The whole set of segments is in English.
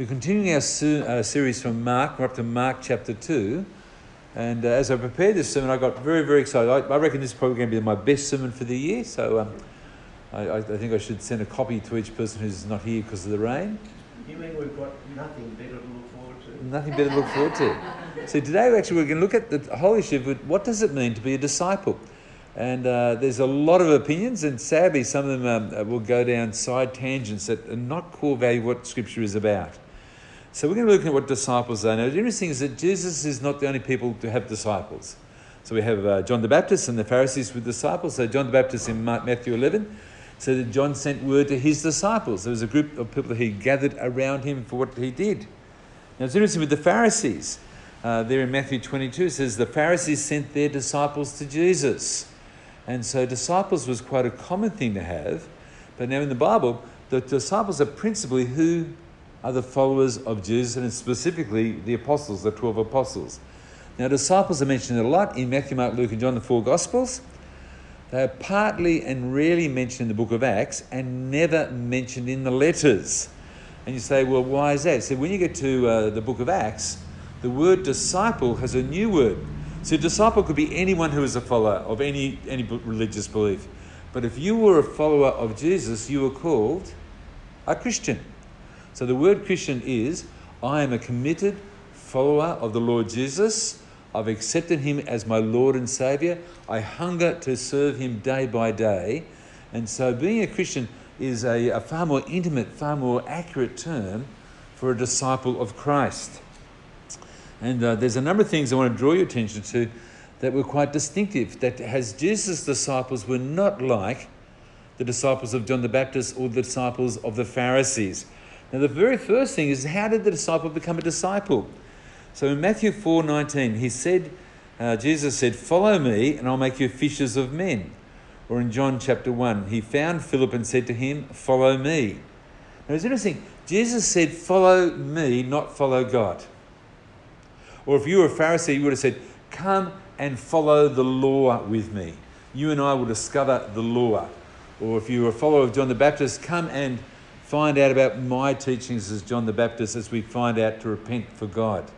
We're continuing our uh, series from Mark. We're up to Mark chapter 2. And uh, as I prepared this sermon, I got very, very excited. I, I reckon this is probably going to be my best sermon for the year. So um, I, I think I should send a copy to each person who's not here because of the rain. You mean we've got nothing better to look forward to? Nothing better to look forward to. So today, actually, we're going to look at the whole issue of what does it mean to be a disciple. And uh, there's a lot of opinions, and sadly, some of them um, will go down side tangents that are not core value what Scripture is about. So we're going to look at what disciples are. Now, the interesting is that Jesus is not the only people to have disciples. So we have uh, John the Baptist and the Pharisees with disciples. So John the Baptist in Matthew 11 said that John sent word to his disciples. There was a group of people who gathered around him for what he did. Now it's interesting with the Pharisees. Uh, there in Matthew 22 it says the Pharisees sent their disciples to Jesus. And so disciples was quite a common thing to have. But now in the Bible, the disciples are principally who are the followers of Jesus, and specifically the apostles, the 12 apostles. Now, disciples are mentioned a lot in Matthew, Mark, Luke, and John, the four Gospels. They are partly and rarely mentioned in the book of Acts and never mentioned in the letters. And you say, well, why is that? So, when you get to uh, the book of Acts, the word disciple has a new word. So, disciple could be anyone who is a follower of any, any religious belief. But if you were a follower of Jesus, you were called a Christian. So the word Christian is I am a committed follower of the Lord Jesus. I've accepted him as my Lord and Savior. I hunger to serve him day by day. And so being a Christian is a, a far more intimate, far more accurate term for a disciple of Christ. And uh, there's a number of things I want to draw your attention to that were quite distinctive. That as Jesus' disciples were not like the disciples of John the Baptist or the disciples of the Pharisees. Now, the very first thing is how did the disciple become a disciple? So in Matthew 4 19, he said, uh, Jesus said, Follow me, and I'll make you fishers of men. Or in John chapter 1, he found Philip and said to him, Follow me. Now it's interesting. Jesus said, Follow me, not follow God. Or if you were a Pharisee, you would have said, Come and follow the law with me. You and I will discover the law. Or if you were a follower of John the Baptist, come and find out about my teachings as John the Baptist as we find out to repent for God.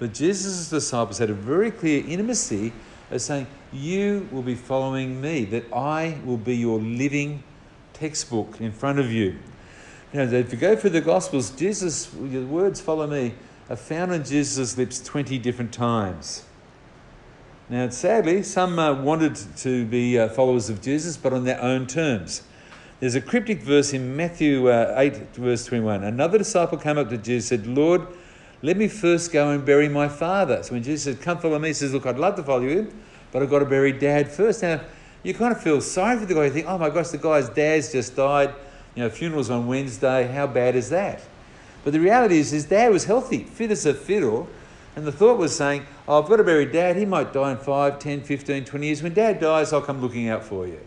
But Jesus' disciples had a very clear intimacy as saying, You will be following me, that I will be your living textbook in front of you. Know, if you go through the Gospels, Jesus, the words follow me, are found on Jesus' lips 20 different times. Now, sadly, some uh, wanted to be uh, followers of Jesus, but on their own terms. There's a cryptic verse in Matthew uh, 8, verse 21. Another disciple came up to Jesus and said, Lord, let me first go and bury my father. So when Jesus said, Come follow me, he says, Look, I'd love to follow you, but I've got to bury dad first. Now, you kind of feel sorry for the guy. You think, Oh my gosh, the guy's dad's just died. You know, funeral's on Wednesday. How bad is that? But the reality is, his dad was healthy, fit as a fiddle. And the thought was saying, oh, I've got to bury dad. He might die in 5, 10, 15, 20 years. When dad dies, I'll come looking out for you.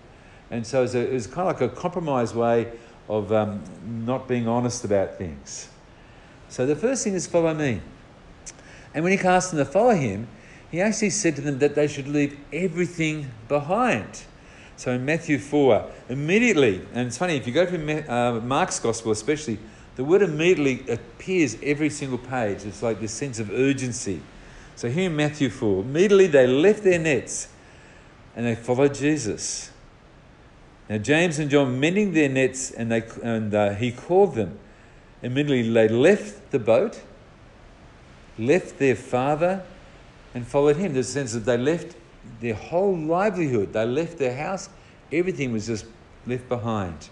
And so it was, a, it was kind of like a compromise way of um, not being honest about things. So the first thing is follow me. And when he asked them to follow him, he actually said to them that they should leave everything behind. So in Matthew 4, immediately, and it's funny, if you go to uh, Mark's Gospel especially, the word immediately appears every single page. It's like this sense of urgency. So here in Matthew 4, immediately they left their nets and they followed Jesus. Now, James and John mending their nets, and, they, and uh, he called them. Immediately, they left the boat, left their father, and followed him. There's a sense that they left their whole livelihood, they left their house, everything was just left behind.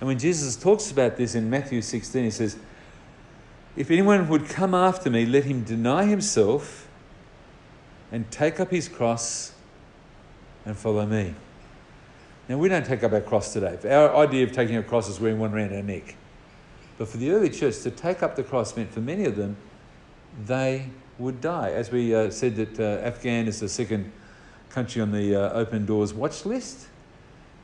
And when Jesus talks about this in Matthew 16, he says, If anyone would come after me, let him deny himself and take up his cross and follow me. Now, we don't take up our cross today. Our idea of taking a cross is wearing one around our neck. But for the early church, to take up the cross meant for many of them, they would die. As we uh, said that uh, Afghan is the second country on the uh, Open Doors watch list.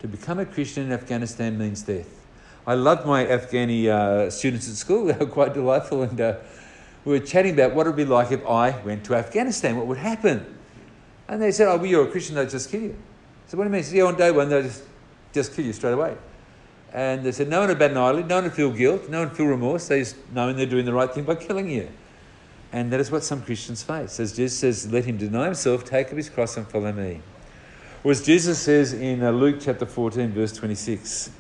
To become a Christian in Afghanistan means death. I loved my Afghani uh, students at school. They were quite delightful. And uh, we were chatting about what it would be like if I went to Afghanistan, what would happen. And they said, oh, well, you're a Christian, they'll just kill you. So what do you mean? So, yeah, on day one, they'll just, just kill you straight away. And they said, no one eyelid, no one to feel guilt, no one to feel remorse. They just knowing they're doing the right thing by killing you. And that is what some Christians face. As Jesus says, let him deny himself, take up his cross and follow me. Or as Jesus says in uh, Luke chapter 14, verse 26,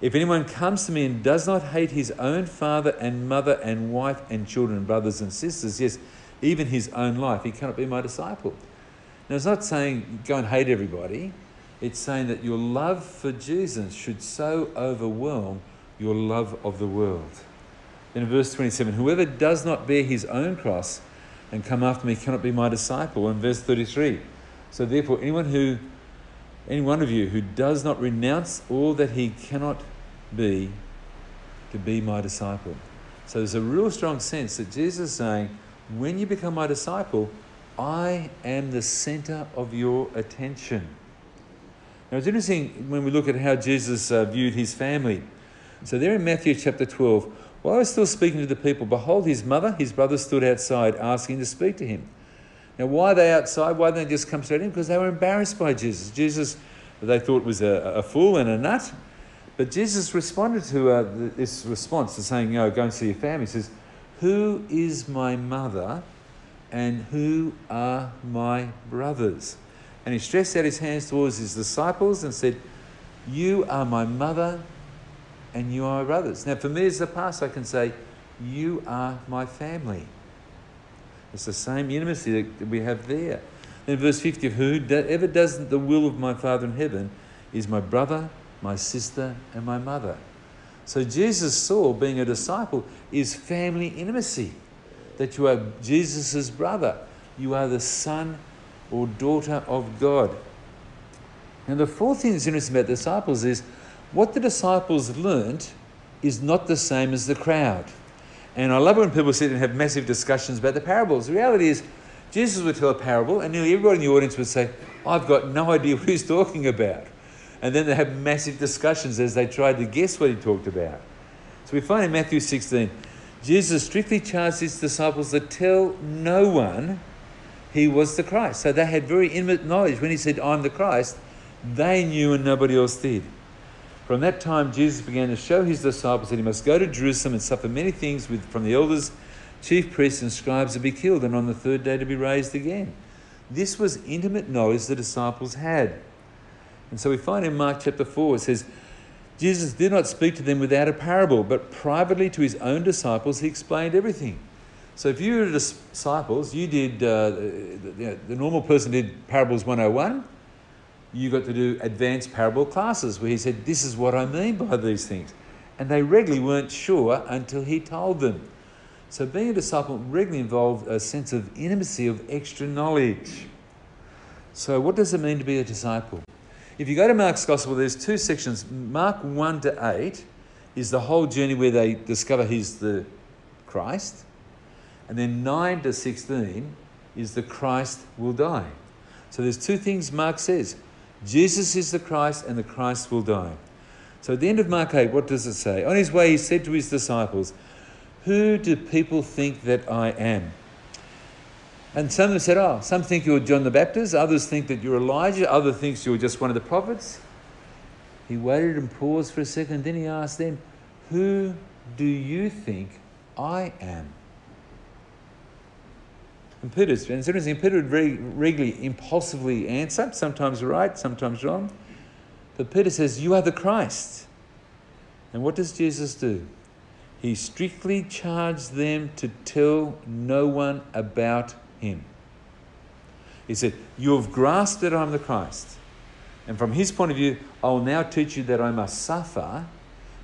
if anyone comes to me and does not hate his own father and mother and wife and children brothers and sisters, yes, even his own life, he cannot be my disciple. Now, it's not saying go and hate everybody. It's saying that your love for Jesus should so overwhelm your love of the world. Then in verse 27, whoever does not bear his own cross and come after me cannot be my disciple. And verse 33, so therefore, anyone who, any one of you who does not renounce all that he cannot be, to be my disciple. So there's a real strong sense that Jesus is saying, when you become my disciple, I am the center of your attention. Now it's interesting when we look at how Jesus uh, viewed his family. So there in Matthew chapter 12, while I was still speaking to the people, behold, his mother, his brother stood outside asking to speak to him. Now, why are they outside? Why didn't they just come straight in? Because they were embarrassed by Jesus. Jesus, they thought was a, a fool and a nut. But Jesus responded to uh, this response to saying, you know, go and see your family. He says, Who is my mother and who are my brothers? And he stretched out his hands towards his disciples and said, You are my mother and you are my brothers. Now, for me as a pastor, I can say, You are my family. It's the same intimacy that we have there. In verse 50, whoever does the will of my Father in heaven is my brother, my sister, and my mother. So Jesus saw being a disciple is family intimacy. That you are Jesus' brother. You are the son or daughter of God. And the fourth thing that's interesting about the disciples is what the disciples learnt is not the same as the crowd. And I love when people sit and have massive discussions about the parables. The reality is, Jesus would tell a parable, and nearly everybody in the audience would say, I've got no idea what he's talking about. And then they have massive discussions as they tried to guess what he talked about. So we find in Matthew 16, Jesus strictly charged his disciples to tell no one he was the Christ. So they had very intimate knowledge. When he said, I'm the Christ, they knew and nobody else did. From that time, Jesus began to show his disciples that he must go to Jerusalem and suffer many things with, from the elders, chief priests, and scribes to be killed, and on the third day to be raised again. This was intimate knowledge the disciples had. And so we find in Mark chapter 4, it says, Jesus did not speak to them without a parable, but privately to his own disciples, he explained everything. So if you were disciples, you did, uh, the, the normal person did Parables 101 you got to do advanced parable classes where he said, This is what I mean by these things. And they regularly weren't sure until he told them. So being a disciple regularly involved a sense of intimacy, of extra knowledge. So, what does it mean to be a disciple? If you go to Mark's Gospel, there's two sections. Mark 1 to 8 is the whole journey where they discover he's the Christ. And then 9 to 16 is the Christ will die. So there's two things Mark says. Jesus is the Christ and the Christ will die. So at the end of Mark 8, what does it say? On his way, he said to his disciples, Who do people think that I am? And some them said, Oh, some think you're John the Baptist, others think that you're Elijah, others think you're just one of the prophets. He waited and paused for a second, then he asked them, Who do you think I am? And Peter's, and it's interesting, Peter would very regularly, impulsively answer, sometimes right, sometimes wrong. But Peter says, You are the Christ. And what does Jesus do? He strictly charged them to tell no one about him. He said, You have grasped that I'm the Christ. And from his point of view, I will now teach you that I must suffer,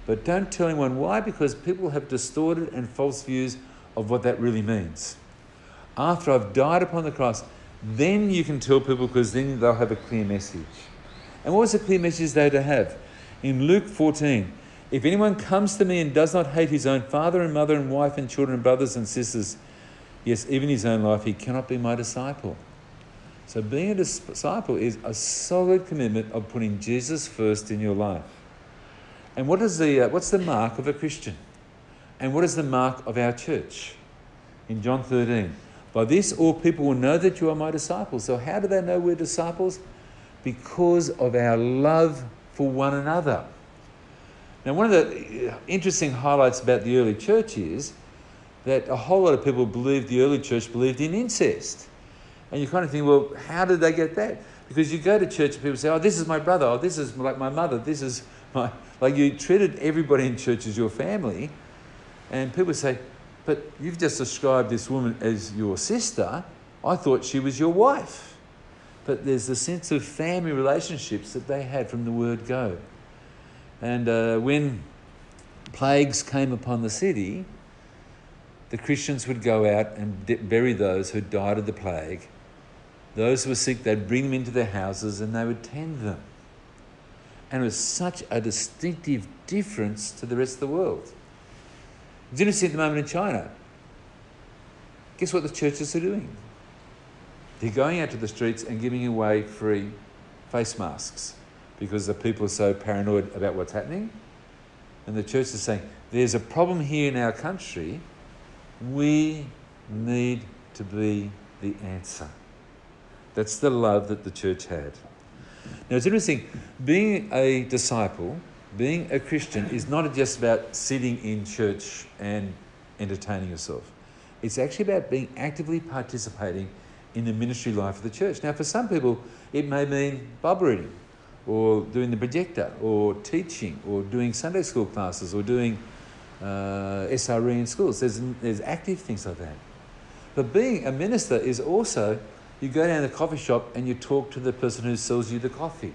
but don't tell anyone why, because people have distorted and false views of what that really means after I've died upon the cross, then you can tell people because then they'll have a clear message. And what was the clear message they had to have? In Luke 14, if anyone comes to me and does not hate his own father and mother and wife and children and brothers and sisters, yes, even his own life, he cannot be my disciple. So being a disciple is a solid commitment of putting Jesus first in your life. And what is the, uh, what's the mark of a Christian? And what is the mark of our church? In John 13, by this, all people will know that you are my disciples. So, how do they know we're disciples? Because of our love for one another. Now, one of the uh, interesting highlights about the early church is that a whole lot of people believed the early church believed in incest. And you kind of think, well, how did they get that? Because you go to church and people say, oh, this is my brother, oh, this is like my mother, this is my. Like you treated everybody in church as your family. And people say, but you've just described this woman as your sister. I thought she was your wife. But there's the sense of family relationships that they had from the word go. And uh, when plagues came upon the city, the Christians would go out and bury those who died of the plague. Those who were sick, they'd bring them into their houses and they would tend them. And it was such a distinctive difference to the rest of the world. It's interesting at the moment in China. Guess what the churches are doing? They're going out to the streets and giving away free face masks because the people are so paranoid about what's happening. And the church is saying, there's a problem here in our country. We need to be the answer. That's the love that the church had. Now it's interesting, being a disciple, being a Christian, is not just about sitting in church and entertaining yourself. It's actually about being actively participating in the ministry life of the church. Now, for some people, it may mean Bible reading, or doing the projector, or teaching, or doing Sunday school classes, or doing uh, SRE in schools. There's, there's active things like that. But being a minister is also you go down to the coffee shop and you talk to the person who sells you the coffee.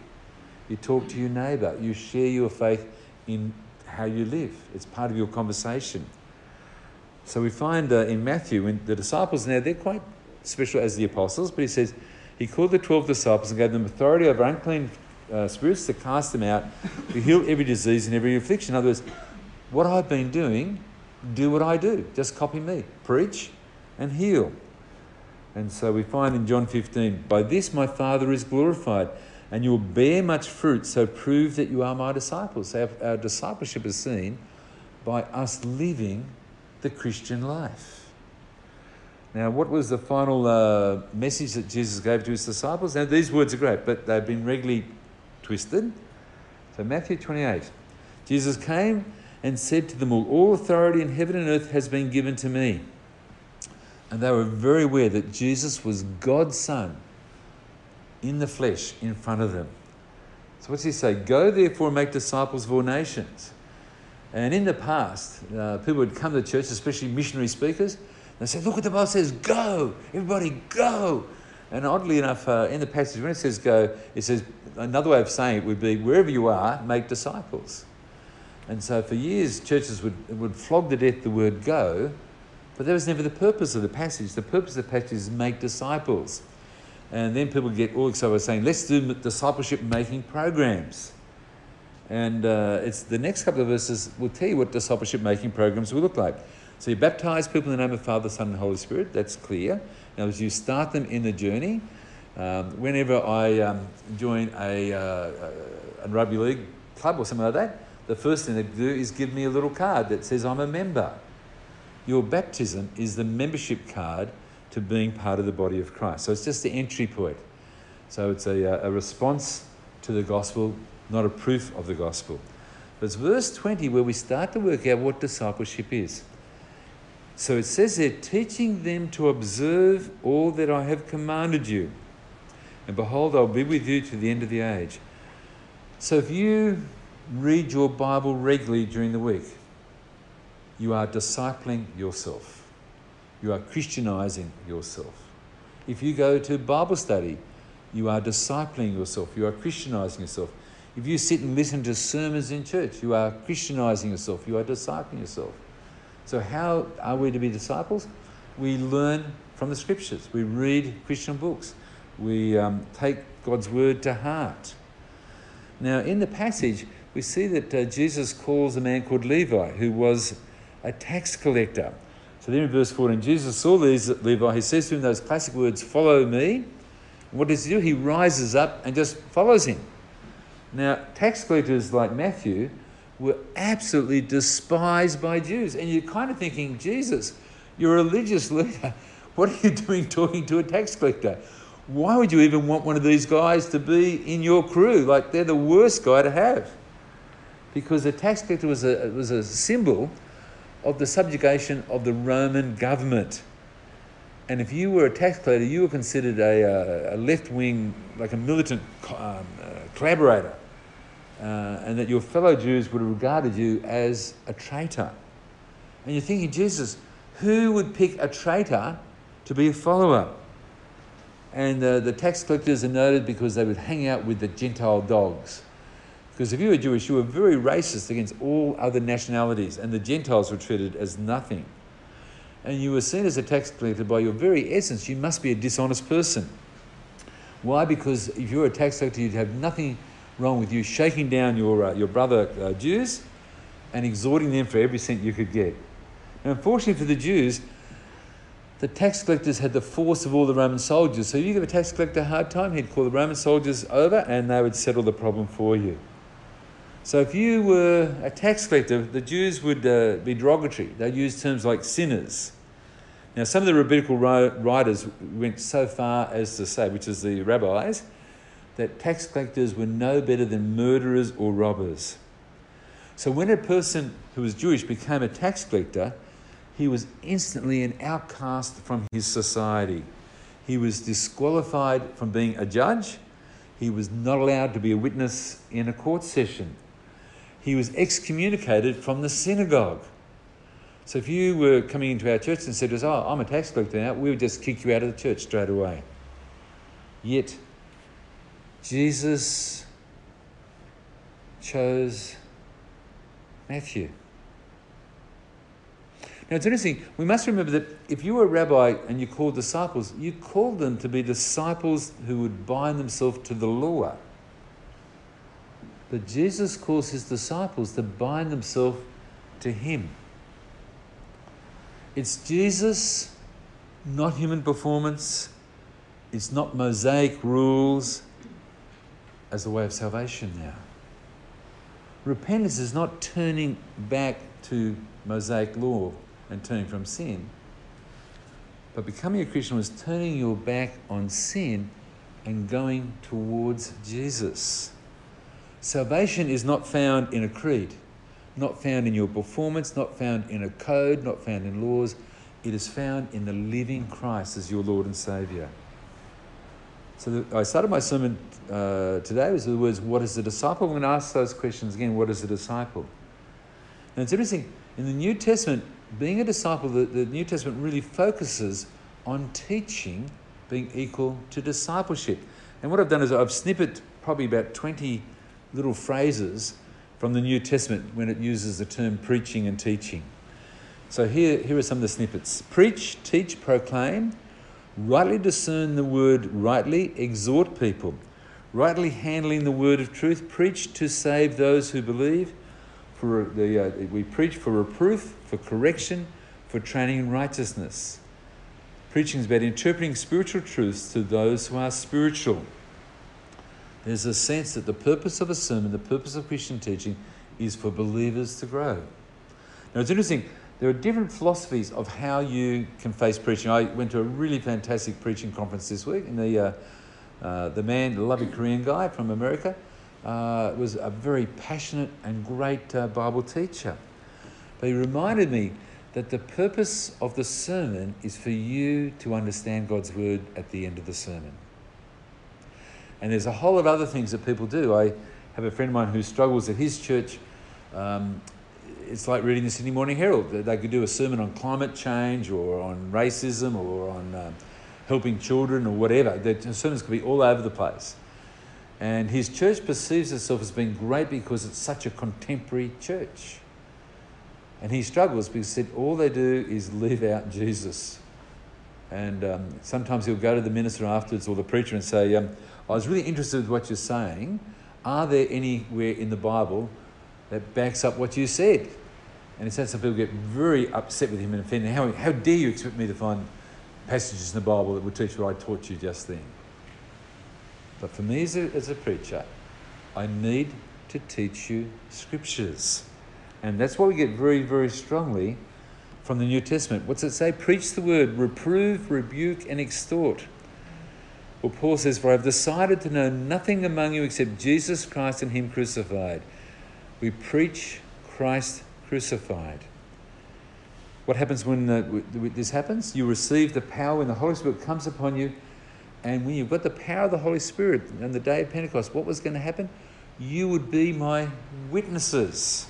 You talk to your neighbour. You share your faith in how you live. It's part of your conversation. So we find uh, in Matthew, when the disciples now, they're quite special as the apostles, but he says, He called the 12 disciples and gave them authority over unclean uh, spirits to cast them out, to heal every disease and every affliction. In other words, what I've been doing, do what I do. Just copy me. Preach and heal. And so we find in John 15, by this my Father is glorified, and you will bear much fruit, so prove that you are my disciples. Our, our discipleship is seen by us living the Christian life. Now, what was the final uh, message that Jesus gave to his disciples? Now, these words are great, but they've been regularly twisted. So, Matthew 28 Jesus came and said to them all, All authority in heaven and earth has been given to me. And they were very aware that Jesus was God's Son in the flesh in front of them. So, what's he say? Go therefore and make disciples of all nations. And in the past, uh, people would come to church, especially missionary speakers, they say, Look what the Bible says, go, everybody go. And oddly enough, uh, in the passage, when it says go, it says another way of saying it would be wherever you are, make disciples. And so for years, churches would, would flog to death the word go but that was never the purpose of the passage. The purpose of the passage is make disciples. And then people get all excited by saying, let's do discipleship making programs. And uh, it's the next couple of verses will tell you what discipleship making programs will look like. So you baptize people in the name of Father, Son, and Holy Spirit. That's clear. Now, as you start them in the journey, um, whenever I um, join a, uh, a rugby league club or something like that, the first thing they do is give me a little card that says I'm a member. Your baptism is the membership card to being part of the body of Christ. So it's just the entry point. So it's a, a response to the gospel, not a proof of the gospel. But it's verse 20 where we start to work out what discipleship is. So it says there, teaching them to observe all that I have commanded you. And behold, I'll be with you to the end of the age. So if you read your Bible regularly during the week, you are discipling yourself. You are Christianizing yourself. If you go to Bible study, you are discipling yourself. You are Christianizing yourself. If you sit and listen to sermons in church, you are Christianizing yourself. You are discipling yourself. So, how are we to be disciples? We learn from the scriptures. We read Christian books. We um, take God's word to heart. Now, in the passage, we see that uh, Jesus calls a man called Levi, who was a tax collector. So then in verse 14, Jesus saw these, Levi, he says to him those classic words, Follow me. And what does he do? He rises up and just follows him. Now, tax collectors like Matthew were absolutely despised by Jews. And you're kind of thinking, Jesus, you're a religious leader. What are you doing talking to a tax collector? Why would you even want one of these guys to be in your crew? Like, they're the worst guy to have. Because the tax collector was a, was a symbol of the subjugation of the Roman government. And if you were a tax collector, you were considered a, a left wing, like a militant um, uh, collaborator, uh, and that your fellow Jews would have regarded you as a traitor. And you're thinking, Jesus, who would pick a traitor to be a follower? And uh, the tax collectors are noted because they would hang out with the Gentile dogs. Because if you were Jewish, you were very racist against all other nationalities, and the Gentiles were treated as nothing. And you were seen as a tax collector by your very essence, you must be a dishonest person. Why? Because if you were a tax collector, you'd have nothing wrong with you shaking down your, uh, your brother uh, Jews and exhorting them for every cent you could get. And unfortunately for the Jews, the tax collectors had the force of all the Roman soldiers. So if you give a tax collector a hard time, he'd call the Roman soldiers over and they would settle the problem for you. So if you were a tax collector, the Jews would uh, be derogatory. They'd use terms like sinners. Now, some of the rabbinical writers went so far as to say, which is the rabbis, that tax collectors were no better than murderers or robbers. So when a person who was Jewish became a tax collector, he was instantly an outcast from his society. He was disqualified from being a judge. He was not allowed to be a witness in a court session he was excommunicated from the synagogue. So if you were coming into our church and said to us, Oh, I'm a tax collector now, we would just kick you out of the church straight away. Yet, Jesus chose Matthew. Now it's interesting, we must remember that if you were a rabbi and you called disciples, you called them to be disciples who would bind themselves to the law. But Jesus calls his disciples to bind themselves to him. It's Jesus, not human performance. It's not Mosaic rules as a way of salvation now. Repentance is not turning back to Mosaic law and turning from sin. But becoming a Christian was turning your back on sin and going towards Jesus. Salvation is not found in a creed, not found in your performance, not found in a code, not found in laws. It is found in the living Christ as your Lord and Saviour. So I started my sermon uh, today with the words, What is a disciple? I'm going to ask those questions again. What is a disciple? And it's interesting, in the New Testament, being a disciple, the, the New Testament really focuses on teaching being equal to discipleship. And what I've done is I've snippet probably about 20 little phrases from the New Testament when it uses the term preaching and teaching. So here, here are some of the snippets Preach, teach, proclaim, rightly discern the word rightly, exhort people, rightly handling the word of truth, preach to save those who believe. For the, uh, we preach for reproof, for correction, for training in righteousness. Preaching is about interpreting spiritual truths to those who are spiritual. There's a sense that the purpose of a sermon, the purpose of Christian teaching, is for believers to grow. Now, it's interesting, there are different philosophies of how you can face preaching. I went to a really fantastic preaching conference this week, and the, uh, uh, the man, the lovely Korean guy from America, uh, was a very passionate and great uh, Bible teacher. But he reminded me that the purpose of the sermon is for you to understand God's word at the end of the sermon. And there's a whole lot of other things that people do. I have a friend of mine who struggles at his church. Um, it's like reading the Sydney Morning Herald. They could do a sermon on climate change or on racism or on uh, helping children or whatever. The sermons could be all over the place. And his church perceives itself as being great because it's such a contemporary church. And he struggles because he said all they do is live out Jesus. And um, sometimes he'll go to the minister afterwards or the preacher and say, um, I was really interested in what you're saying. Are there anywhere in the Bible that backs up what you said? And it's had some people get very upset with him and offended. How, how dare you expect me to find passages in the Bible that would teach what I taught you just then? But for me as a, as a preacher, I need to teach you scriptures. And that's why we get very, very strongly from the New Testament. What's it say? Preach the word, reprove, rebuke, and extort. Well, Paul says, For I have decided to know nothing among you except Jesus Christ and Him crucified. We preach Christ crucified. What happens when w- this happens? You receive the power when the Holy Spirit comes upon you. And when you've got the power of the Holy Spirit on the day of Pentecost, what was going to happen? You would be my witnesses.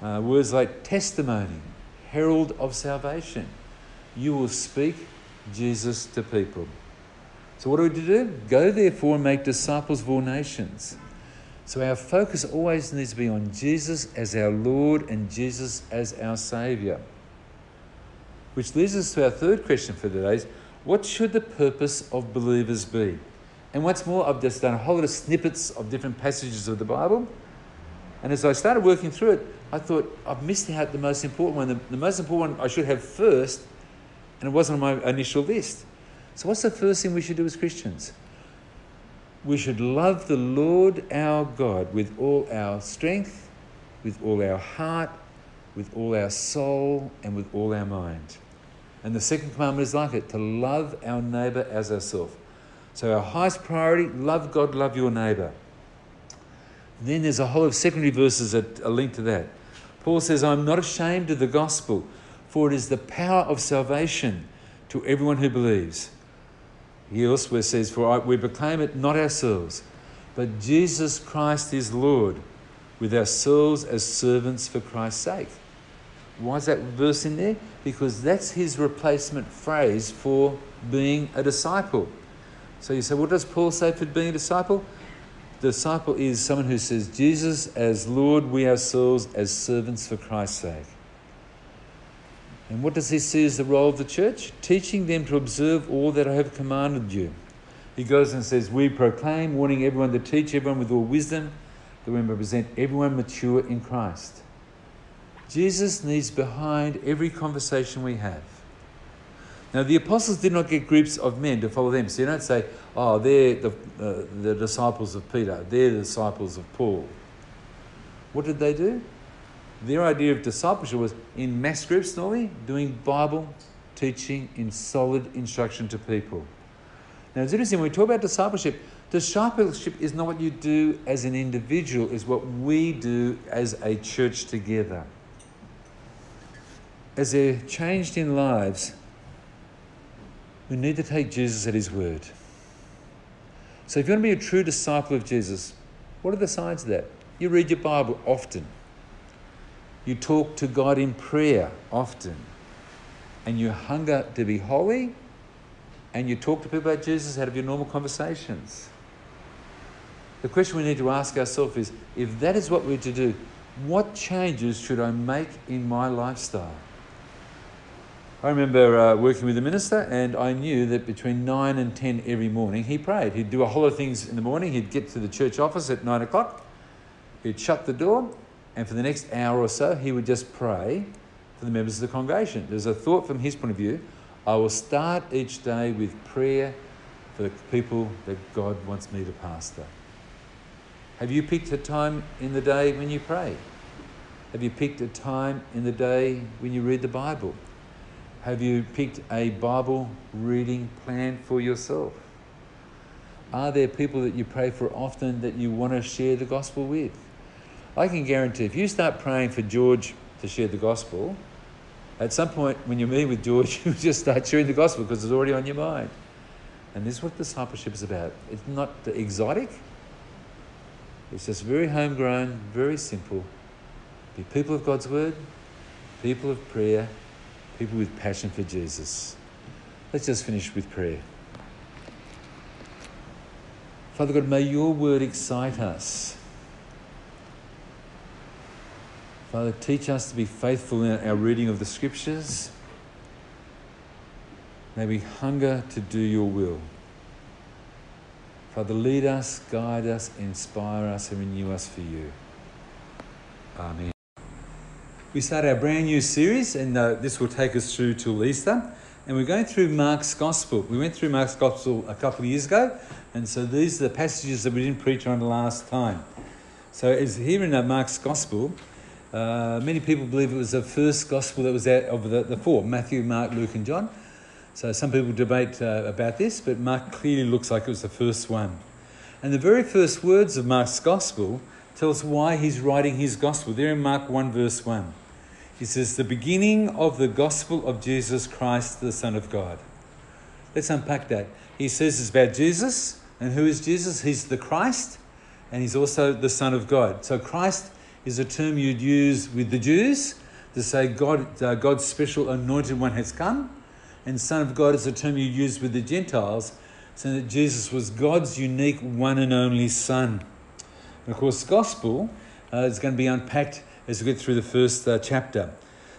Uh, words like testimony, herald of salvation. You will speak Jesus to people. So, what are we do? Go therefore and make disciples of all nations. So, our focus always needs to be on Jesus as our Lord and Jesus as our Saviour. Which leads us to our third question for today is what should the purpose of believers be? And what's more, I've just done a whole lot of snippets of different passages of the Bible. And as I started working through it, I thought I've missed out the most important one. The, the most important one I should have first, and it wasn't on my initial list. So, what's the first thing we should do as Christians? We should love the Lord our God with all our strength, with all our heart, with all our soul, and with all our mind. And the second commandment is like it to love our neighbour as ourselves. So, our highest priority love God, love your neighbour. Then there's a whole of secondary verses that are linked to that. Paul says, I'm not ashamed of the gospel, for it is the power of salvation to everyone who believes. He elsewhere says, For we proclaim it not ourselves, but Jesus Christ is Lord, with ourselves as servants for Christ's sake. Why is that verse in there? Because that's his replacement phrase for being a disciple. So you say, what does Paul say for being a disciple? The disciple is someone who says, Jesus as Lord, we ourselves as servants for Christ's sake. And what does he see as the role of the church? Teaching them to observe all that I have commanded you. He goes and says, We proclaim, warning everyone to teach everyone with all wisdom, that we may present everyone mature in Christ. Jesus needs behind every conversation we have. Now, the apostles did not get groups of men to follow them. So you don't say, oh, they're the, uh, the disciples of Peter, they're the disciples of Paul. What did they do? Their idea of discipleship was in mass groups, normally, doing Bible teaching in solid instruction to people. Now, it's interesting when we talk about discipleship, discipleship is not what you do as an individual, it's what we do as a church together. As they're changed in lives, we need to take Jesus at his word. So, if you want to be a true disciple of Jesus, what are the signs of that? You read your Bible often, you talk to God in prayer often, and you hunger to be holy, and you talk to people about Jesus out of your normal conversations. The question we need to ask ourselves is if that is what we're to do, what changes should I make in my lifestyle? I remember uh, working with a minister, and I knew that between 9 and 10 every morning he prayed. He'd do a whole lot of things in the morning. He'd get to the church office at 9 o'clock, he'd shut the door, and for the next hour or so, he would just pray for the members of the congregation. There's a thought from his point of view I will start each day with prayer for the people that God wants me to pastor. Have you picked a time in the day when you pray? Have you picked a time in the day when you read the Bible? Have you picked a Bible reading plan for yourself? Are there people that you pray for often that you want to share the gospel with? I can guarantee if you start praying for George to share the gospel, at some point when you're meeting with George, you just start sharing the gospel because it's already on your mind. And this is what discipleship is about. It's not exotic, it's just very homegrown, very simple. Be people of God's word, people of prayer, people with passion for Jesus. Let's just finish with prayer. Father God, may your word excite us. Father, teach us to be faithful in our reading of the scriptures. May we hunger to do your will. Father, lead us, guide us, inspire us, and renew us for you. Amen. We start our brand new series, and uh, this will take us through till Easter. And we're going through Mark's Gospel. We went through Mark's Gospel a couple of years ago, and so these are the passages that we didn't preach on the last time. So, as here in uh, Mark's Gospel, uh, many people believe it was the first Gospel that was out of the, the four Matthew, Mark, Luke, and John. So, some people debate uh, about this, but Mark clearly looks like it was the first one. And the very first words of Mark's Gospel tells us why he's writing his gospel. There in Mark 1, verse 1. He says, The beginning of the gospel of Jesus Christ, the Son of God. Let's unpack that. He says it's about Jesus. And who is Jesus? He's the Christ, and he's also the Son of God. So, Christ is a term you'd use with the Jews to say God, uh, God's special anointed one has come. And Son of God is a term you use with the Gentiles, saying that Jesus was God's unique one and only Son. And of course, gospel uh, is going to be unpacked as we get through the first uh, chapter.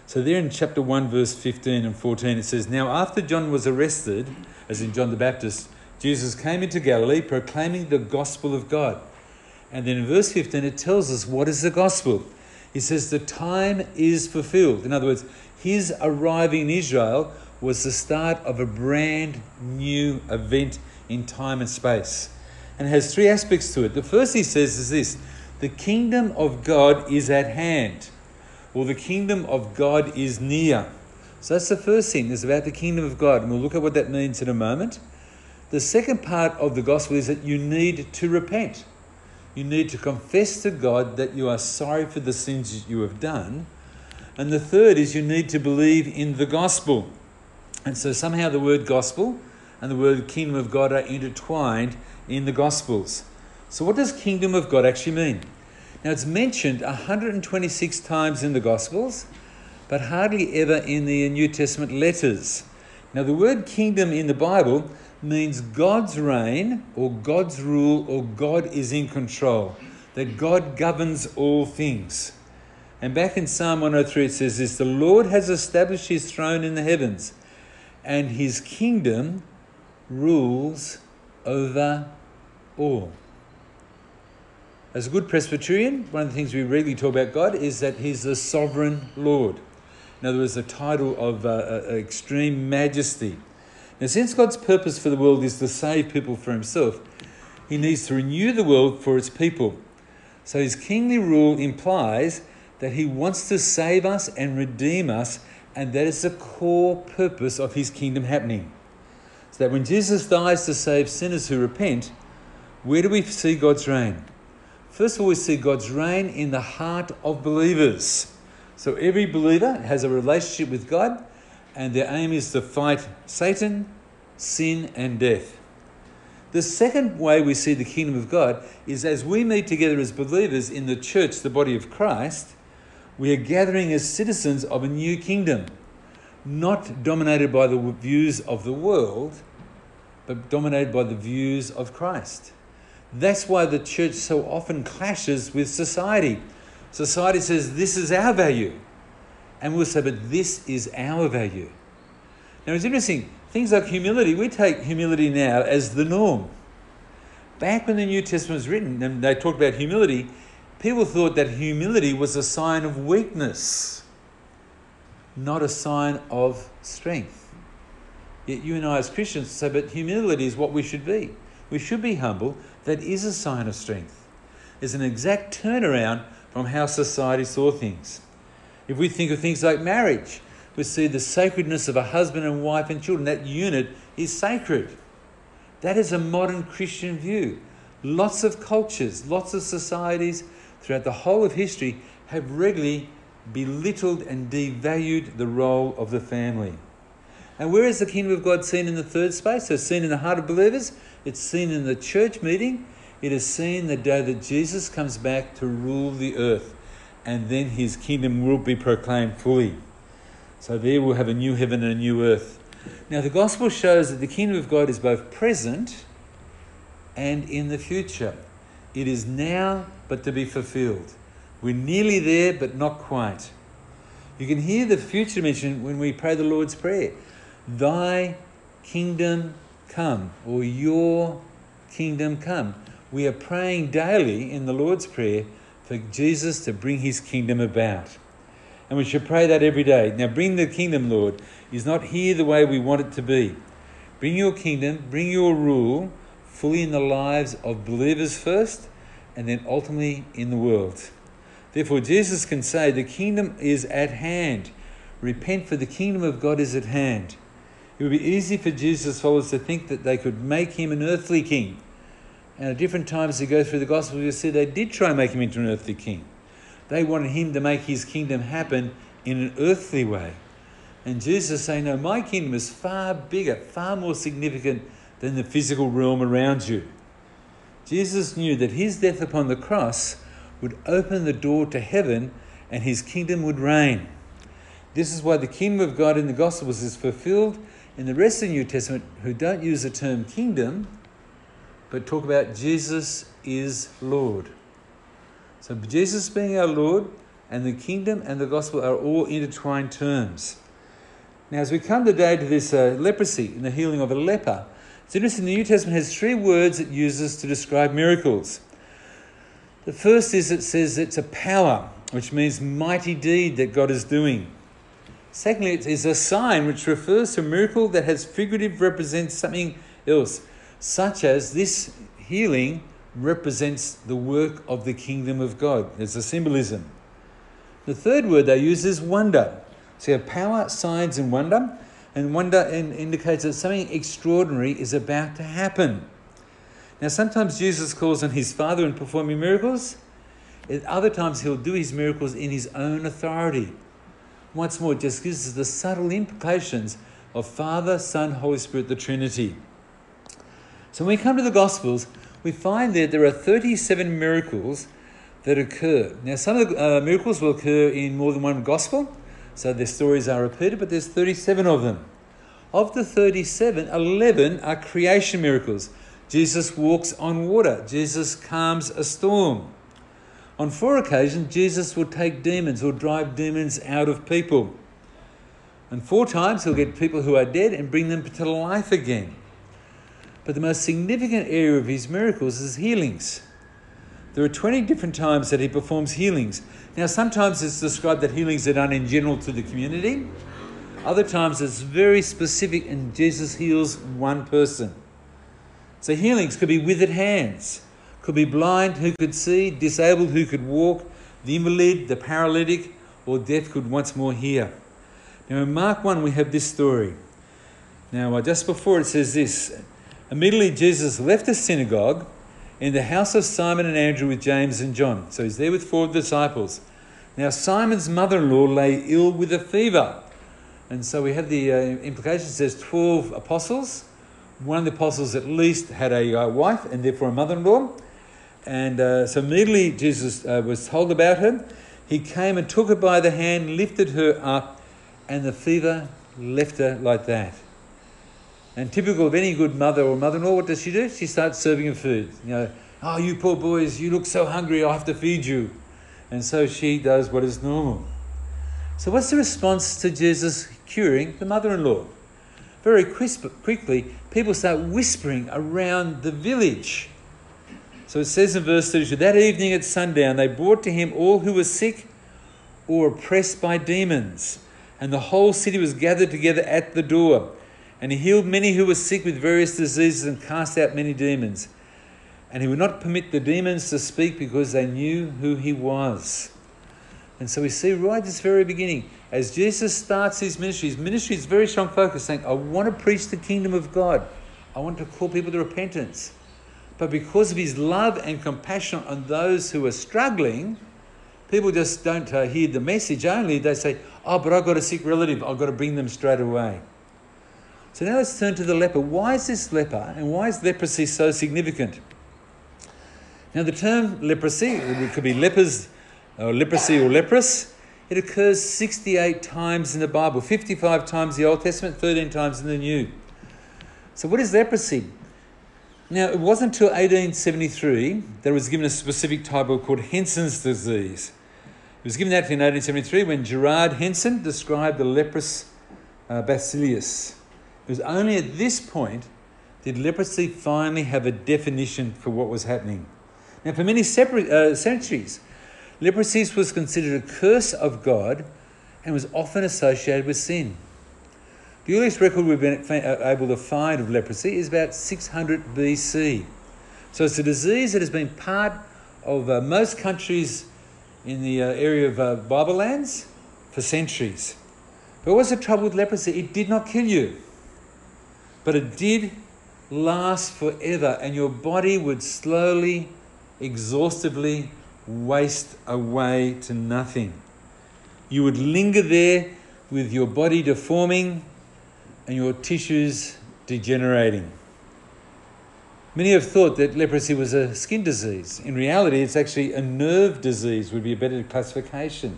So, there in chapter 1, verse 15 and 14, it says, Now after John was arrested, as in John the Baptist, Jesus came into Galilee proclaiming the gospel of God. And then in verse 15, it tells us what is the gospel. He says, The time is fulfilled. In other words, his arriving in Israel was the start of a brand new event in time and space. And it has three aspects to it. The first he says is this the kingdom of God is at hand, or the kingdom of God is near. So that's the first thing, is about the kingdom of God. And we'll look at what that means in a moment. The second part of the gospel is that you need to repent. You need to confess to God that you are sorry for the sins that you have done. And the third is you need to believe in the gospel. And so somehow the word gospel and the word kingdom of God are intertwined in the gospels. So, what does kingdom of God actually mean? Now, it's mentioned 126 times in the gospels, but hardly ever in the New Testament letters. Now, the word kingdom in the Bible means God's reign or God's rule or God is in control, that God governs all things. And back in Psalm 103, it says this The Lord has established his throne in the heavens, and his kingdom rules over all. As a good Presbyterian, one of the things we really talk about God is that he's the sovereign Lord. In other words, the title of uh, uh, extreme majesty. Now, since God's purpose for the world is to save people for himself, he needs to renew the world for its people. So his kingly rule implies that he wants to save us and redeem us, and that is the core purpose of his kingdom happening. So that when Jesus dies to save sinners who repent, where do we see God's reign? First of all, we see God's reign in the heart of believers. So every believer has a relationship with God and their aim is to fight Satan, sin, and death. The second way we see the kingdom of God is as we meet together as believers in the church, the body of Christ, we are gathering as citizens of a new kingdom, not dominated by the views of the world, but dominated by the views of Christ. That's why the church so often clashes with society. Society says, This is our value and we'll say, but this is our value. Now it's interesting, things like humility, we take humility now as the norm. Back when the New Testament was written and they talked about humility, people thought that humility was a sign of weakness, not a sign of strength. Yet you and I as Christians say, but humility is what we should be. We should be humble. That is a sign of strength. It's an exact turnaround from how society saw things. If we think of things like marriage, we see the sacredness of a husband and wife and children. That unit is sacred. That is a modern Christian view. Lots of cultures, lots of societies throughout the whole of history have regularly belittled and devalued the role of the family. And where is the kingdom of God seen in the third space? It's seen in the heart of believers, it's seen in the church meeting, it is seen the day that Jesus comes back to rule the earth and then his kingdom will be proclaimed fully. So there we'll have a new heaven and a new earth. Now, the gospel shows that the kingdom of God is both present and in the future. It is now, but to be fulfilled. We're nearly there, but not quite. You can hear the future mentioned when we pray the Lord's Prayer Thy kingdom come, or Your kingdom come. We are praying daily in the Lord's Prayer for Jesus to bring his kingdom about. And we should pray that every day. Now, bring the kingdom, Lord, is not here the way we want it to be. Bring your kingdom, bring your rule fully in the lives of believers first, and then ultimately in the world. Therefore, Jesus can say, The kingdom is at hand. Repent, for the kingdom of God is at hand. It would be easy for Jesus' followers to think that they could make him an earthly king And at different times you go through the gospel, you see they did try and make him into an earthly king. They wanted him to make his kingdom happen in an earthly way. And Jesus saying, No, my kingdom is far bigger, far more significant than the physical realm around you. Jesus knew that his death upon the cross would open the door to heaven and his kingdom would reign. This is why the kingdom of God in the Gospels is fulfilled in the rest of the New Testament, who don't use the term kingdom, but talk about Jesus is Lord. So Jesus being our Lord and the kingdom and the gospel are all intertwined terms. Now, as we come today to this uh, leprosy and the healing of a leper, it's interesting the New Testament has three words it uses to describe miracles. The first is it says it's a power, which means mighty deed that God is doing. Secondly, it is a sign which refers to a miracle that has figurative represents something else, such as this healing represents the work of the kingdom of God. There's a symbolism. The third word they use is wonder. So you have power, signs, and wonder. And wonder indicates that something extraordinary is about to happen. Now, sometimes Jesus calls on his Father in performing miracles. At other times, he'll do his miracles in his own authority. Once more, it just gives us the subtle implications of Father, Son, Holy Spirit, the Trinity. So when we come to the Gospels, we find that there are 37 miracles that occur. Now, some of the uh, miracles will occur in more than one Gospel, so their stories are repeated, but there's 37 of them. Of the 37, 11 are creation miracles. Jesus walks on water, Jesus calms a storm. On four occasions, Jesus will take demons or drive demons out of people. And four times, he'll get people who are dead and bring them to life again. But the most significant area of his miracles is healings. There are 20 different times that he performs healings. Now, sometimes it's described that healings are done in general to the community. Other times it's very specific and Jesus heals one person. So healings could be withered hands, could be blind who could see, disabled who could walk, the invalid, the paralytic, or deaf could once more hear. Now in Mark 1 we have this story. Now uh, just before it says this, immediately Jesus left the synagogue in the house of Simon and Andrew with James and John. So he's there with four disciples. Now, Simon's mother in law lay ill with a fever. And so we have the uh, implication says 12 apostles. One of the apostles at least had a uh, wife and therefore a mother in law. And uh, so immediately Jesus uh, was told about her. He came and took her by the hand, lifted her up, and the fever left her like that. And typical of any good mother or mother-in-law, what does she do? She starts serving him food. You know, oh, you poor boys, you look so hungry, I have to feed you. And so she does what is normal. So what's the response to Jesus curing the mother-in-law? Very crisp, quickly, people start whispering around the village. So it says in verse 32, that evening at sundown, they brought to him all who were sick or oppressed by demons. And the whole city was gathered together at the door. And he healed many who were sick with various diseases and cast out many demons. And he would not permit the demons to speak because they knew who he was. And so we see right at this very beginning, as Jesus starts his ministry, his ministry is very strong focus, saying, I want to preach the kingdom of God. I want to call people to repentance. But because of his love and compassion on those who are struggling, people just don't uh, hear the message only. They say, Oh, but I've got a sick relative. I've got to bring them straight away. So now let's turn to the leper. Why is this leper and why is leprosy so significant? Now, the term leprosy, it could be lepers, or leprosy or leprous, it occurs 68 times in the Bible 55 times in the Old Testament, 13 times in the New. So, what is leprosy? Now, it wasn't until 1873 that it was given a specific title called Hansen's disease. It was given that in 1873 when Gerard Hansen described the leprous uh, bacillus. It was only at this point did leprosy finally have a definition for what was happening. Now, for many separate, uh, centuries, leprosy was considered a curse of God and was often associated with sin. The earliest record we've been uh, able to find of leprosy is about 600 BC. So it's a disease that has been part of uh, most countries in the uh, area of uh, Bible lands for centuries. But what's the trouble with leprosy? It did not kill you but it did last forever, and your body would slowly, exhaustively waste away to nothing. You would linger there with your body deforming and your tissues degenerating. Many have thought that leprosy was a skin disease. In reality, it's actually a nerve disease, would be a better classification.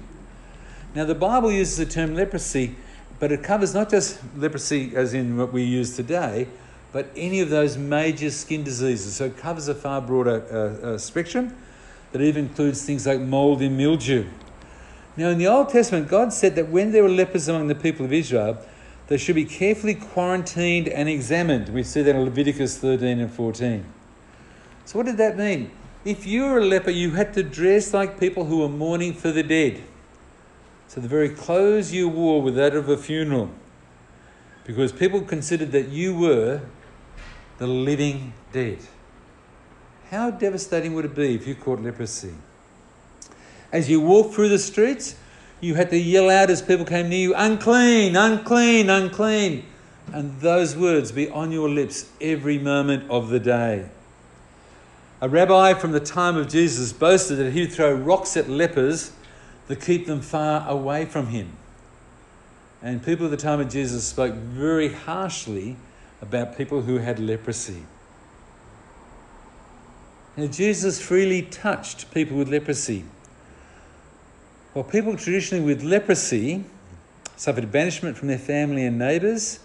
Now, the Bible uses the term leprosy, but it covers not just leprosy as in what we use today, but any of those major skin diseases. So it covers a far broader uh, uh, spectrum that even includes things like mold and mildew. Now, in the Old Testament, God said that when there were lepers among the people of Israel, they should be carefully quarantined and examined. We see that in Leviticus 13 and 14. So, what did that mean? If you were a leper, you had to dress like people who were mourning for the dead. So, the very clothes you wore were that of a funeral. Because people considered that you were the living dead. How devastating would it be if you caught leprosy? As you walked through the streets, you had to yell out as people came near you, unclean, unclean, unclean. And those words be on your lips every moment of the day. A rabbi from the time of Jesus boasted that he would throw rocks at lepers to keep them far away from him. And people at the time of Jesus spoke very harshly about people who had leprosy. Now, Jesus freely touched people with leprosy. While people traditionally with leprosy suffered banishment from their family and neighbours,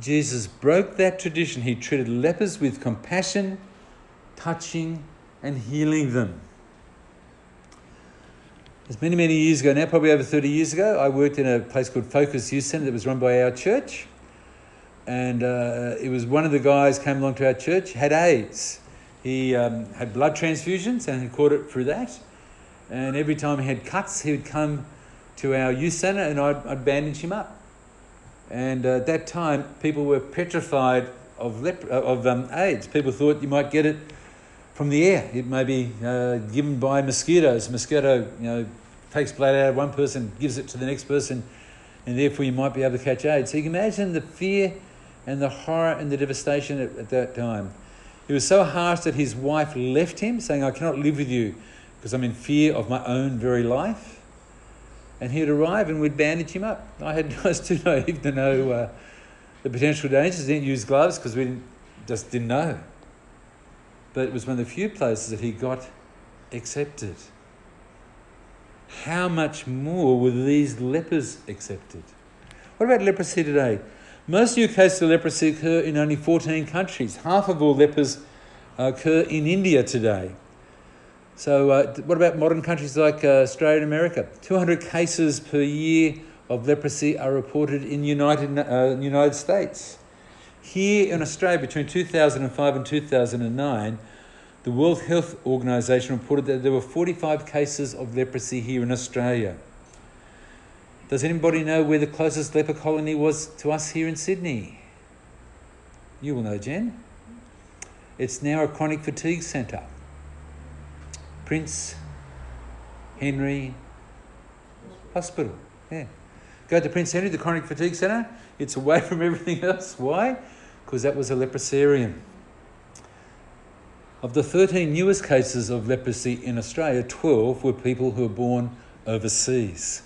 Jesus broke that tradition. He treated lepers with compassion, touching and healing them. As many, many years ago now, probably over 30 years ago, I worked in a place called Focus Youth Centre that was run by our church. And uh, it was one of the guys came along to our church, had AIDS. He um, had blood transfusions and he caught it through that. And every time he had cuts, he would come to our youth centre and I'd, I'd bandage him up. And uh, at that time, people were petrified of, lep- uh, of um, AIDS. People thought you might get it from the air. It may be uh, given by mosquitoes. Mosquito, you know, takes blood out of one person, gives it to the next person, and therefore you might be able to catch AIDS. So you can imagine the fear and the horror and the devastation at, at that time. It was so harsh that his wife left him, saying, I cannot live with you because I'm in fear of my own very life. And he'd arrive and we'd bandage him up. I, had, I was too naive to know uh, the potential dangers. Didn't use gloves because we didn't, just didn't know. But it was one of the few places that he got accepted. How much more were these lepers accepted? What about leprosy today? Most new cases of leprosy occur in only 14 countries. Half of all lepers occur in India today. So, uh, what about modern countries like uh, Australia and America? 200 cases per year of leprosy are reported in United uh, United States. Here in Australia, between 2005 and 2009, the World Health Organization reported that there were 45 cases of leprosy here in Australia. Does anybody know where the closest leper colony was to us here in Sydney? You will know, Jen. It's now a chronic fatigue centre. Prince Henry Hospital. Yeah. Go to Prince Henry, the chronic fatigue centre. It's away from everything else. Why? Because that was a leprosarium. Of the 13 newest cases of leprosy in Australia, 12 were people who were born overseas.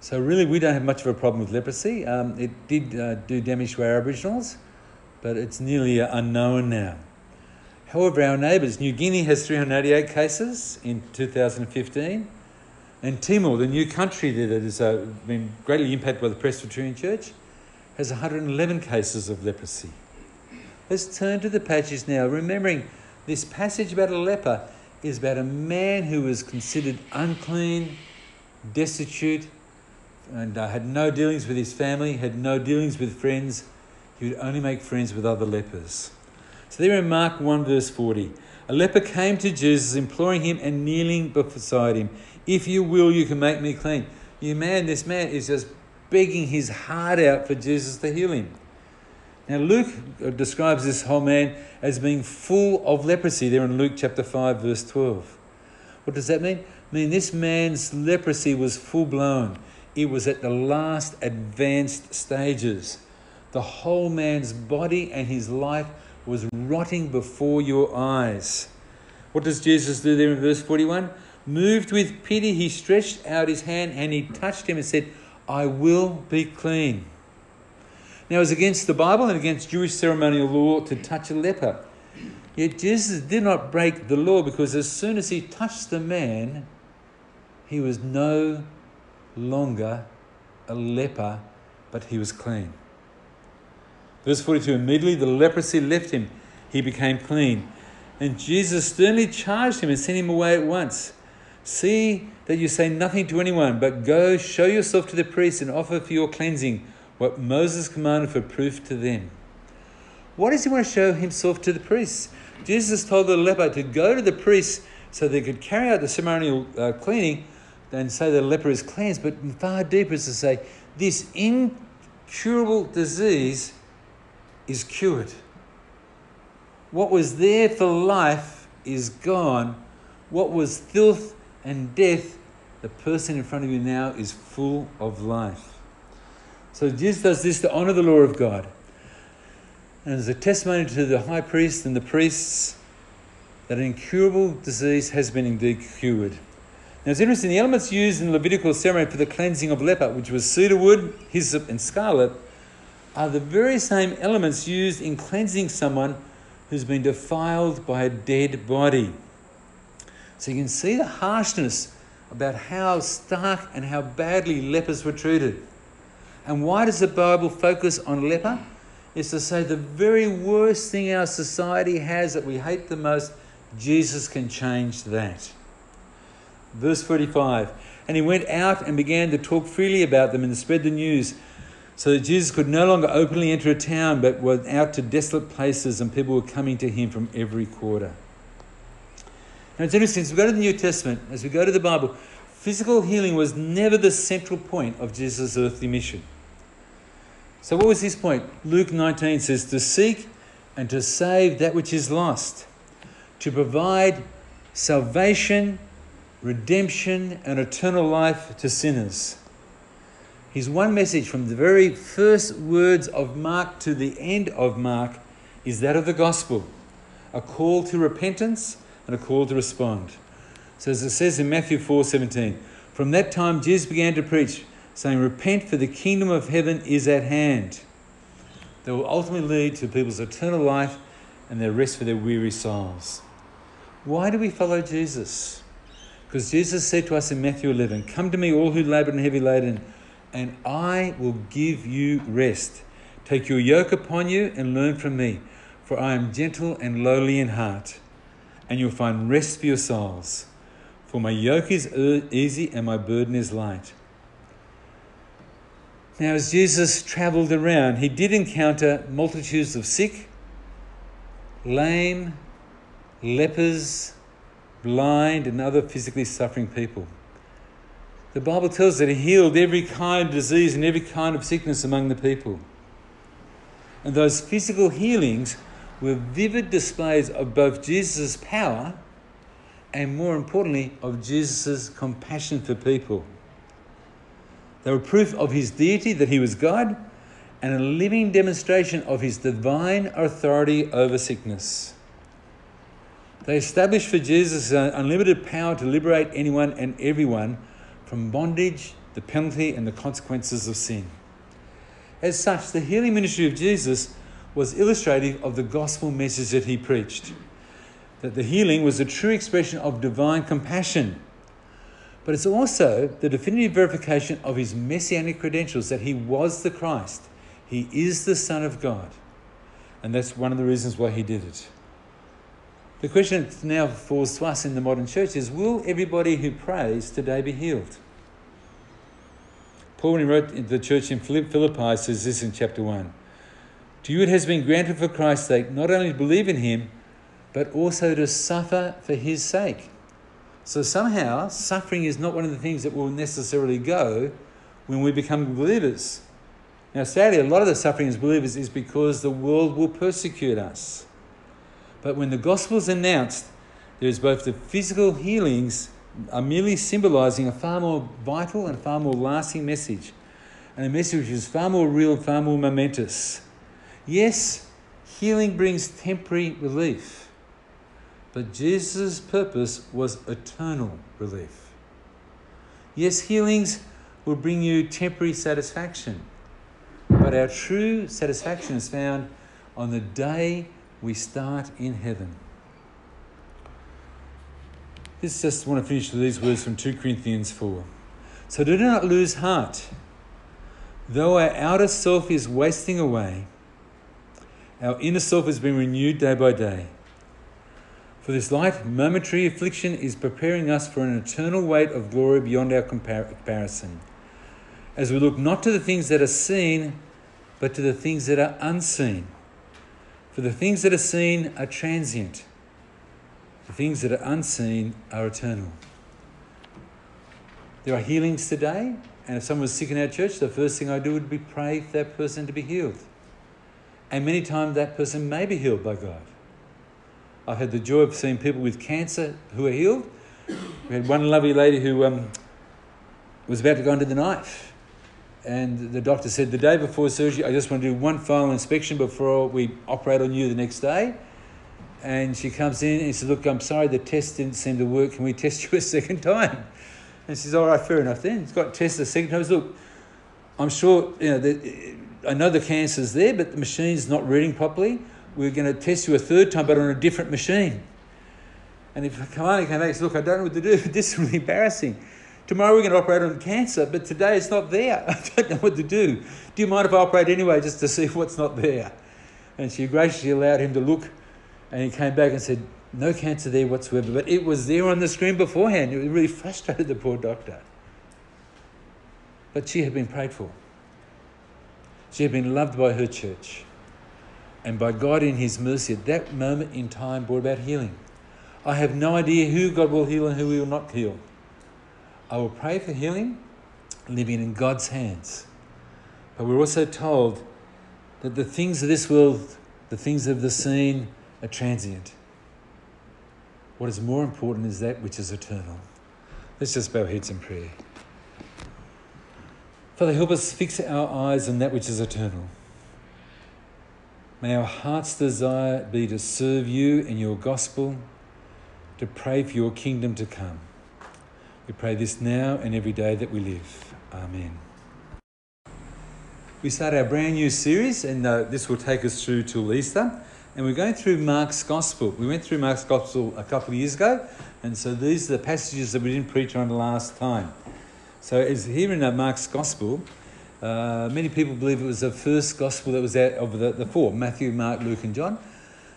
So, really, we don't have much of a problem with leprosy. Um, it did uh, do damage to our Aboriginals, but it's nearly unknown now. However, our neighbours, New Guinea has 388 cases in 2015, and Timor, the new country there that has uh, been greatly impacted by the Presbyterian Church, has 111 cases of leprosy. Let's turn to the passage now, remembering this passage about a leper is about a man who was considered unclean, destitute, and uh, had no dealings with his family, had no dealings with friends. He would only make friends with other lepers. So there in Mark 1, verse 40, a leper came to Jesus, imploring him and kneeling beside him. If you will, you can make me clean. You man, this man is just begging his heart out for Jesus to heal him. Now, Luke uh, describes this whole man as being full of leprosy there in Luke chapter 5, verse 12. What does that mean? I mean, this man's leprosy was full blown, it was at the last advanced stages. The whole man's body and his life was rotting before your eyes. What does Jesus do there in verse 41? Moved with pity, he stretched out his hand and he touched him and said, I will be clean. Now, it was against the Bible and against Jewish ceremonial law to touch a leper. Yet Jesus did not break the law because as soon as he touched the man, he was no longer a leper, but he was clean. Verse 42 Immediately the leprosy left him, he became clean. And Jesus sternly charged him and sent him away at once. See that you say nothing to anyone, but go show yourself to the priest and offer for your cleansing what Moses commanded for proof to them. Why does he want to show himself to the priests? Jesus told the leper to go to the priests so they could carry out the ceremonial uh, cleaning and say the leper is cleansed, but far deeper is to say this incurable disease is cured. What was there for life is gone. What was filth and death, the person in front of you now is full of life. So Jesus does this to honor the law of God. And as a testimony to the high priest and the priests that an incurable disease has been indeed cured. Now it's interesting, the elements used in the Levitical ceremony for the cleansing of leper, which was cedar wood, hyssop, and scarlet, are the very same elements used in cleansing someone who's been defiled by a dead body. So you can see the harshness about how stark and how badly lepers were treated. And why does the Bible focus on leper? It's to say the very worst thing our society has that we hate the most, Jesus can change that. Verse 45 And he went out and began to talk freely about them and spread the news, so that Jesus could no longer openly enter a town, but went out to desolate places, and people were coming to him from every quarter. Now it's interesting, as we go to the New Testament, as we go to the Bible, physical healing was never the central point of Jesus' earthly mission. So, what was his point? Luke 19 says, To seek and to save that which is lost, to provide salvation, redemption, and eternal life to sinners. His one message from the very first words of Mark to the end of Mark is that of the gospel a call to repentance and a call to respond. So as it says in Matthew 4:17, from that time Jesus began to preach, saying, Repent, for the kingdom of heaven is at hand. That will ultimately lead to people's eternal life and their rest for their weary souls. Why do we follow Jesus? Because Jesus said to us in Matthew 11, Come to me, all who labor and heavy laden, and I will give you rest. Take your yoke upon you and learn from me, for I am gentle and lowly in heart and you'll find rest for your souls. For my yoke is easy and my burden is light. Now, as Jesus traveled around, he did encounter multitudes of sick, lame, lepers, blind, and other physically suffering people. The Bible tells that he healed every kind of disease and every kind of sickness among the people. And those physical healings were vivid displays of both Jesus' power and, more importantly, of Jesus' compassion for people. They were proof of his deity, that he was God, and a living demonstration of his divine authority over sickness. They established for Jesus an unlimited power to liberate anyone and everyone from bondage, the penalty, and the consequences of sin. As such, the healing ministry of Jesus was illustrative of the gospel message that he preached that the healing was a true expression of divine compassion. But it's also the definitive verification of his messianic credentials that he was the Christ, he is the Son of God. And that's one of the reasons why he did it. The question that now falls to us in the modern church is will everybody who prays today be healed? Paul, when he wrote to the church in Philippi, says this in chapter 1 to you it has been granted for Christ's sake not only to believe in him, but also to suffer for his sake. So somehow, suffering is not one of the things that will necessarily go when we become believers. Now, sadly, a lot of the suffering as believers is because the world will persecute us. But when the gospel is announced, there is both the physical healings are merely symbolizing a far more vital and far more lasting message, and a message which is far more real and far more momentous. Yes, Healing brings temporary relief, but Jesus' purpose was eternal relief. Yes, healings will bring you temporary satisfaction, but our true satisfaction is found on the day we start in heaven. This just want to finish with these words from 2 Corinthians 4. So do not lose heart. Though our outer self is wasting away, our inner self is being renewed day by day. For this light, momentary affliction is preparing us for an eternal weight of glory beyond our compar- comparison. As we look not to the things that are seen, but to the things that are unseen. For the things that are seen are transient, the things that are unseen are eternal. There are healings today, and if someone was sick in our church, the first thing I do would be pray for that person to be healed. And many times that person may be healed by God. I've had the joy of seeing people with cancer who are healed. We had one lovely lady who um, was about to go under the knife. And the doctor said, The day before surgery, I just want to do one final inspection before we operate on you the next day. And she comes in and says, Look, I'm sorry, the test didn't seem to work. Can we test you a second time? And she says, All right, fair enough then. He's got tested a second time. Says, Look, I'm sure, you know, the, I know the cancer's there, but the machine's not reading properly. We're going to test you a third time, but on a different machine. And if Kamani came back and said, Look, I don't know what to do. This is really embarrassing. Tomorrow we're going to operate on cancer, but today it's not there. I don't know what to do. Do you mind if I operate anyway just to see what's not there? And she graciously allowed him to look, and he came back and said, No cancer there whatsoever. But it was there on the screen beforehand. It really frustrated the poor doctor. But she had been prayed for. She had been loved by her church. And by God in His mercy, at that moment in time, brought about healing. I have no idea who God will heal and who He will not heal. I will pray for healing, living in God's hands. But we're also told that the things of this world, the things of the seen, are transient. What is more important is that which is eternal. Let's just bow heads in prayer. Father, help us fix our eyes on that which is eternal. May our heart's desire be to serve you and your gospel, to pray for your kingdom to come. We pray this now and every day that we live. Amen. We start our brand new series, and uh, this will take us through till Easter. And we're going through Mark's Gospel. We went through Mark's Gospel a couple of years ago, and so these are the passages that we didn't preach on the last time. So, as here in uh, Mark's Gospel, uh, many people believe it was the first Gospel that was out of the, the four Matthew, Mark, Luke, and John.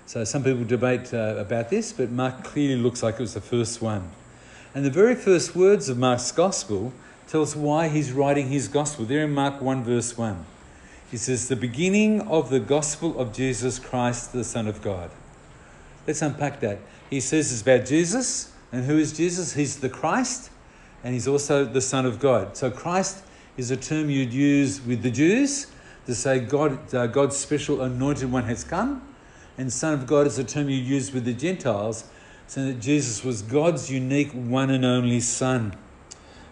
So, some people debate uh, about this, but Mark clearly looks like it was the first one. And the very first words of Mark's Gospel tell us why he's writing his Gospel. There in Mark 1, verse 1. He says, The beginning of the Gospel of Jesus Christ, the Son of God. Let's unpack that. He says it's about Jesus. And who is Jesus? He's the Christ and he's also the Son of God. So Christ is a term you'd use with the Jews to say God, uh, God's special anointed one has come, and Son of God is a term you use with the Gentiles, saying that Jesus was God's unique one and only Son.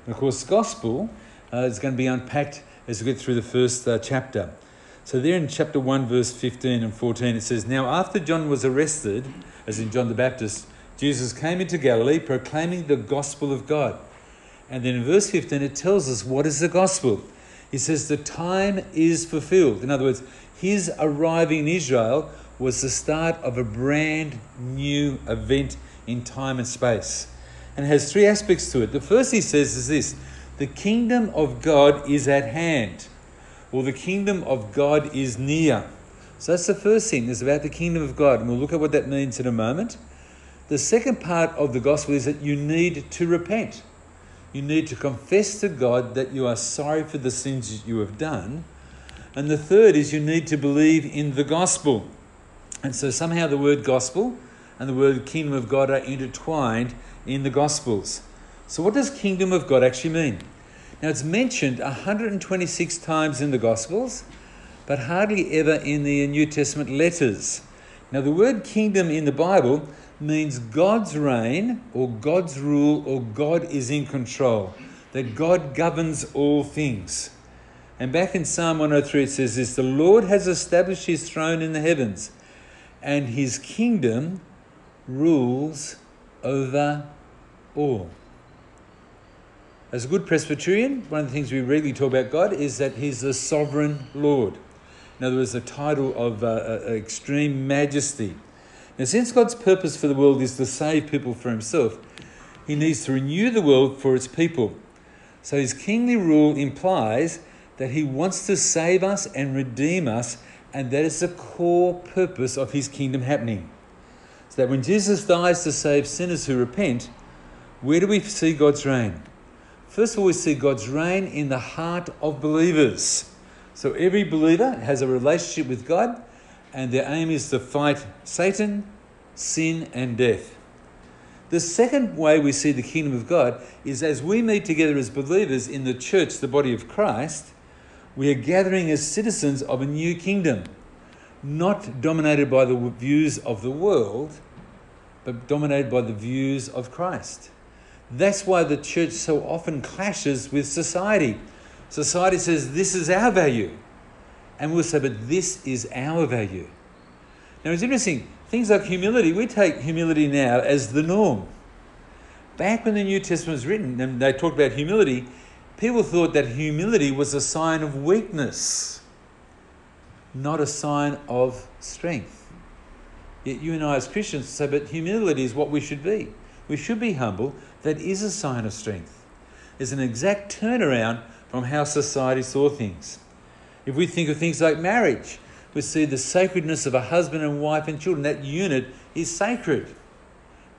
And of course, Gospel uh, is going to be unpacked as we get through the first uh, chapter. So there in chapter 1, verse 15 and 14, it says, Now after John was arrested, as in John the Baptist, Jesus came into Galilee proclaiming the gospel of God and then in verse 15, it tells us what is the gospel. He says, The time is fulfilled. In other words, his arriving in Israel was the start of a brand new event in time and space. And it has three aspects to it. The first he says is this the kingdom of God is at hand, or the kingdom of God is near. So that's the first thing, is about the kingdom of God. And we'll look at what that means in a moment. The second part of the gospel is that you need to repent. You need to confess to God that you are sorry for the sins you have done. And the third is you need to believe in the gospel. And so somehow the word gospel and the word kingdom of God are intertwined in the gospels. So, what does kingdom of God actually mean? Now, it's mentioned 126 times in the gospels, but hardly ever in the New Testament letters. Now, the word kingdom in the Bible means God's reign or God's rule or God is in control, that God governs all things. And back in Psalm 103 it says this The Lord has established his throne in the heavens, and his kingdom rules over all. As a good Presbyterian, one of the things we regularly talk about God is that He's the sovereign Lord. In other words, a title of uh, uh, extreme majesty. Now, since God's purpose for the world is to save people for Himself, He needs to renew the world for its people. So, His kingly rule implies that He wants to save us and redeem us, and that is the core purpose of His kingdom happening. So that when Jesus dies to save sinners who repent, where do we see God's reign? First of all, we see God's reign in the heart of believers. So every believer has a relationship with God, and their aim is to fight Satan, sin, and death. The second way we see the kingdom of God is as we meet together as believers in the church, the body of Christ, we are gathering as citizens of a new kingdom, not dominated by the views of the world, but dominated by the views of Christ. That's why the church so often clashes with society. Society says, This is our value. And we'll say, But this is our value. Now, it's interesting. Things like humility, we take humility now as the norm. Back when the New Testament was written and they talked about humility, people thought that humility was a sign of weakness, not a sign of strength. Yet you and I, as Christians, say, But humility is what we should be. We should be humble that is a sign of strength. It's an exact turnaround from how society saw things. If we think of things like marriage, we see the sacredness of a husband and wife and children. That unit is sacred.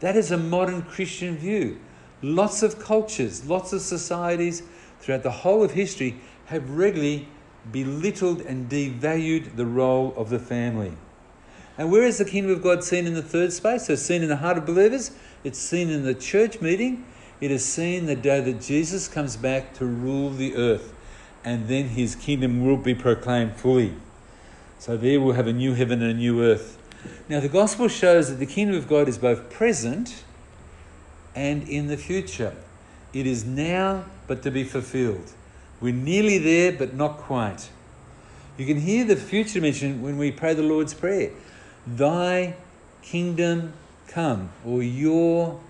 That is a modern Christian view. Lots of cultures, lots of societies throughout the whole of history have regularly belittled and devalued the role of the family. And where is the kingdom of God seen in the third space? It's seen in the heart of believers, it's seen in the church meeting, it is seen the day that Jesus comes back to rule the earth, and then his kingdom will be proclaimed fully. So there we'll have a new heaven and a new earth. Now, the gospel shows that the kingdom of God is both present and in the future. It is now, but to be fulfilled. We're nearly there, but not quite. You can hear the future mentioned when we pray the Lord's Prayer. Thy kingdom come, or your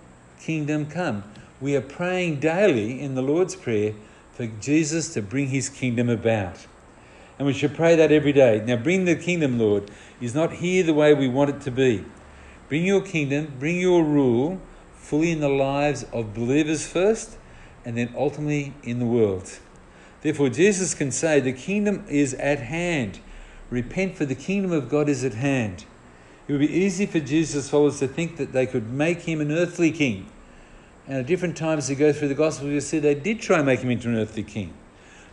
kingdom come. We are praying daily in the Lord's Prayer for Jesus to bring his kingdom about. And we should pray that every day. Now, bring the kingdom, Lord, is not here the way we want it to be. Bring your kingdom, bring your rule fully in the lives of believers first, and then ultimately in the world. Therefore, Jesus can say, The kingdom is at hand. Repent, for the kingdom of God is at hand. It would be easy for Jesus' followers to think that they could make him an earthly king. And at different times you go through the Gospel, you see they did try and make him into an earthly king.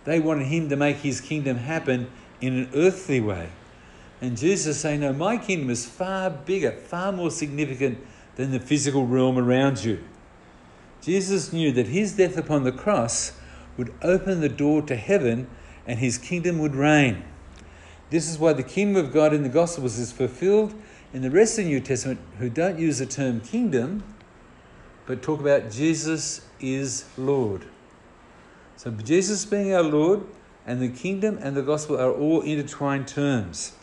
They wanted him to make his kingdom happen in an earthly way. And Jesus is saying, No, my kingdom is far bigger, far more significant than the physical realm around you. Jesus knew that his death upon the cross would open the door to heaven and his kingdom would reign. This is why the kingdom of God in the Gospels is fulfilled in the rest of the New Testament who don't use the term kingdom, but talk about Jesus is Lord. So Jesus being our Lord and the kingdom and the gospel are all intertwined terms.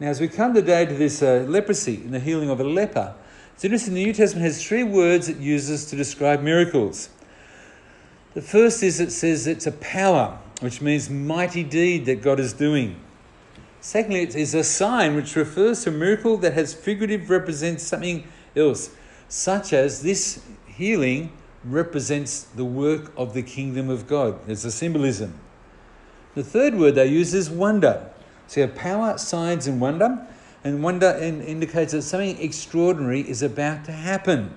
Now, as we come today to this uh, leprosy and the healing of a leper, it's interesting the New Testament has three words it uses to describe miracles. The first is it says it's a power, which means mighty deed that God is doing. Secondly, it is a sign which refers to a miracle that has figurative represents something else, such as this healing represents the work of the kingdom of God. There's a symbolism. The third word they use is wonder. So power, signs, and wonder. And wonder indicates that something extraordinary is about to happen.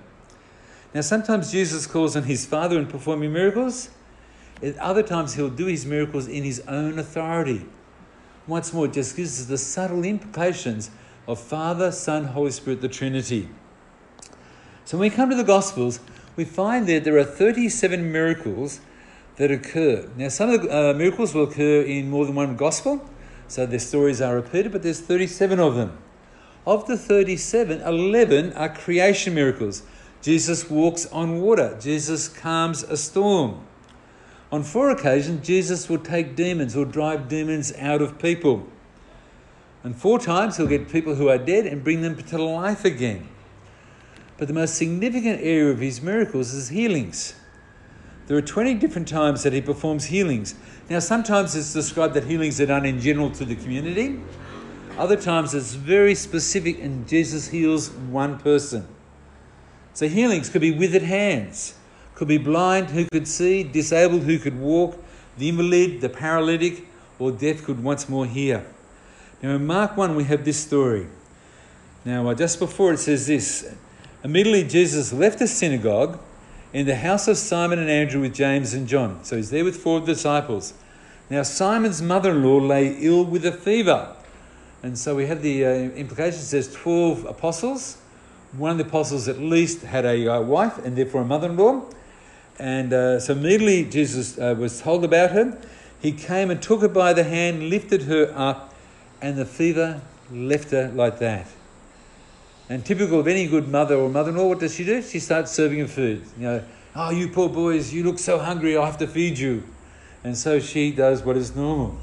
Now, sometimes Jesus calls on his Father in performing miracles. At other times, he'll do his miracles in his own authority. Once more, it just gives us the subtle implications of Father, Son, Holy Spirit, the Trinity. So when we come to the Gospels, we find that there are 37 miracles that occur. Now, some of the uh, miracles will occur in more than one Gospel, so their stories are repeated, but there's 37 of them. Of the 37, 11 are creation miracles. Jesus walks on water, Jesus calms a storm. On four occasions, Jesus will take demons or drive demons out of people. And four times he'll get people who are dead and bring them to life again. But the most significant area of his miracles is healings. There are 20 different times that he performs healings. Now, sometimes it's described that healings are done in general to the community. Other times it's very specific and Jesus heals one person. So healings could be withered hands, could be blind who could see, disabled who could walk, the invalid, the paralytic, or deaf could once more hear. Now in Mark 1 we have this story. Now uh, just before it says this, immediately Jesus left the synagogue in the house of Simon and Andrew with James and John. So he's there with four disciples. Now Simon's mother-in-law lay ill with a fever. And so we have the uh, implication says 12 apostles. One of the apostles at least had a uh, wife and therefore a mother in law. And uh, so immediately Jesus uh, was told about her. He came and took her by the hand, lifted her up, and the fever left her like that. And typical of any good mother or mother in law, what does she do? She starts serving him food. You know, oh, you poor boys, you look so hungry, I have to feed you. And so she does what is normal.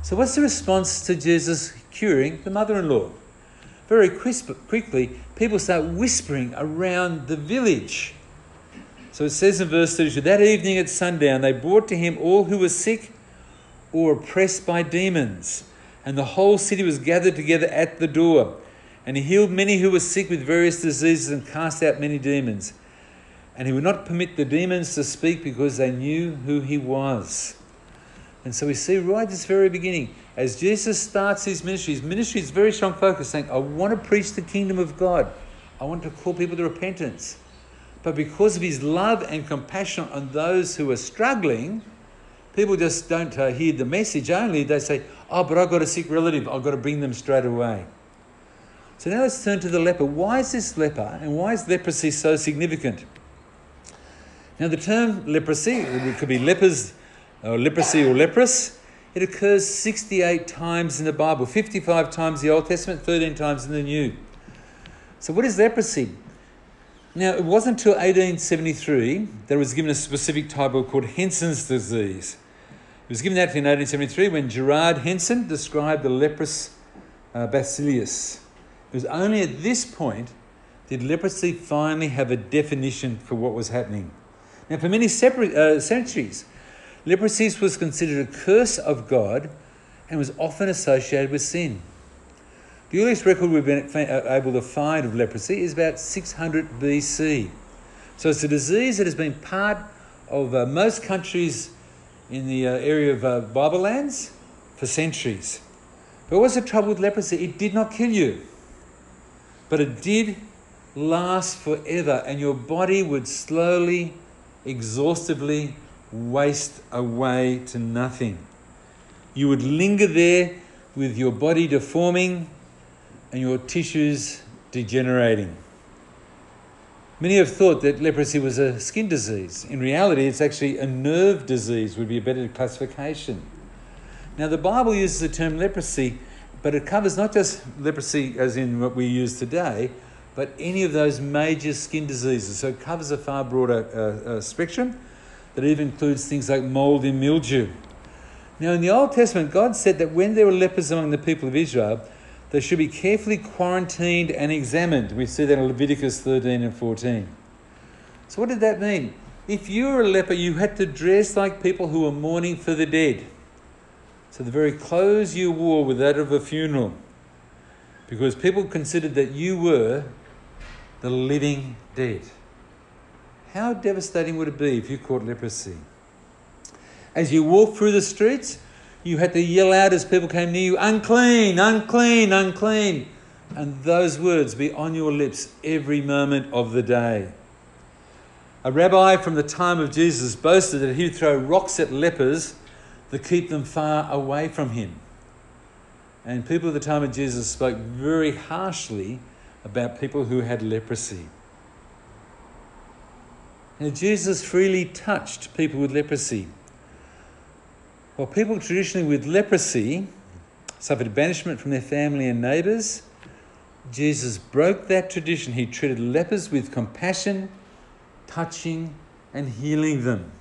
So, what's the response to Jesus curing the mother in law? Very crisp, quickly, people start whispering around the village. So it says in verse 32 that evening at sundown, they brought to him all who were sick or oppressed by demons, and the whole city was gathered together at the door. And he healed many who were sick with various diseases and cast out many demons. And he would not permit the demons to speak because they knew who he was. And so we see right at this very beginning, as Jesus starts his ministry, his ministry is very strong focus, saying, I want to preach the kingdom of God. I want to call people to repentance. But because of his love and compassion on those who are struggling, people just don't uh, hear the message only. They say, Oh, but I've got a sick relative. I've got to bring them straight away. So now let's turn to the leper. Why is this leper and why is leprosy so significant? Now, the term leprosy, it could be lepers or leprosy or leprous, it occurs 68 times in the Bible, 55 times in the Old Testament, 13 times in the New. So, what is leprosy? Now, it wasn't until 1873 that it was given a specific type called Hansen's disease. It was given that in 1873 when Gerard Hansen described the leprous uh, bacillus. It was only at this point did leprosy finally have a definition for what was happening. Now, for many separate, uh, centuries, Leprosy was considered a curse of God and was often associated with sin. The earliest record we've been uh, able to find of leprosy is about 600 BC. So it's a disease that has been part of uh, most countries in the uh, area of uh, Bible lands for centuries. But what's the trouble with leprosy? It did not kill you, but it did last forever, and your body would slowly, exhaustively waste away to nothing. You would linger there with your body deforming and your tissues degenerating. Many have thought that leprosy was a skin disease. In reality, it's actually a nerve disease, would be a better classification. Now, the Bible uses the term leprosy, but it covers not just leprosy as in what we use today, but any of those major skin diseases. So it covers a far broader uh, uh, spectrum that even includes things like mold and mildew. Now, in the Old Testament, God said that when there were lepers among the people of Israel, they should be carefully quarantined and examined. We see that in Leviticus 13 and 14. So, what did that mean? If you were a leper, you had to dress like people who were mourning for the dead. So, the very clothes you wore were that of a funeral, because people considered that you were the living dead. How devastating would it be if you caught leprosy? As you walked through the streets, you had to yell out as people came near you, unclean, unclean, unclean. And those words be on your lips every moment of the day. A rabbi from the time of Jesus boasted that he'd throw rocks at lepers to keep them far away from him. And people at the time of Jesus spoke very harshly about people who had leprosy. Now, Jesus freely touched people with leprosy. While people traditionally with leprosy suffered banishment from their family and neighbours, Jesus broke that tradition. He treated lepers with compassion, touching and healing them.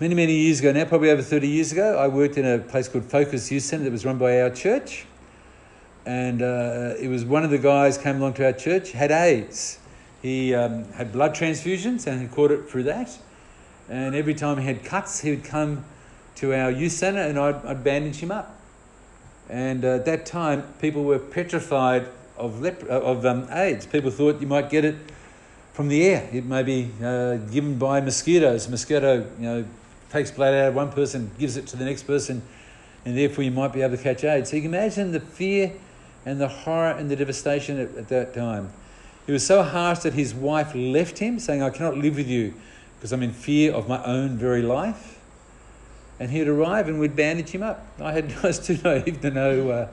Many, many years ago now, probably over 30 years ago. I worked in a place called Focus Youth Centre that was run by our church. And uh, it was one of the guys came along to our church, had AIDS. He um, had blood transfusions and he caught it through that. And every time he had cuts, he would come to our youth centre and I'd, I'd bandage him up. And uh, at that time, people were petrified of, uh, of um, AIDS. People thought you might get it from the air. It may be uh, given by mosquitoes. Mosquito, you know, takes blood out of one person, gives it to the next person, and therefore you might be able to catch AIDS. So you can imagine the fear and the horror and the devastation at, at that time. It was so harsh that his wife left him, saying, I cannot live with you because I'm in fear of my own very life. And he'd arrive and we'd bandage him up. I, had, I was too naive to know uh,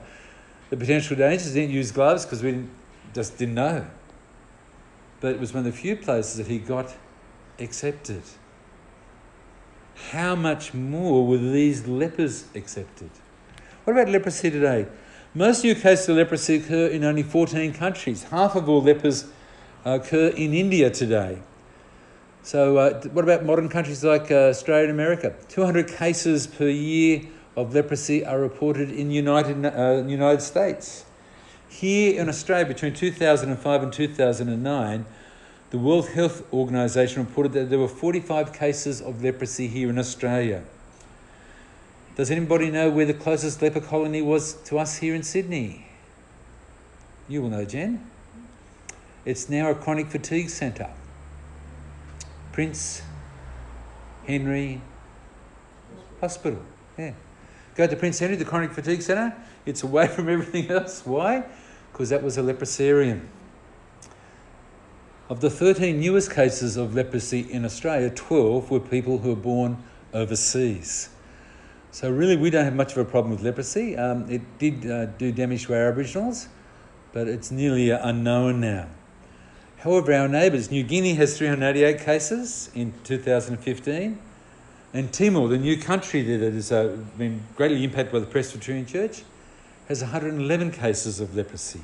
the potential dangers. Didn't use gloves because we didn't, just didn't know. But it was one of the few places that he got accepted. How much more were these lepers accepted? What about leprosy today? Most new cases of leprosy occur in only 14 countries. Half of all lepers occur in India today. So, uh, what about modern countries like uh, Australia and America? 200 cases per year of leprosy are reported in United uh, United States. Here in Australia, between 2005 and 2009, the World Health Organization reported that there were 45 cases of leprosy here in Australia. Does anybody know where the closest leper colony was to us here in Sydney? You will know, Jen. It's now a chronic fatigue centre. Prince Henry Hospital. Yeah. Go to Prince Henry, the chronic fatigue centre. It's away from everything else. Why? Because that was a leprosarium. Of the 13 newest cases of leprosy in Australia, 12 were people who were born overseas. So, really, we don't have much of a problem with leprosy. Um, it did uh, do damage to our Aboriginals, but it's nearly unknown now. However, our neighbours, New Guinea has 388 cases in 2015, and Timor, the new country that has uh, been greatly impacted by the Presbyterian Church, has 111 cases of leprosy.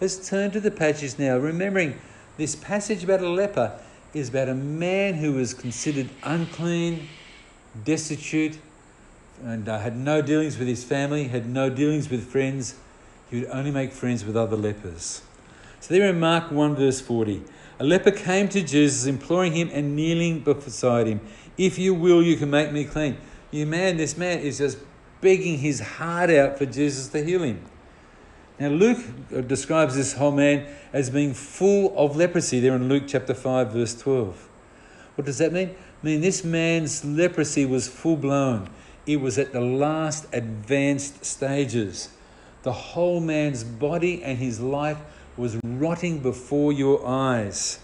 Let's turn to the passage now, remembering this passage about a leper is about a man who was considered unclean, destitute, and uh, had no dealings with his family, had no dealings with friends. He would only make friends with other lepers. So there in Mark 1, verse 40, a leper came to Jesus, imploring him and kneeling beside him. If you will, you can make me clean. You man, this man is just begging his heart out for Jesus to heal him. Now, Luke uh, describes this whole man as being full of leprosy there in Luke chapter 5, verse 12. What does that mean? I mean, this man's leprosy was full blown, it was at the last advanced stages. The whole man's body and his life was rotting before your eyes.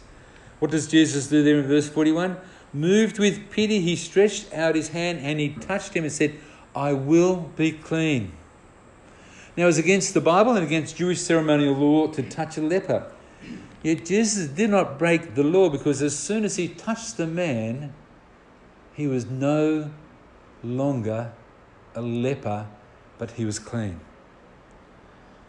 What does Jesus do there in verse 41? Moved with pity, he stretched out his hand and he touched him and said, I will be clean. Now, it was against the Bible and against Jewish ceremonial law to touch a leper. Yet Jesus did not break the law because as soon as he touched the man, he was no longer a leper, but he was clean.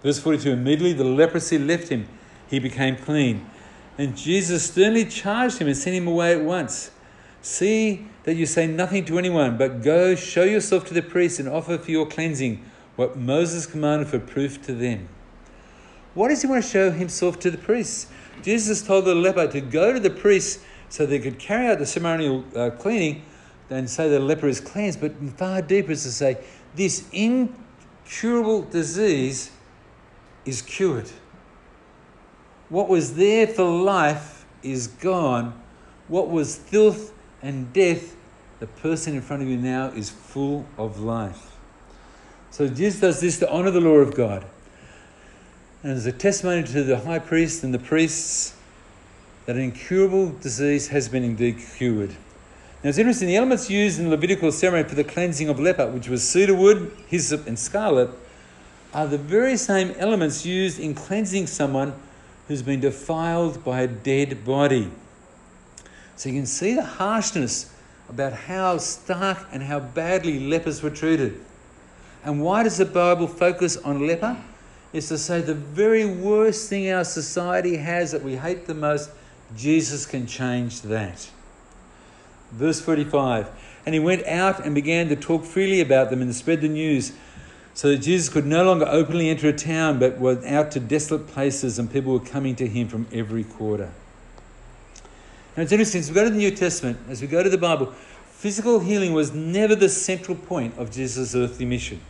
Verse 42 Immediately the leprosy left him, he became clean. And Jesus sternly charged him and sent him away at once. See that you say nothing to anyone, but go show yourself to the priest and offer for your cleansing what Moses commanded for proof to them. Why does he want to show himself to the priests? Jesus told the leper to go to the priests so they could carry out the ceremonial uh, cleaning and say the leper is cleansed, but far deeper is to say this incurable disease is cured. What was there for life is gone. What was filth and death, the person in front of you now is full of life. So Jesus does this to honor the law of God. And as a testimony to the high priest and the priests that an incurable disease has been indeed cured. Now it's interesting, the elements used in the Levitical ceremony for the cleansing of leper, which was cedar wood, hyssop, and scarlet, are the very same elements used in cleansing someone who's been defiled by a dead body. So you can see the harshness about how stark and how badly lepers were treated. And why does the Bible focus on leper? Is to say the very worst thing our society has that we hate the most, Jesus can change that. Verse 45 And he went out and began to talk freely about them and spread the news so that Jesus could no longer openly enter a town but went out to desolate places and people were coming to him from every quarter. Now it's interesting, as we go to the New Testament, as we go to the Bible, physical healing was never the central point of Jesus' earthly mission.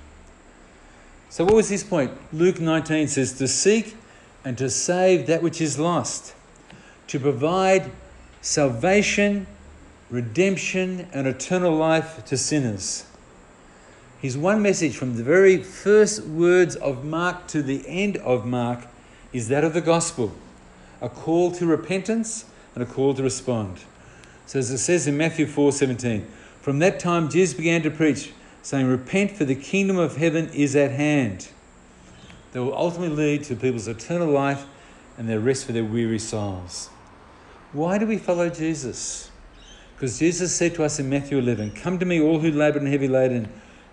So, what was his point? Luke 19 says, To seek and to save that which is lost, to provide salvation, redemption, and eternal life to sinners. His one message from the very first words of Mark to the end of Mark is that of the gospel a call to repentance and a call to respond. So as it says in Matthew 4:17, from that time Jesus began to preach, saying, Repent, for the kingdom of heaven is at hand. That will ultimately lead to people's eternal life and their rest for their weary souls. Why do we follow Jesus? Because Jesus said to us in Matthew 11, Come to me, all who labor and heavy laden,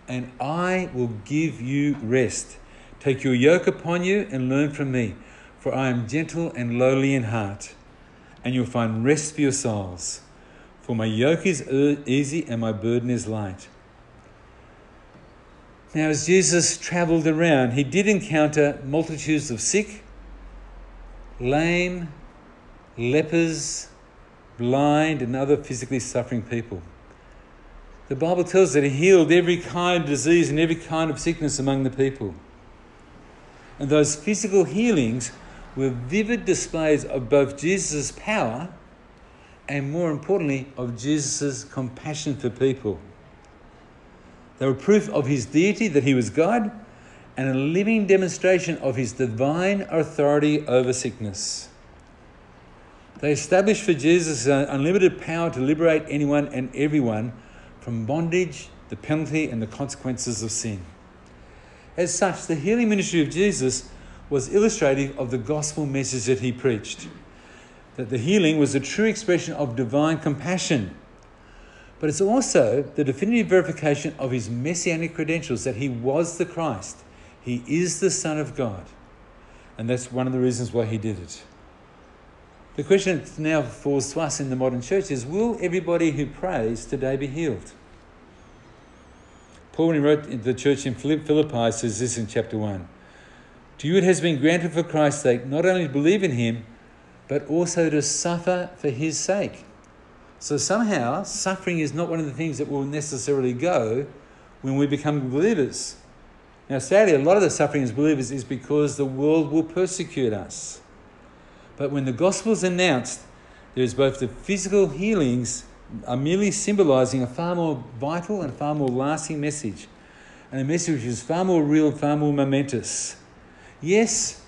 and I will give you rest. Take your yoke upon you and learn from me, for I am gentle and lowly in heart and you'll find rest for your souls. For my yoke is uh, easy and my burden is light. Now, as Jesus traveled around, he did encounter multitudes of sick, lame, lepers, blind, and other physically suffering people. The Bible tells that he healed every kind of disease and every kind of sickness among the people. And those physical healings were vivid displays of both Jesus' power and, more importantly, of Jesus' compassion for people. They were proof of his deity, that he was God, and a living demonstration of his divine authority over sickness. They established for Jesus an unlimited power to liberate anyone and everyone from bondage, the penalty, and the consequences of sin. As such, the healing ministry of Jesus was illustrative of the gospel message that he preached. That the healing was a true expression of divine compassion. But it's also the definitive verification of his messianic credentials that he was the Christ. He is the Son of God. And that's one of the reasons why he did it. The question that now falls to us in the modern church is will everybody who prays today be healed? Paul, when he wrote to the church in Philippi, says this in chapter 1 to you it has been granted for Christ's sake not only to believe in him, but also to suffer for his sake. So somehow, suffering is not one of the things that will necessarily go when we become believers. Now, sadly, a lot of the suffering as believers is because the world will persecute us. But when the gospel is announced, there is both the physical healings are merely symbolizing a far more vital and far more lasting message, and a message which is far more real and far more momentous. Yes,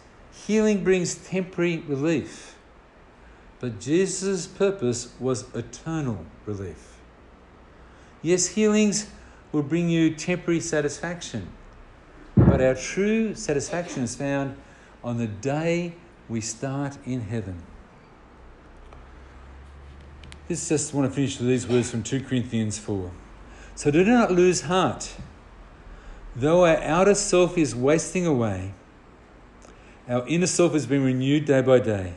healing brings temporary relief, but Jesus' purpose was eternal relief. Yes, healings will bring you temporary satisfaction, but our true satisfaction is found on the day we start in heaven. This just want to finish with these words from 2 Corinthians 4. So do not lose heart. Though our outer self is wasting away, our inner self has been renewed day by day.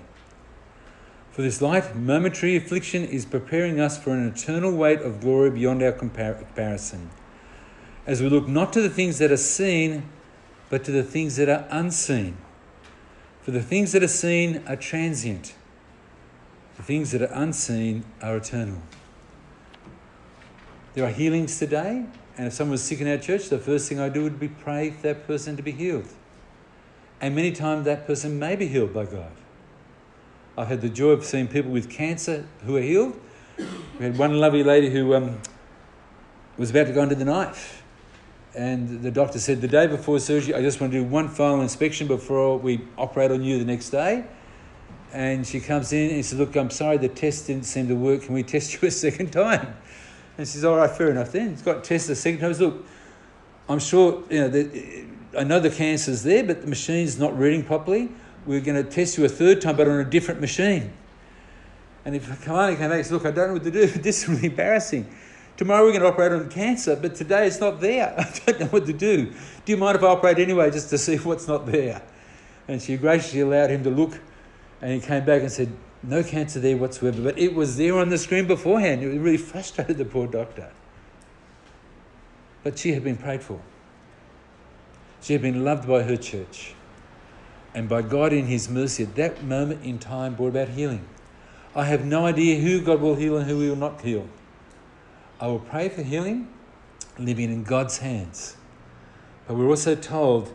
For this light, momentary affliction is preparing us for an eternal weight of glory beyond our comparison. As we look not to the things that are seen, but to the things that are unseen. For the things that are seen are transient, the things that are unseen are eternal. There are healings today, and if someone was sick in our church, the first thing I do would be pray for that person to be healed. And many times that person may be healed by God. I've had the joy of seeing people with cancer who are healed. We had one lovely lady who um, was about to go under the knife. And the doctor said, The day before surgery, I just want to do one final inspection before we operate on you the next day. And she comes in and he says, Look, I'm sorry, the test didn't seem to work. Can we test you a second time? And she says, All right, fair enough then. He's got tested a second time. Says, Look, I'm sure, you know, I know the cancer's there, but the machine's not reading properly. We're going to test you a third time, but on a different machine. And if Kamani came back and said, Look, I don't know what to do, this is really embarrassing. Tomorrow we're going to operate on cancer, but today it's not there. I don't know what to do. Do you mind if I operate anyway just to see what's not there? And she graciously allowed him to look, and he came back and said, No cancer there whatsoever. But it was there on the screen beforehand. It really frustrated the poor doctor. But she had been prayed for. She had been loved by her church. And by God in His mercy, at that moment in time, brought about healing. I have no idea who God will heal and who He will not heal. I will pray for healing, living in God's hands. But we're also told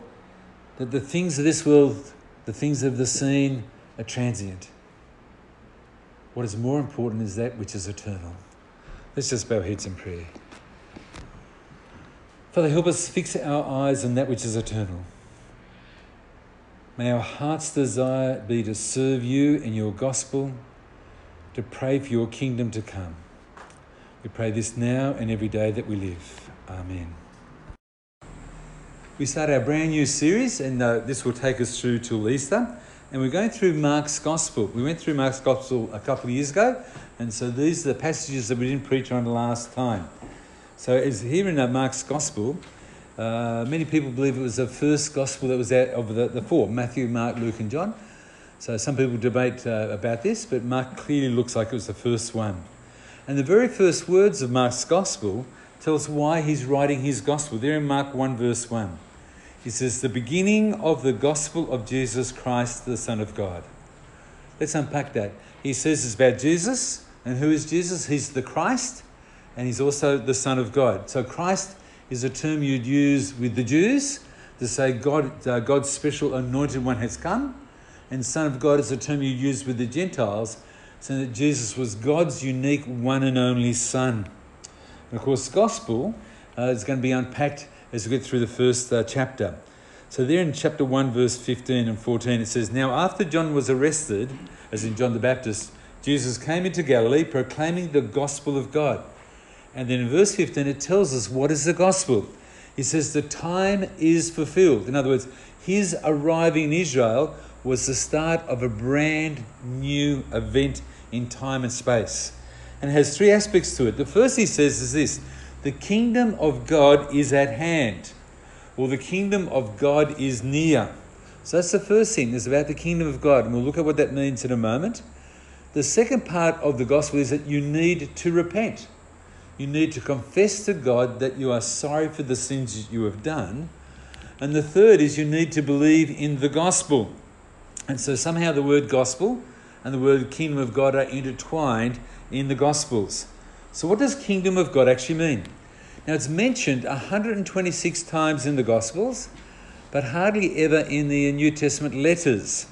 that the things of this world, the things of the seen, are transient. What is more important is that which is eternal. Let's just bow heads in prayer. Father, help us fix our eyes on that which is eternal. May our heart's desire be to serve you and your gospel, to pray for your kingdom to come. We pray this now and every day that we live. Amen. We start our brand new series, and uh, this will take us through till Easter. And we're going through Mark's Gospel. We went through Mark's Gospel a couple of years ago, and so these are the passages that we didn't preach on the last time. So, as here in uh, Mark's Gospel, uh, many people believe it was the first Gospel that was out of the, the four Matthew, Mark, Luke, and John. So, some people debate uh, about this, but Mark clearly looks like it was the first one. And the very first words of Mark's Gospel tell us why he's writing his Gospel. There in Mark 1, verse 1. He says, the beginning of the gospel of Jesus Christ, the Son of God. Let's unpack that. He says it's about Jesus. And who is Jesus? He's the Christ, and he's also the Son of God. So Christ is a term you'd use with the Jews to say God, uh, God's special anointed one has come. And Son of God is a term you use with the Gentiles, saying that Jesus was God's unique one and only Son. And of course, gospel uh, is going to be unpacked as we get through the first uh, chapter. So, there in chapter 1, verse 15 and 14, it says, Now after John was arrested, as in John the Baptist, Jesus came into Galilee proclaiming the gospel of God. And then in verse 15, it tells us what is the gospel. He says, The time is fulfilled. In other words, his arriving in Israel was the start of a brand new event in time and space. And it has three aspects to it. The first he says is this the kingdom of God is at hand, or the kingdom of God is near. So that's the first thing, is about the kingdom of God, and we'll look at what that means in a moment. The second part of the gospel is that you need to repent. You need to confess to God that you are sorry for the sins that you have done. And the third is you need to believe in the gospel. And so somehow the word gospel and the word kingdom of God are intertwined in the gospels. So, what does kingdom of God actually mean? Now, it's mentioned 126 times in the Gospels, but hardly ever in the New Testament letters.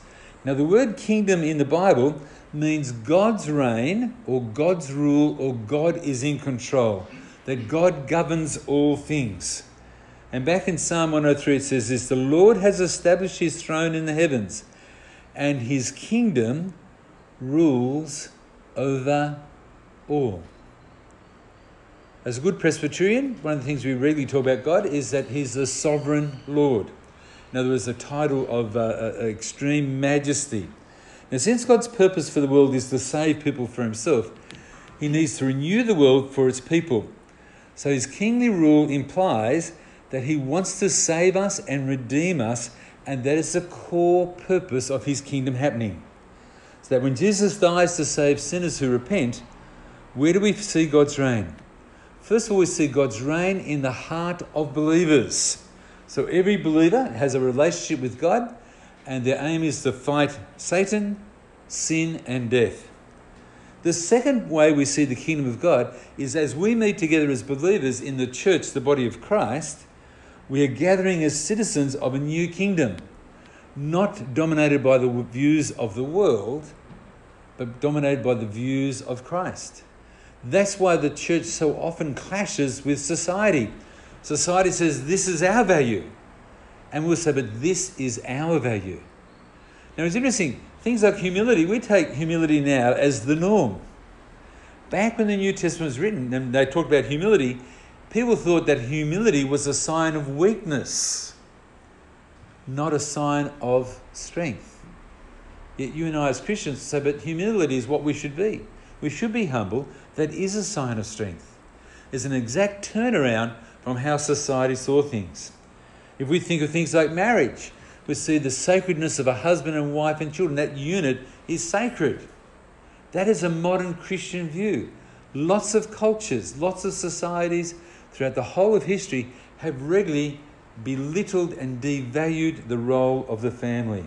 Now, the word kingdom in the Bible means God's reign or God's rule or God is in control, that God governs all things. And back in Psalm 103, it says this The Lord has established his throne in the heavens, and his kingdom rules over all. As a good Presbyterian, one of the things we regularly talk about God is that He's the sovereign Lord. In other words, the title of uh, uh, extreme majesty. Now, since God's purpose for the world is to save people for Himself, He needs to renew the world for its people. So His kingly rule implies that He wants to save us and redeem us, and that is the core purpose of His kingdom happening. So that when Jesus dies to save sinners who repent, where do we see God's reign? First of all, we see God's reign in the heart of believers. So every believer has a relationship with God, and their aim is to fight Satan, sin, and death. The second way we see the kingdom of God is as we meet together as believers in the church, the body of Christ, we are gathering as citizens of a new kingdom, not dominated by the views of the world, but dominated by the views of Christ. That's why the church so often clashes with society. Society says, This is our value. And we'll say, But this is our value. Now, it's interesting. Things like humility, we take humility now as the norm. Back when the New Testament was written and they talked about humility, people thought that humility was a sign of weakness, not a sign of strength. Yet you and I, as Christians, say, But humility is what we should be. We should be humble that is a sign of strength. It's an exact turnaround from how society saw things. If we think of things like marriage, we see the sacredness of a husband and wife and children. That unit is sacred. That is a modern Christian view. Lots of cultures, lots of societies, throughout the whole of history have regularly belittled and devalued the role of the family.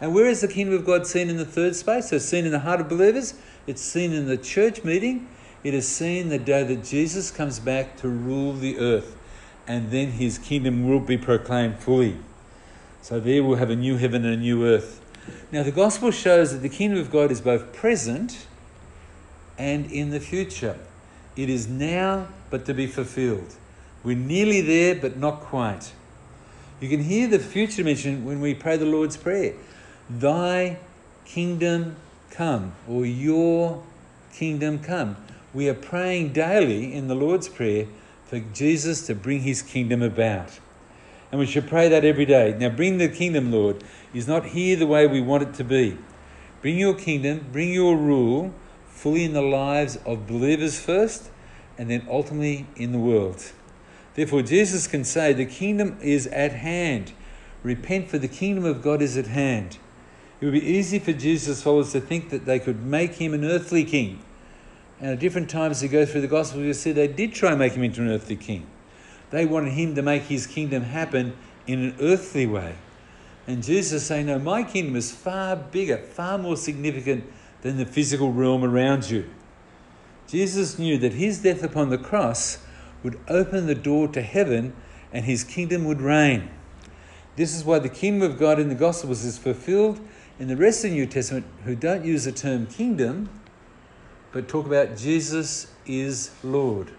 And where is the kingdom of God seen in the third space? So, seen in the heart of believers, it's seen in the church meeting, it is seen the day that Jesus comes back to rule the earth, and then his kingdom will be proclaimed fully. So, there we'll have a new heaven and a new earth. Now, the gospel shows that the kingdom of God is both present and in the future. It is now, but to be fulfilled. We're nearly there, but not quite. You can hear the future mentioned when we pray the Lord's Prayer Thy kingdom come, or Your kingdom come. We are praying daily in the Lord's Prayer for Jesus to bring His kingdom about. And we should pray that every day. Now, bring the kingdom, Lord, is not here the way we want it to be. Bring your kingdom, bring your rule fully in the lives of believers first, and then ultimately in the world. Therefore, Jesus can say, The kingdom is at hand. Repent, for the kingdom of God is at hand. It would be easy for Jesus' followers to think that they could make him an earthly king. And at different times you go through the gospel, you'll see they did try and make him into an earthly king. They wanted him to make his kingdom happen in an earthly way. And Jesus saying, No, my kingdom is far bigger, far more significant than the physical realm around you. Jesus knew that his death upon the cross would open the door to heaven and his kingdom would reign. This is why the kingdom of God in the Gospels is fulfilled in the rest of the New Testament, who don't use the term kingdom, but talk about Jesus is Lord.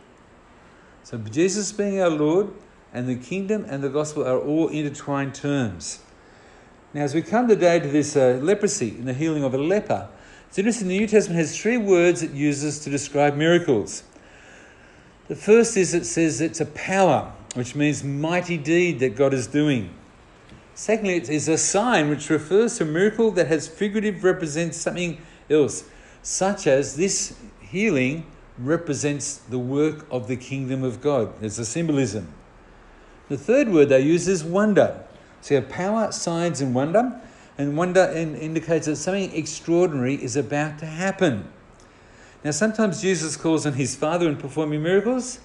So, Jesus being our Lord and the kingdom and the gospel are all intertwined terms. Now, as we come today to this uh, leprosy and the healing of a leper, it's interesting the New Testament has three words it uses to describe miracles. The first is it says it's a power, which means mighty deed that God is doing. Secondly, it is a sign which refers to a miracle that has figurative represents something else, such as this healing represents the work of the kingdom of God. There's a symbolism. The third word they use is wonder. So you have power, signs, and wonder. And wonder indicates that something extraordinary is about to happen. Now, sometimes Jesus calls on his Father in performing miracles.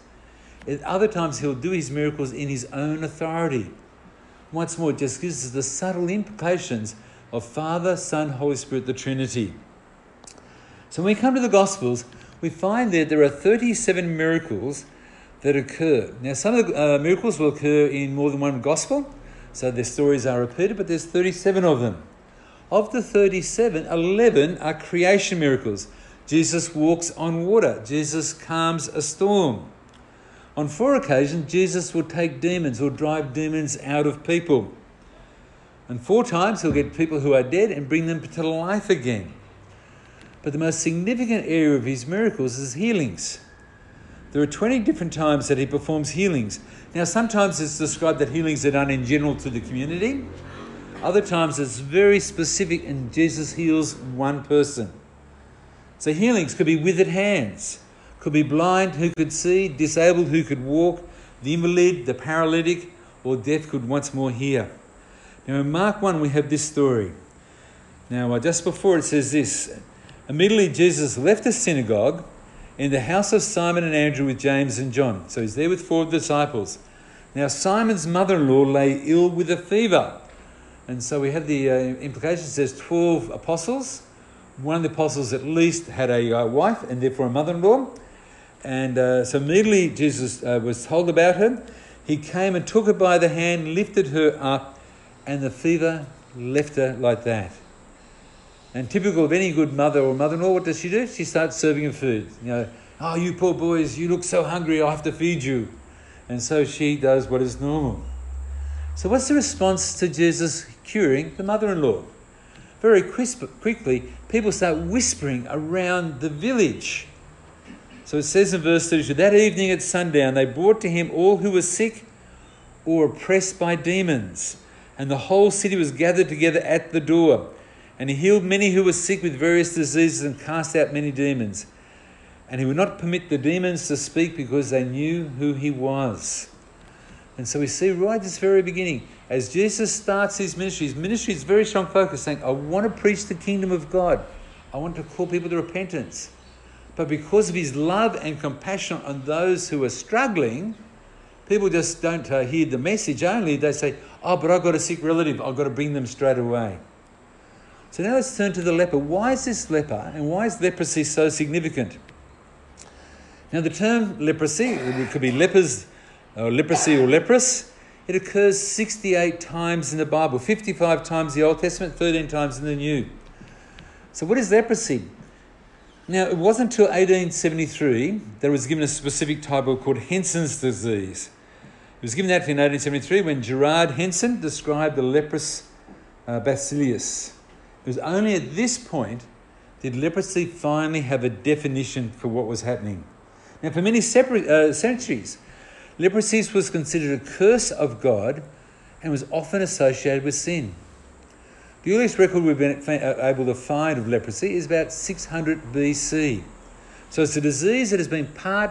At other times, he'll do his miracles in his own authority. Once more, it just gives us the subtle implications of Father, Son, Holy Spirit, the Trinity. So when we come to the Gospels, we find that there are 37 miracles that occur. Now, some of the uh, miracles will occur in more than one Gospel, so their stories are repeated, but there's 37 of them. Of the 37, 11 are creation miracles. Jesus walks on water, Jesus calms a storm. On four occasions, Jesus will take demons or drive demons out of people. And four times, he'll get people who are dead and bring them to life again. But the most significant area of his miracles is healings. There are 20 different times that he performs healings. Now, sometimes it's described that healings are done in general to the community. Other times it's very specific and Jesus heals one person. So healings could be withered hands, could be blind who could see, disabled who could walk, the invalid, the paralytic, or deaf could once more hear. Now in Mark 1 we have this story. Now uh, just before it says this, immediately Jesus left the synagogue in the house of Simon and Andrew with James and John. So he's there with four disciples. Now Simon's mother-in-law lay ill with a fever. And so we have the uh, implication. It says 12 apostles. One of the apostles at least had a uh, wife and therefore a mother in law. And uh, so immediately Jesus uh, was told about her. He came and took her by the hand, lifted her up, and the fever left her like that. And typical of any good mother or mother in law, what does she do? She starts serving her food. You know, oh, you poor boys, you look so hungry, I have to feed you. And so she does what is normal. So, what's the response to Jesus curing the mother in law? Very crisp, quickly, people start whispering around the village. So it says in verse 32 that evening at sundown, they brought to him all who were sick or oppressed by demons, and the whole city was gathered together at the door. And he healed many who were sick with various diseases and cast out many demons. And he would not permit the demons to speak because they knew who he was. And so we see right at this very beginning, as Jesus starts his ministry, his ministry is very strong focus, saying, I want to preach the kingdom of God. I want to call people to repentance. But because of his love and compassion on those who are struggling, people just don't uh, hear the message only. They say, Oh, but I've got a sick relative. I've got to bring them straight away. So now let's turn to the leper. Why is this leper and why is leprosy so significant? Now, the term leprosy, it could be lepers or leprosy or leprous, it occurs 68 times in the Bible, 55 times in the Old Testament, 13 times in the New. So, what is leprosy? Now, it wasn't until 1873 that it was given a specific title called Hansen's disease. It was given that in 1873 when Gerard Hansen described the leprous uh, bacillus. It was only at this point did leprosy finally have a definition for what was happening. Now, for many separate, uh, centuries, leprosy was considered a curse of God and was often associated with sin. The earliest record we've been uh, able to find of leprosy is about 600 BC. So it's a disease that has been part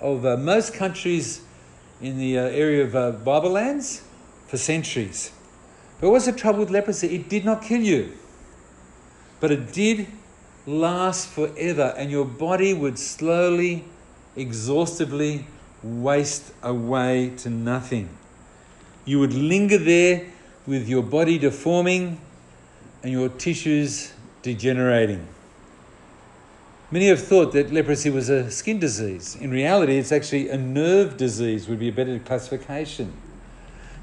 of uh, most countries in the uh, area of uh, Bible lands for centuries. But what's the trouble with leprosy? It did not kill you, but it did last forever, and your body would slowly exhaustively waste away to nothing. You would linger there with your body deforming and your tissues degenerating. Many have thought that leprosy was a skin disease. In reality, it's actually a nerve disease, would be a better classification.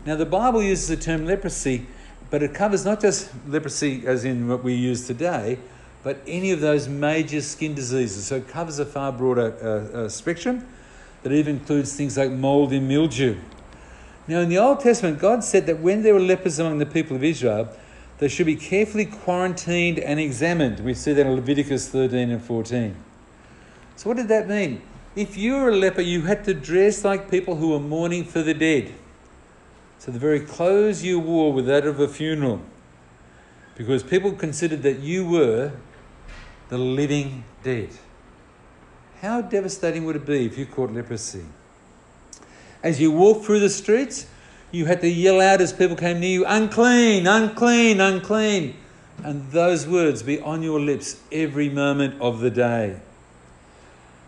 Now, the Bible uses the term leprosy, but it covers not just leprosy as in what we use today, but any of those major skin diseases. So it covers a far broader uh, uh, spectrum that even includes things like mold and mildew. Now, in the Old Testament, God said that when there were lepers among the people of Israel, they should be carefully quarantined and examined. We see that in Leviticus 13 and 14. So, what did that mean? If you were a leper, you had to dress like people who were mourning for the dead. So, the very clothes you wore were that of a funeral. Because people considered that you were the living dead. How devastating would it be if you caught leprosy? As you walked through the streets, you had to yell out as people came near you, unclean, unclean, unclean. And those words be on your lips every moment of the day.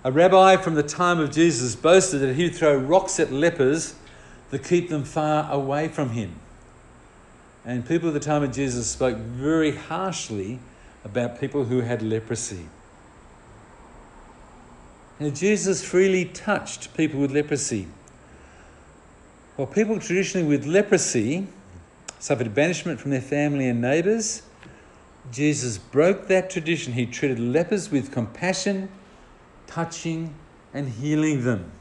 A rabbi from the time of Jesus boasted that he'd throw rocks at lepers to keep them far away from him. And people at the time of Jesus spoke very harshly about people who had leprosy. Now, Jesus freely touched people with leprosy. While people traditionally with leprosy suffered banishment from their family and neighbours, Jesus broke that tradition. He treated lepers with compassion, touching and healing them.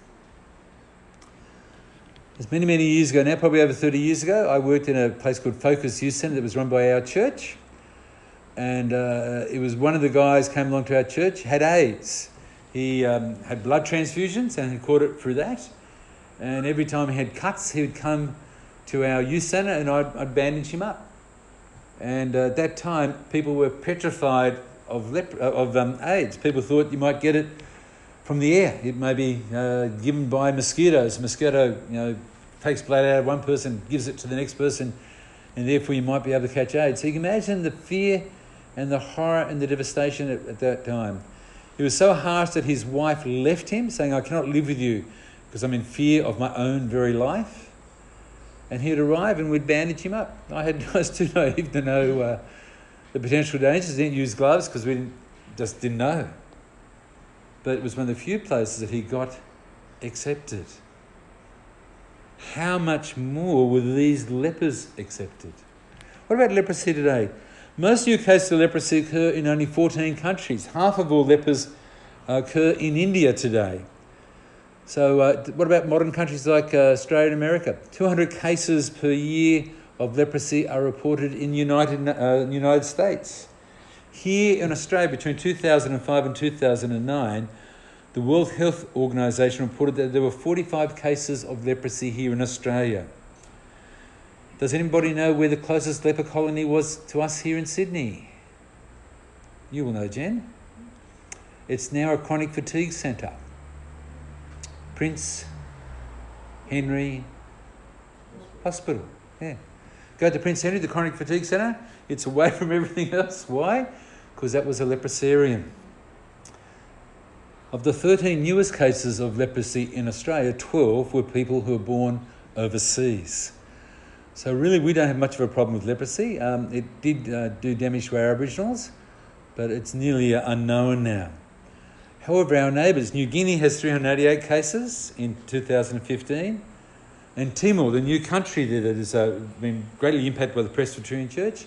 It's many, many years ago now, probably over 30 years ago, I worked in a place called Focus Youth Centre that was run by our church and uh, it was one of the guys came along to our church had AIDS. He um, had blood transfusions and he caught it through that. And every time he had cuts, he would come to our youth centre and I'd, I'd bandage him up. And uh, at that time, people were petrified of, lep- of um, AIDS. People thought you might get it from the air. It may be uh, given by mosquitoes. Mosquito, you know, takes blood out of one person, gives it to the next person, and therefore you might be able to catch AIDS. So you can imagine the fear and the horror and the devastation at, at that time. He was so harsh that his wife left him, saying, I cannot live with you because I'm in fear of my own very life. And he'd arrive and we'd bandage him up. I, had, I was too naive to know uh, the potential dangers. Didn't use gloves because we didn't, just didn't know. But it was one of the few places that he got accepted. How much more were these lepers accepted? What about leprosy today? Most new cases of leprosy occur in only 14 countries. Half of all lepers occur in India today. So, uh, what about modern countries like uh, Australia and America? 200 cases per year of leprosy are reported in United uh, United States. Here in Australia, between 2005 and 2009, the World Health Organization reported that there were 45 cases of leprosy here in Australia. Does anybody know where the closest leper colony was to us here in Sydney? You will know, Jen. It's now a chronic fatigue centre. Prince Henry Hospital. Yeah. Go to Prince Henry, the chronic fatigue centre. It's away from everything else. Why? Because that was a leprosarium. Of the 13 newest cases of leprosy in Australia, 12 were people who were born overseas. So, really, we don't have much of a problem with leprosy. Um, it did uh, do damage to our Aboriginals, but it's nearly unknown now. However, our neighbours, New Guinea has 388 cases in 2015, and Timor, the new country that has uh, been greatly impacted by the Presbyterian Church,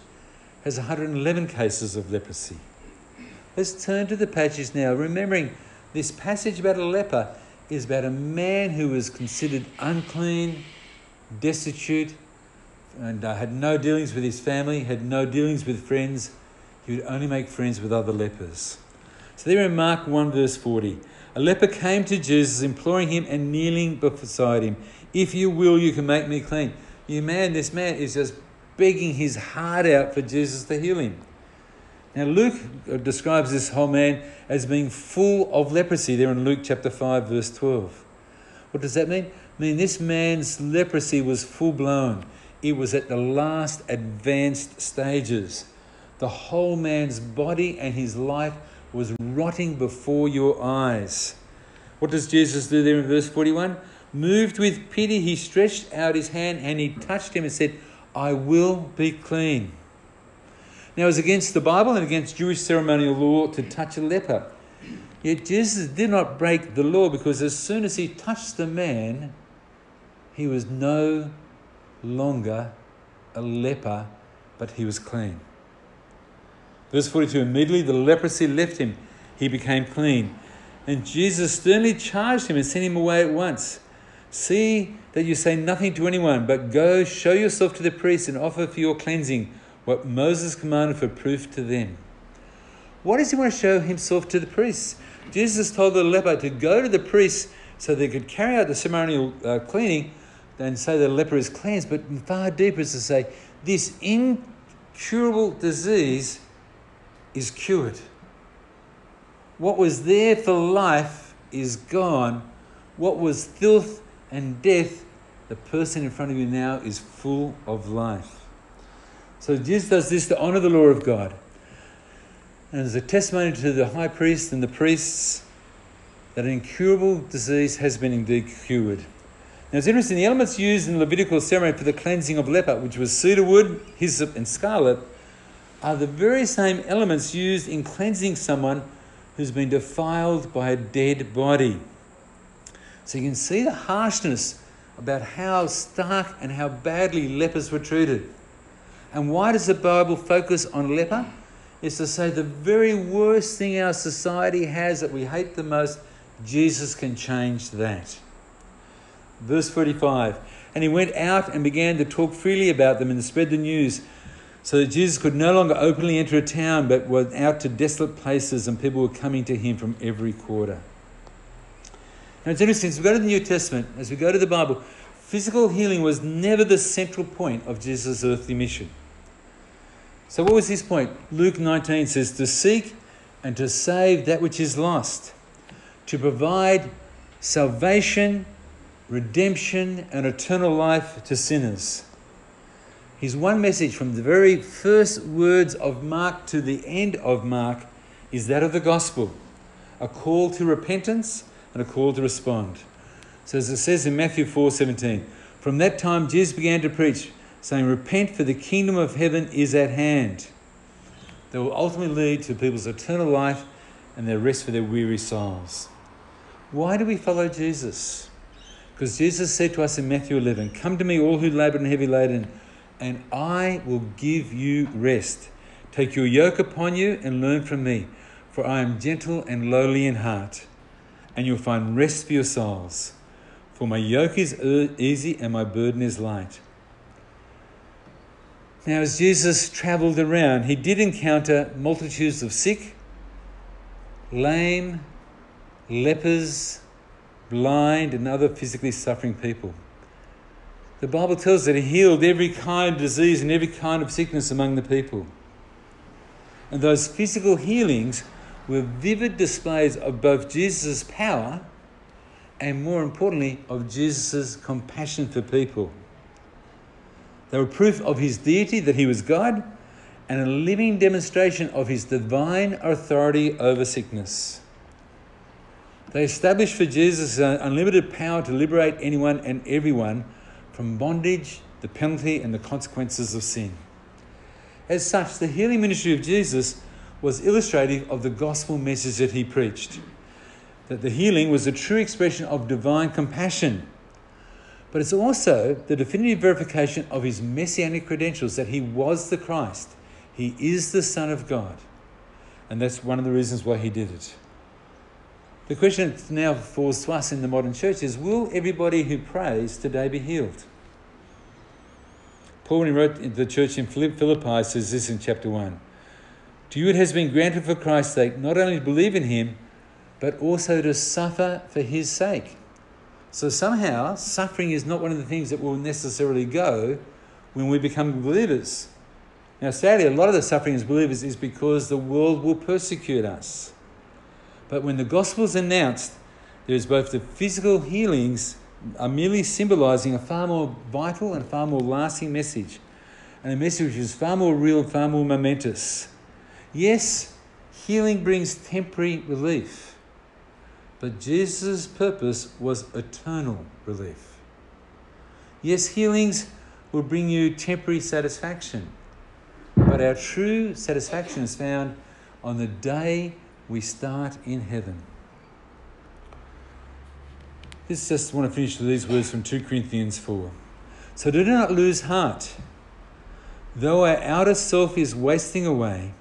has 111 cases of leprosy. Let's turn to the passage now, remembering this passage about a leper is about a man who was considered unclean, destitute, and uh, had no dealings with his family, had no dealings with friends. He would only make friends with other lepers. So there in Mark 1, verse 40, a leper came to Jesus, imploring him and kneeling beside him. If you will, you can make me clean. You man, this man is just begging his heart out for Jesus to heal him. Now, Luke uh, describes this whole man as being full of leprosy there in Luke chapter 5, verse 12. What does that mean? I mean, this man's leprosy was full blown, it was at the last advanced stages. The whole man's body and his life was rotting before your eyes. What does Jesus do there in verse 41? Moved with pity, he stretched out his hand and he touched him and said, I will be clean. Now, it was against the Bible and against Jewish ceremonial law to touch a leper. Yet Jesus did not break the law because as soon as he touched the man, he was no longer a leper, but he was clean. Verse 42 Immediately the leprosy left him, he became clean. And Jesus sternly charged him and sent him away at once. See that you say nothing to anyone, but go show yourself to the priest and offer for your cleansing what Moses commanded for proof to them. Why does he want to show himself to the priests? Jesus told the leper to go to the priests so they could carry out the ceremonial uh, cleaning and say the leper is cleansed, but far deeper is to say this incurable disease is cured. What was there for life is gone. What was filth and death, the person in front of you now is full of life. So Jesus does this to honor the law of God. And as a testimony to the high priest and the priests that an incurable disease has been indeed cured. Now it's interesting, the elements used in the Levitical ceremony for the cleansing of leper, which was cedar wood, hyssop, and scarlet, are the very same elements used in cleansing someone who's been defiled by a dead body. So you can see the harshness about how stark and how badly lepers were treated. And why does the Bible focus on leper? It's to say the very worst thing our society has that we hate the most, Jesus can change that. Verse 45 And he went out and began to talk freely about them and spread the news, so that Jesus could no longer openly enter a town, but went out to desolate places, and people were coming to him from every quarter. Now it's interesting, as we go to the New Testament, as we go to the Bible, physical healing was never the central point of Jesus' earthly mission. So, what was his point? Luke 19 says, To seek and to save that which is lost, to provide salvation, redemption, and eternal life to sinners. His one message from the very first words of Mark to the end of Mark is that of the gospel a call to repentance and a call to respond. So, as it says in Matthew 4:17, from that time Jesus began to preach saying, Repent, for the kingdom of heaven is at hand. That will ultimately lead to people's eternal life and their rest for their weary souls. Why do we follow Jesus? Because Jesus said to us in Matthew 11, Come to me, all who labour and heavy laden, and I will give you rest. Take your yoke upon you and learn from me, for I am gentle and lowly in heart, and you'll find rest for your souls. For my yoke is easy and my burden is light. Now, as Jesus traveled around, he did encounter multitudes of sick, lame, lepers, blind, and other physically suffering people. The Bible tells that he healed every kind of disease and every kind of sickness among the people. And those physical healings were vivid displays of both Jesus' power and, more importantly, of Jesus' compassion for people. They were proof of his deity, that he was God, and a living demonstration of his divine authority over sickness. They established for Jesus an unlimited power to liberate anyone and everyone from bondage, the penalty, and the consequences of sin. As such, the healing ministry of Jesus was illustrative of the gospel message that he preached that the healing was a true expression of divine compassion. But it's also the definitive verification of his messianic credentials that he was the Christ, he is the Son of God. And that's one of the reasons why he did it. The question that now falls to us in the modern church is will everybody who prays today be healed? Paul, when he wrote to the church in Philippi, says this in chapter 1 To you it has been granted for Christ's sake not only to believe in him, but also to suffer for his sake. So somehow, suffering is not one of the things that will necessarily go when we become believers. Now, sadly, a lot of the suffering as believers is because the world will persecute us. But when the gospel is announced, there is both the physical healings are merely symbolizing a far more vital and far more lasting message, and a message which is far more real and far more momentous. Yes, healing brings temporary relief, but Jesus' purpose was eternal relief. Yes, healings will bring you temporary satisfaction, but our true satisfaction is found on the day we start in heaven. This just want to finish with these words from 2 Corinthians 4. So do not lose heart. Though our outer self is wasting away,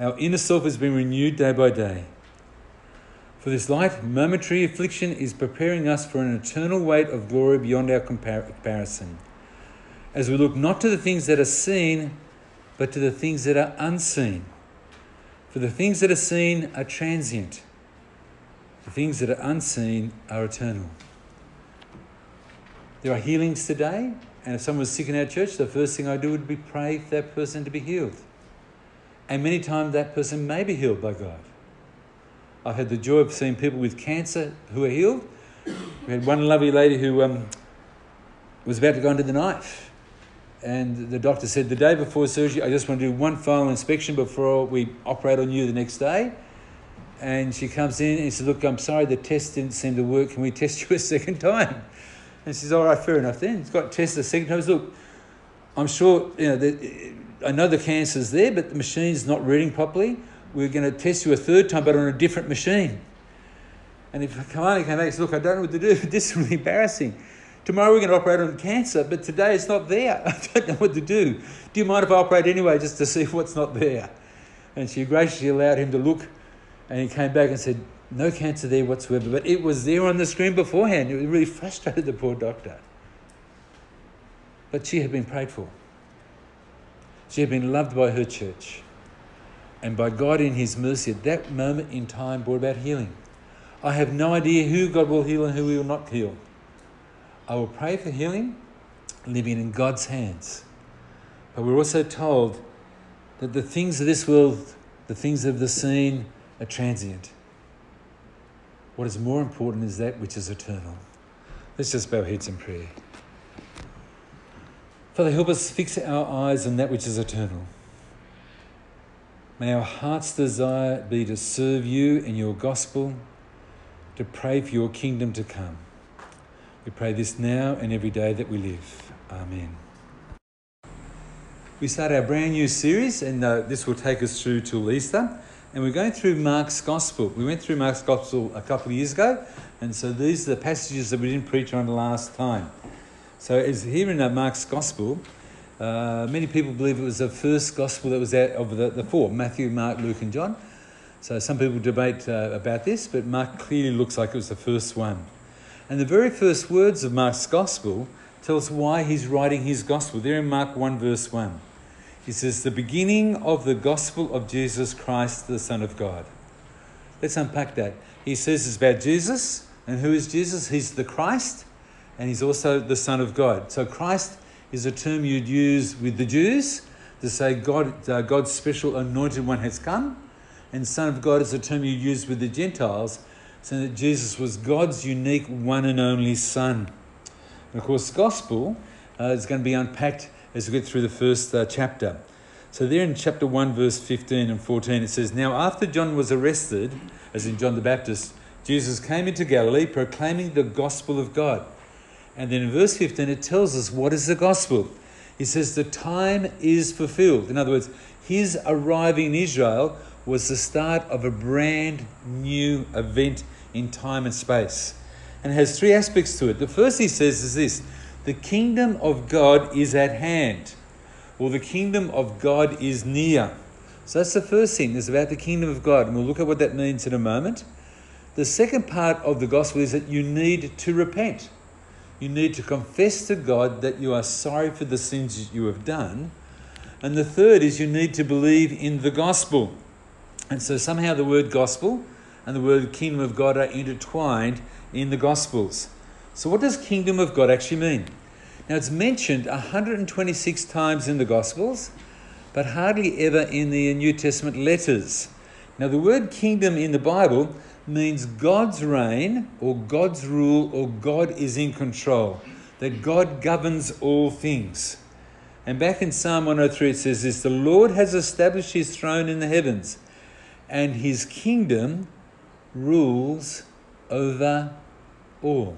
our inner self is being renewed day by day. For this light, momentary affliction is preparing us for an eternal weight of glory beyond our comparison. As we look not to the things that are seen, but to the things that are unseen. For the things that are seen are transient, the things that are unseen are eternal. There are healings today, and if someone was sick in our church, the first thing I do would be pray for that person to be healed. And many times that person may be healed by God. I've had the joy of seeing people with cancer who are healed. We had one lovely lady who um, was about to go under the knife and the doctor said, The day before surgery, I just want to do one final inspection before we operate on you the next day. And she comes in and says, Look, I'm sorry, the test didn't seem to work. Can we test you a second time? And she says, All right, fair enough then. He's got tested a second time. Says, Look, I'm sure, you know, I know the cancer's there, but the machine's not reading properly. We're going to test you a third time, but on a different machine. And if Kamani came back and said, Look, I don't know what to do, this is really embarrassing. Tomorrow we're going to operate on cancer, but today it's not there. I don't know what to do. Do you mind if I operate anyway just to see what's not there? And she graciously allowed him to look, and he came back and said, No cancer there whatsoever. But it was there on the screen beforehand. It really frustrated the poor doctor. But she had been prayed for. She had been loved by her church. And by God in His mercy, at that moment in time, brought about healing. I have no idea who God will heal and who He will not heal. I will pray for healing, living in God's hands. But we're also told that the things of this world, the things of the seen, are transient. What is more important is that which is eternal. Let's just bow heads in prayer. Father, help us fix our eyes on that which is eternal. May our heart's desire be to serve you and your gospel, to pray for your kingdom to come. We pray this now and every day that we live. Amen. We start our brand new series, and uh, this will take us through till Easter. And we're going through Mark's Gospel. We went through Mark's Gospel a couple of years ago, and so these are the passages that we didn't preach on the last time. So, as here in uh, Mark's Gospel, uh, many people believe it was the first Gospel that was out of the, the four Matthew, Mark, Luke, and John. So, some people debate uh, about this, but Mark clearly looks like it was the first one. And the very first words of Mark's Gospel tell us why he's writing his Gospel. There in Mark 1, verse 1. He says, The beginning of the Gospel of Jesus Christ, the Son of God. Let's unpack that. He says it's about Jesus. And who is Jesus? He's the Christ, and he's also the Son of God. So, Christ is a term you'd use with the Jews to say God, uh, God's special anointed one has come. And Son of God is a term you'd use with the Gentiles saying that Jesus was God's unique one and only Son. And of course, Gospel uh, is going to be unpacked as we get through the first uh, chapter. So, there in chapter 1, verse 15 and 14, it says, Now after John was arrested, as in John the Baptist, Jesus came into Galilee proclaiming the gospel of God. And then in verse 15, it tells us what is the gospel. He says, The time is fulfilled. In other words, his arriving in Israel was the start of a brand new event in time and space. And it has three aspects to it. The first he says is this the kingdom of God is at hand, or the kingdom of God is near. So that's the first thing, is about the kingdom of God. And we'll look at what that means in a moment. The second part of the gospel is that you need to repent. You need to confess to God that you are sorry for the sins that you have done. And the third is you need to believe in the gospel. And so somehow the word gospel and the word kingdom of God are intertwined in the gospels. So, what does kingdom of God actually mean? Now, it's mentioned 126 times in the gospels, but hardly ever in the New Testament letters. Now, the word kingdom in the Bible means God's reign or God's rule or God is in control, that God governs all things. And back in Psalm 103, it says this The Lord has established his throne in the heavens, and his kingdom rules over all.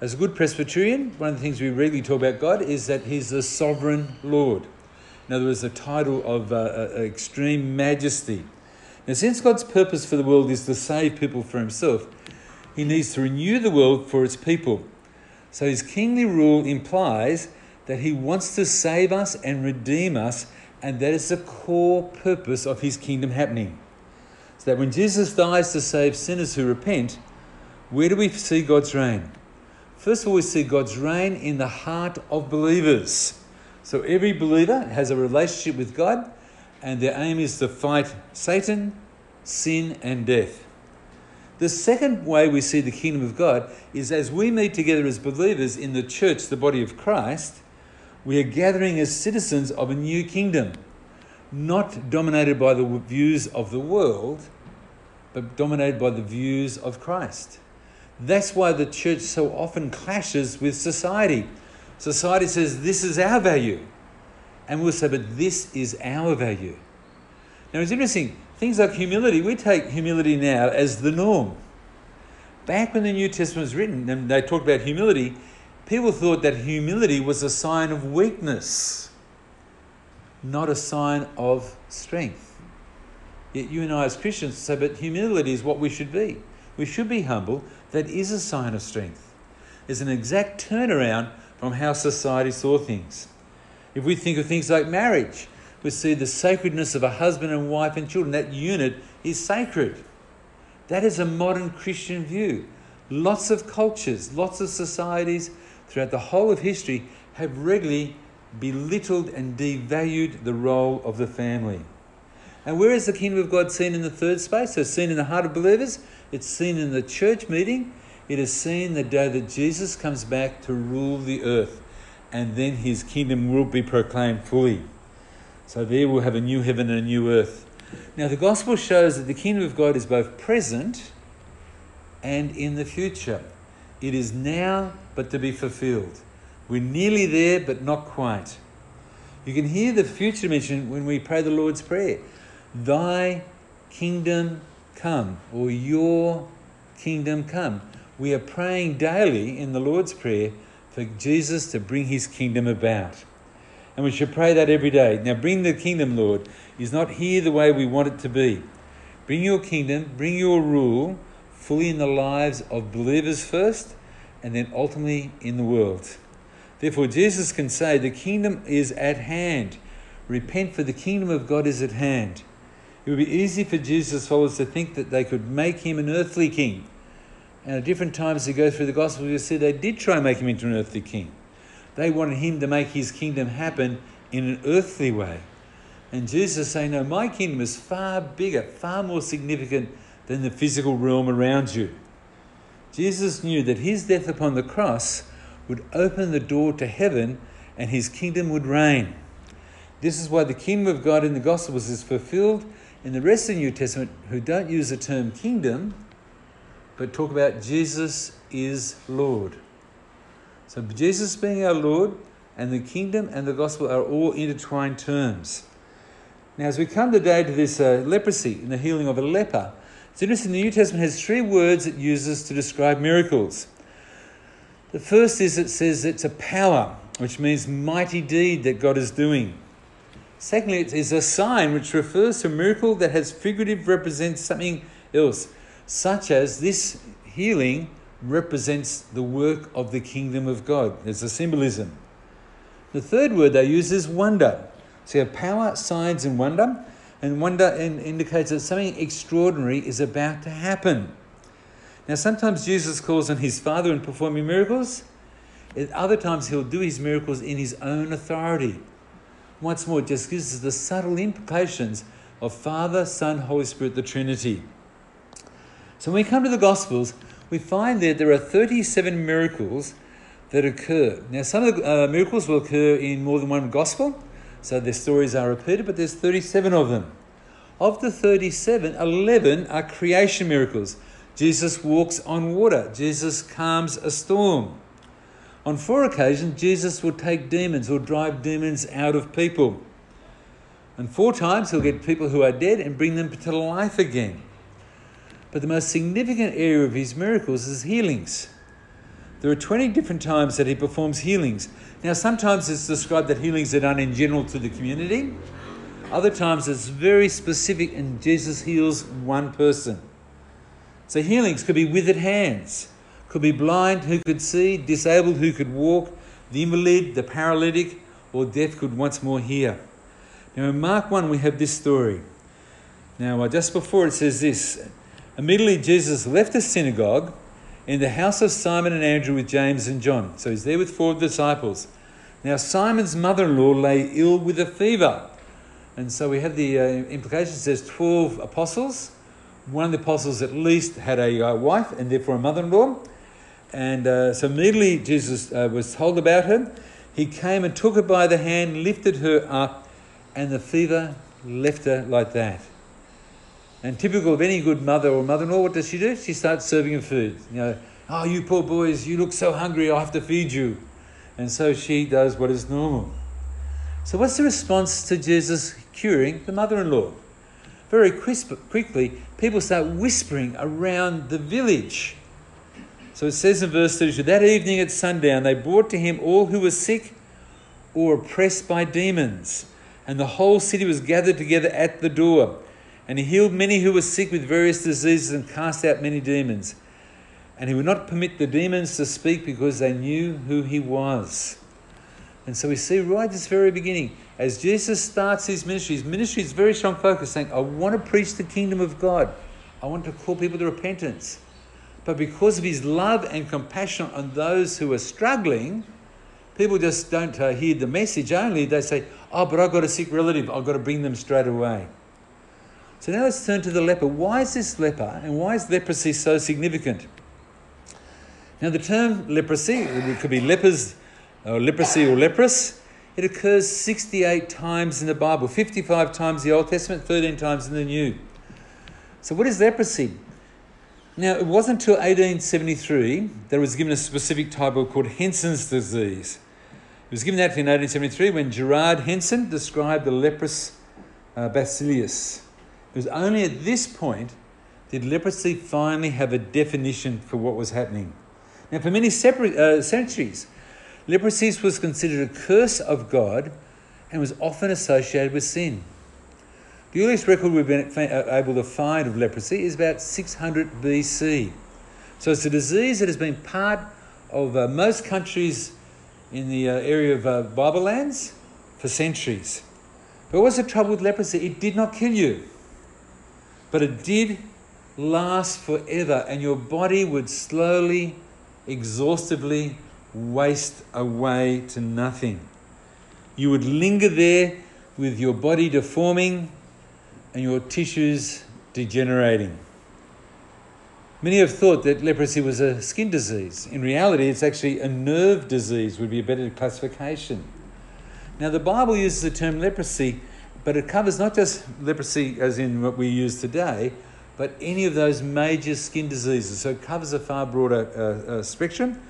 As a good Presbyterian, one of the things we regularly talk about God is that he's the sovereign Lord. In other words, the title of uh, uh, extreme majesty. Now, since God's purpose for the world is to save people for himself, he needs to renew the world for its people. So his kingly rule implies that he wants to save us and redeem us, and that is the core purpose of his kingdom happening. So that when Jesus dies to save sinners who repent, where do we see God's reign? First of all, we see God's reign in the heart of believers. So every believer has a relationship with God and their aim is to fight Satan, sin, and death. The second way we see the kingdom of God is as we meet together as believers in the church, the body of Christ, we are gathering as citizens of a new kingdom, not dominated by the views of the world, but dominated by the views of Christ. That's why the church so often clashes with society. Society says, This is our value and we'll say, but this is our value. Now it's interesting, things like humility, we take humility now as the norm. Back when the New Testament was written and they talked about humility, people thought that humility was a sign of weakness, not a sign of strength. Yet you and I, as Christians, say, but humility is what we should be. We should be humble. That is a sign of strength. It's an exact turnaround from how society saw things. If we think of things like marriage, we see the sacredness of a husband and wife and children. That unit is sacred. That is a modern Christian view. Lots of cultures, lots of societies throughout the whole of history have regularly belittled and devalued the role of the family. And where is the kingdom of God seen in the third space? It's seen in the heart of believers, it's seen in the church meeting, it is seen the day that Jesus comes back to rule the earth and then his kingdom will be proclaimed fully. So there we'll have a new heaven and a new earth. Now, the gospel shows that the kingdom of God is both present and in the future. It is now, but to be fulfilled. We're nearly there, but not quite. You can hear the future mentioned when we pray the Lord's Prayer Thy kingdom come, or Your kingdom come. We are praying daily in the Lord's Prayer for Jesus to bring his kingdom about. And we should pray that every day. Now, bring the kingdom, Lord, is not here the way we want it to be. Bring your kingdom, bring your rule fully in the lives of believers first, and then ultimately in the world. Therefore, Jesus can say, The kingdom is at hand. Repent, for the kingdom of God is at hand. It would be easy for Jesus' followers to think that they could make him an earthly king and at different times you go through the Gospel, you see they did try and make him into an earthly king. They wanted him to make his kingdom happen in an earthly way. And Jesus is saying, No, my kingdom is far bigger, far more significant than the physical realm around you. Jesus knew that his death upon the cross would open the door to heaven and his kingdom would reign. This is why the kingdom of God in the Gospels is fulfilled in the rest of the New Testament, who don't use the term kingdom, but talk about Jesus is Lord. So Jesus being our Lord and the kingdom and the gospel are all intertwined terms. Now, as we come today to this uh, leprosy and the healing of a leper, It's interesting, the New Testament has three words it uses to describe miracles. The first is it says it's a power, which means mighty deed that God is doing. Secondly, it is a sign which refers to a miracle that has figurative represents something else, such as this healing represents the work of the kingdom of God. There's a symbolism. The third word they use is wonder. So you have power, signs, and wonder. And wonder indicates that something extraordinary is about to happen. Now, sometimes Jesus calls on his Father in performing miracles. At other times, he'll do his miracles in his own authority. Once more, it just gives us the subtle implications of Father, Son, Holy Spirit, the Trinity. So when we come to the Gospels, we find that there are 37 miracles that occur. Now, some of the uh, miracles will occur in more than one Gospel, so their stories are repeated, but there's 37 of them. Of the 37, 11 are creation miracles. Jesus walks on water, Jesus calms a storm. On four occasions, Jesus will take demons or drive demons out of people. And four times, he'll get people who are dead and bring them to life again. But the most significant area of his miracles is healings. There are 20 different times that he performs healings. Now, sometimes it's described that healings are done in general to the community. Other times it's very specific and Jesus heals one person. So healings could be withered hands, could be blind who could see, disabled who could walk, the invalid, the paralytic, or deaf could once more hear. Now in Mark 1 we have this story. Now uh, just before it says this, immediately Jesus left the synagogue in the house of Simon and Andrew with James and John. So he's there with four disciples. Now Simon's mother-in-law lay ill with a fever. And so we have the uh, implication. It says 12 apostles. One of the apostles at least had a uh, wife and therefore a mother-in-law. And uh, so immediately Jesus uh, was told about her. He came and took her by the hand, lifted her up, and the fever left her like that. And typical of any good mother or mother-in-law, what does she do? She starts serving him food. You know, oh, you poor boys, you look so hungry, I have to feed you. And so she does what is normal. So what's the response to Jesus curing the mother-in-law? Very crisp, quickly, people start whispering around the village. So it says in verse 32, that evening at sundown, they brought to him all who were sick or oppressed by demons, and the whole city was gathered together at the door. And he healed many who were sick with various diseases and cast out many demons. And he would not permit the demons to speak because they knew who he was. And so we see right at this very beginning, as Jesus starts his ministry, his ministry is very strong focus, saying, I want to preach the kingdom of God. I want to call people to repentance. But because of his love and compassion on those who are struggling, people just don't uh, hear the message only. They say, Oh, but I've got a sick relative. I've got to bring them straight away. So now let's turn to the leper. Why is this leper and why is leprosy so significant? Now, the term leprosy, it could be lepers, or leprosy or leprous, it occurs 68 times in the Bible, 55 times in the Old Testament, 13 times in the New. So, what is leprosy? Now, it wasn't until 1873 that it was given a specific title called Hansen's disease. It was given that in 1873 when Gerard Hansen described the leprous uh, bacillus. It was only at this point did leprosy finally have a definition for what was happening. Now, for many separate, uh, centuries, leprosy was considered a curse of God and was often associated with sin. The earliest record we've been uh, able to find of leprosy is about 600 BC. So it's a disease that has been part of uh, most countries in the uh, area of uh, Bible lands for centuries. But what's the trouble with leprosy? It did not kill you but it did last forever, and your body would slowly, exhaustively waste away to nothing. You would linger there with your body deforming and your tissues degenerating. Many have thought that leprosy was a skin disease. In reality, it's actually a nerve disease, would be a better classification. Now, the Bible uses the term leprosy but it covers not just leprosy as in what we use today, but any of those major skin diseases. So it covers a far broader uh, uh, spectrum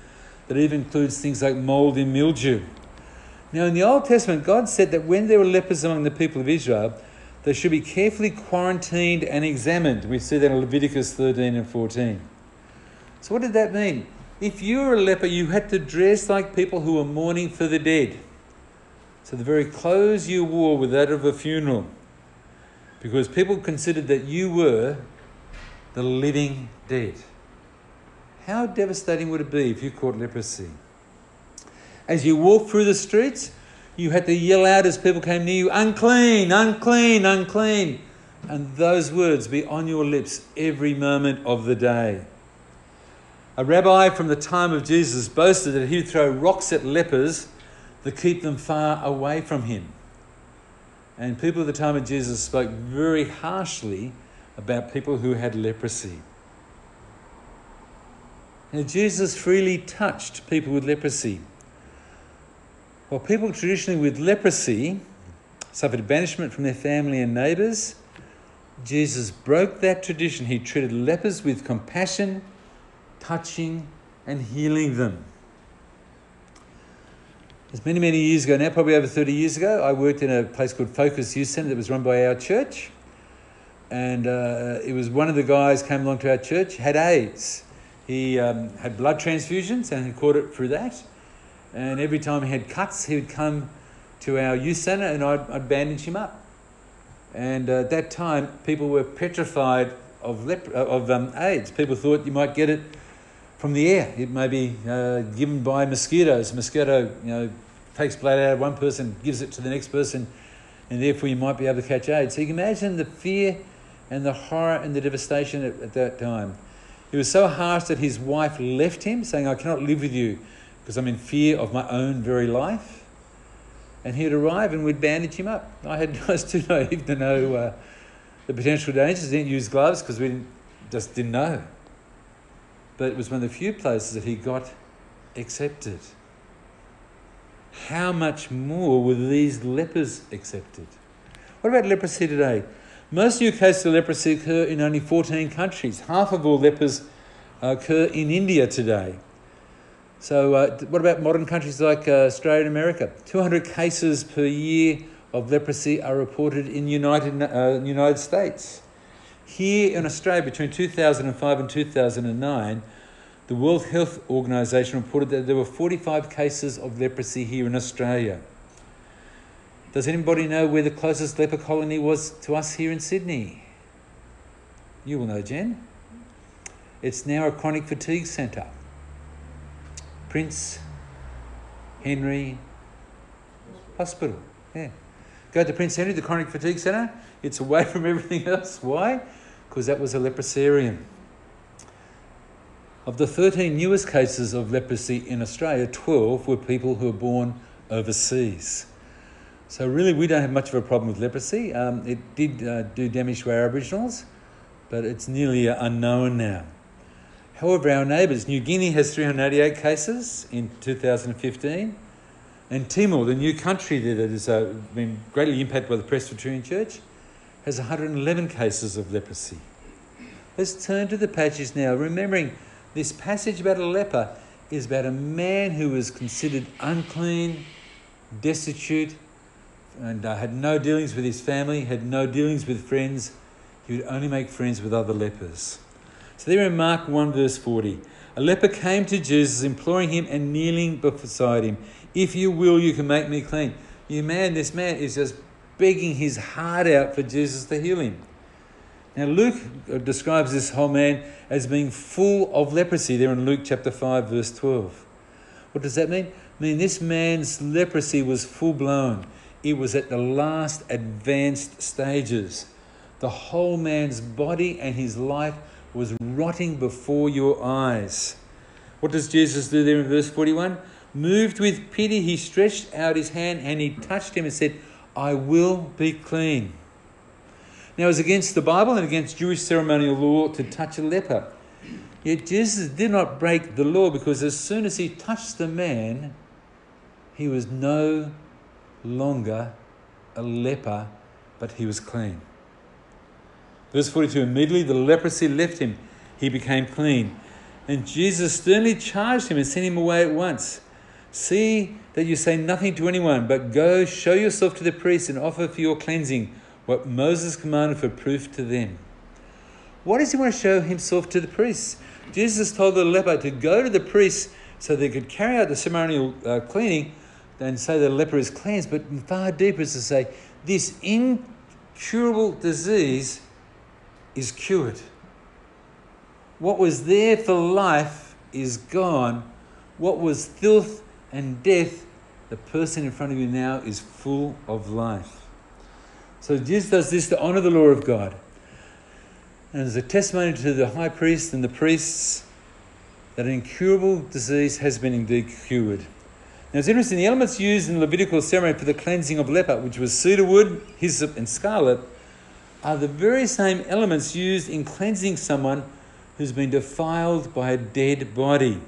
that even includes things like mold and mildew. Now, in the Old Testament, God said that when there were lepers among the people of Israel, They should be carefully quarantined and examined. We see that in Leviticus 13 and 14. So, what did that mean? If you were a leper, you had to dress like people who were mourning for the dead. So, the very clothes you wore were that of a funeral. Because people considered that you were the living dead. How devastating would it be if you caught leprosy? As you walked through the streets, you had to yell out as people came near you, unclean, unclean, unclean. And those words be on your lips every moment of the day. A rabbi from the time of Jesus boasted that he would throw rocks at lepers to keep them far away from him. And people at the time of Jesus spoke very harshly about people who had leprosy. Now, Jesus freely touched people with leprosy. While people traditionally with leprosy suffered banishment from their family and neighbours, Jesus broke that tradition. He treated lepers with compassion, touching and healing them. As many, many years ago now, probably over 30 years ago, I worked in a place called Focus Youth Centre that was run by our church. And uh, it was one of the guys came along to our church, had AIDS. He um, had blood transfusions and he caught it through that. And every time he had cuts, he would come to our youth centre and I'd, I'd bandage him up. And uh, at that time, people were petrified of, lep- uh, of um, AIDS. People thought you might get it from the air. It may be uh, given by mosquitoes. Mosquito, you know, takes blood out of one person, gives it to the next person, and therefore you might be able to catch AIDS. So you can imagine the fear and the horror and the devastation at, at that time. It was so harsh that his wife left him, saying, I cannot live with you because I'm in fear of my own very life. And he'd arrive and we'd bandage him up. I, had, too naive to know uh, the potential dangers. Didn't use gloves because we didn't, just didn't know. But it was one of the few places that he got accepted. How much more were these lepers accepted? What about leprosy today? Most new cases of leprosy occur in only 14 countries. Half of all lepers occur in India today. So, uh, what about modern countries like uh, Australia and America? 200 cases per year of leprosy are reported in United uh, United States. Here in Australia, between 2005 and 2009, the World Health Organization reported that there were 45 cases of leprosy here in Australia. Does anybody know where the closest leper colony was to us here in Sydney? You will know, Jen. It's now a chronic fatigue centre. Prince Henry Hospital. Yeah. Go to Prince Henry, the chronic fatigue centre. It's away from everything else. Why? Because that was a leprosarium. Of the 13 newest cases of leprosy in Australia, 12 were people who were born overseas. So, really, we don't have much of a problem with leprosy. Um, it did uh, do damage to our Aboriginals, but it's nearly unknown now. However, our neighbours, New Guinea has 388 cases in 2015, and Timor, the new country that has uh, been greatly impacted by the Presbyterian Church, has 111 cases of leprosy. Let's turn to the passage now, remembering this passage about a leper is about a man who was considered unclean, destitute, and uh, had no dealings with his family, had no dealings with friends. He would only make friends with other lepers. So there in Mark 1, verse 40, a leper came to Jesus, imploring him and kneeling beside him. If you will, you can make me clean. You man, this man is just begging his heart out for Jesus to heal him. Now, Luke uh, describes this whole man as being full of leprosy there in Luke chapter 5, verse 12. What does that mean? I mean, this man's leprosy was full blown, it was at the last advanced stages. The whole man's body and his life was rotting before your eyes. What does Jesus do there in verse 41? Moved with pity, he stretched out his hand and he touched him and said, I will be clean. Now, it was against the Bible and against Jewish ceremonial law to touch a leper. Yet Jesus did not break the law because as soon as he touched the man, he was no longer a leper, but he was clean. Verse 42 Immediately the leprosy left him, he became clean. And Jesus sternly charged him and sent him away at once. See that you say nothing to anyone, but go show yourself to the priest and offer for your cleansing what Moses commanded for proof to them. Why does he want to show himself to the priests? Jesus told the leper to go to the priests so they could carry out the ceremonial uh, cleaning and say the leper is cleansed, but far deeper is to say this incurable disease is cured. What was there for life is gone. What was filth and death, the person in front of you now is full of life. So Jesus does this to honor the law of God. And as a testimony to the high priest and the priests that an incurable disease has been indeed cured. Now it's interesting, the elements used in the Levitical ceremony for the cleansing of leper, which was cedar wood, hyssop, and scarlet, are the very same elements used in cleansing someone who's been defiled by a dead body.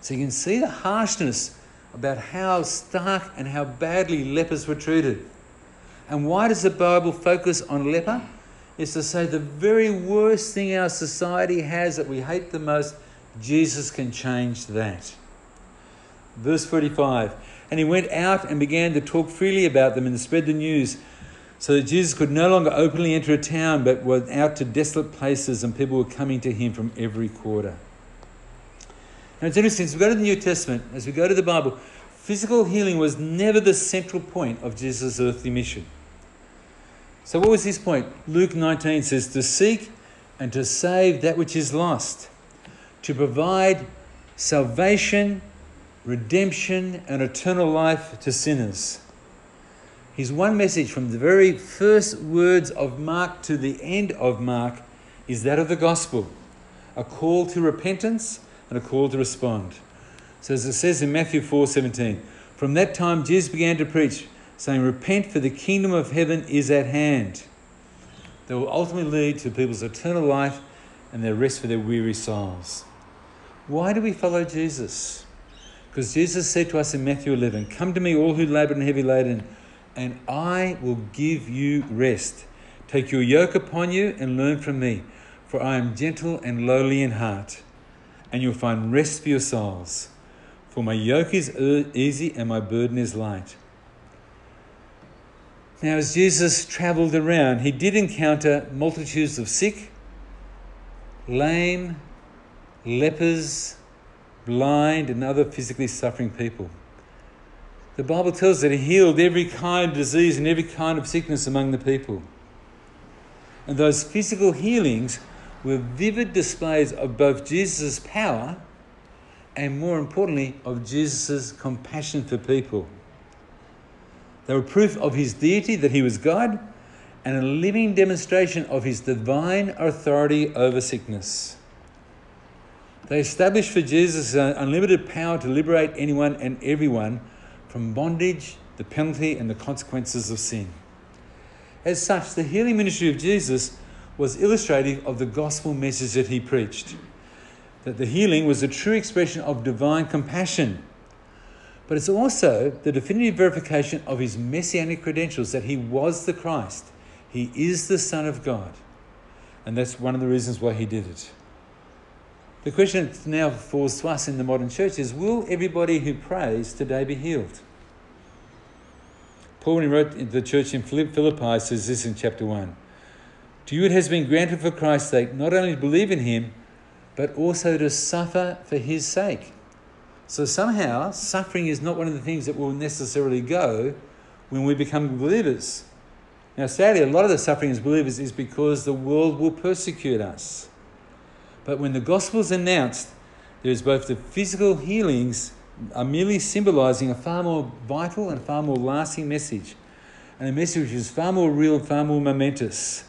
So you can see the harshness about how stark and how badly lepers were treated. And why does the Bible focus on leper? is to say the very worst thing our society has that we hate the most, Jesus can change that. Verse 45 And he went out and began to talk freely about them and spread the news, so that Jesus could no longer openly enter a town, but went out to desolate places, and people were coming to him from every quarter. Now it's interesting, as we go to the New Testament, as we go to the Bible, physical healing was never the central point of Jesus' earthly mission. So, what was his point? Luke 19 says, To seek and to save that which is lost, to provide salvation, redemption, and eternal life to sinners. His one message from the very first words of Mark to the end of Mark is that of the gospel a call to repentance and a call to respond. So, as it says in Matthew 4 17, from that time Jesus began to preach saying, Repent, for the kingdom of heaven is at hand. That will ultimately lead to people's eternal life and their rest for their weary souls. Why do we follow Jesus? Because Jesus said to us in Matthew 11, Come to me, all who labor and heavy laden, and I will give you rest. Take your yoke upon you and learn from me, for I am gentle and lowly in heart, and you'll find rest for your souls. For my yoke is uh, easy and my burden is light. Now, as Jesus traveled around, he did encounter multitudes of sick, lame, lepers, blind, and other physically suffering people. The Bible tells that he healed every kind of disease and every kind of sickness among the people. And those physical healings were vivid displays of both Jesus' power and, more importantly, of Jesus' compassion for people. They were proof of his deity, that he was God, and a living demonstration of his divine authority over sickness. They established for Jesus an unlimited power to liberate anyone and everyone from bondage, the penalty, and the consequences of sin. As such, the healing ministry of Jesus was illustrative of the gospel message that he preached that the healing was a true expression of divine compassion but it's also the definitive verification of his messianic credentials that he was the Christ. He is the Son of God. And that's one of the reasons why he did it. The question that now falls to us in the modern church is will everybody who prays today be healed? Paul, when he wrote to the church in Philippi, says this in chapter 1 To you it has been granted for Christ's sake not only to believe in him, but also to suffer for his sake so somehow, suffering is not one of the things that will necessarily go when we become believers. Now, sadly, a lot of the suffering as believers is because the world will persecute us. But when the gospel is announced, there is both the physical healings are merely symbolizing a far more vital and far more lasting message, and a message which is far more real far more momentous.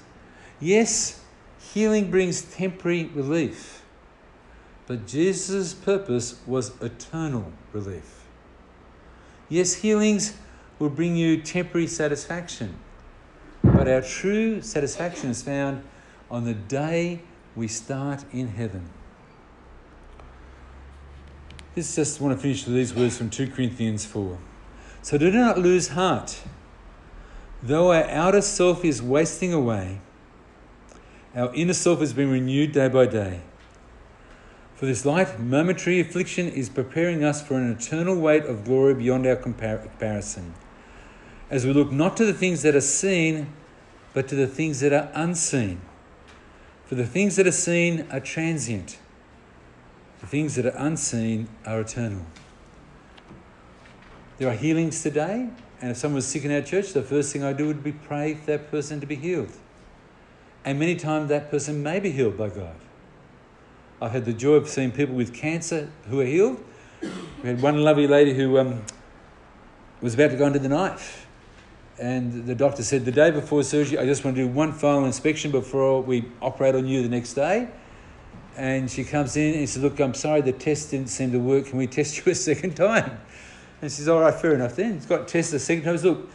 Yes, healing brings temporary relief but Jesus' purpose was eternal relief. Yes, healings will bring you temporary satisfaction, but our true satisfaction is found on the day we start in heaven. This just want to finish with these words from 2 Corinthians 4. So do not lose heart. Though our outer self is wasting away, our inner self is being renewed day by day. For this light, momentary affliction is preparing us for an eternal weight of glory beyond our compar- comparison. As we look not to the things that are seen, but to the things that are unseen. For the things that are seen are transient, the things that are unseen are eternal. There are healings today, and if someone was sick in our church, the first thing I do would be pray for that person to be healed. And many times that person may be healed by God. I've had the joy of seeing people with cancer who are healed. We had one lovely lady who um, was about to go under the knife. And the doctor said, The day before surgery, I just want to do one final inspection before we operate on you the next day. And she comes in and says, Look, I'm sorry, the test didn't seem to work. Can we test you a second time? And she says, All right, fair enough then. He's got tested a second time. Look,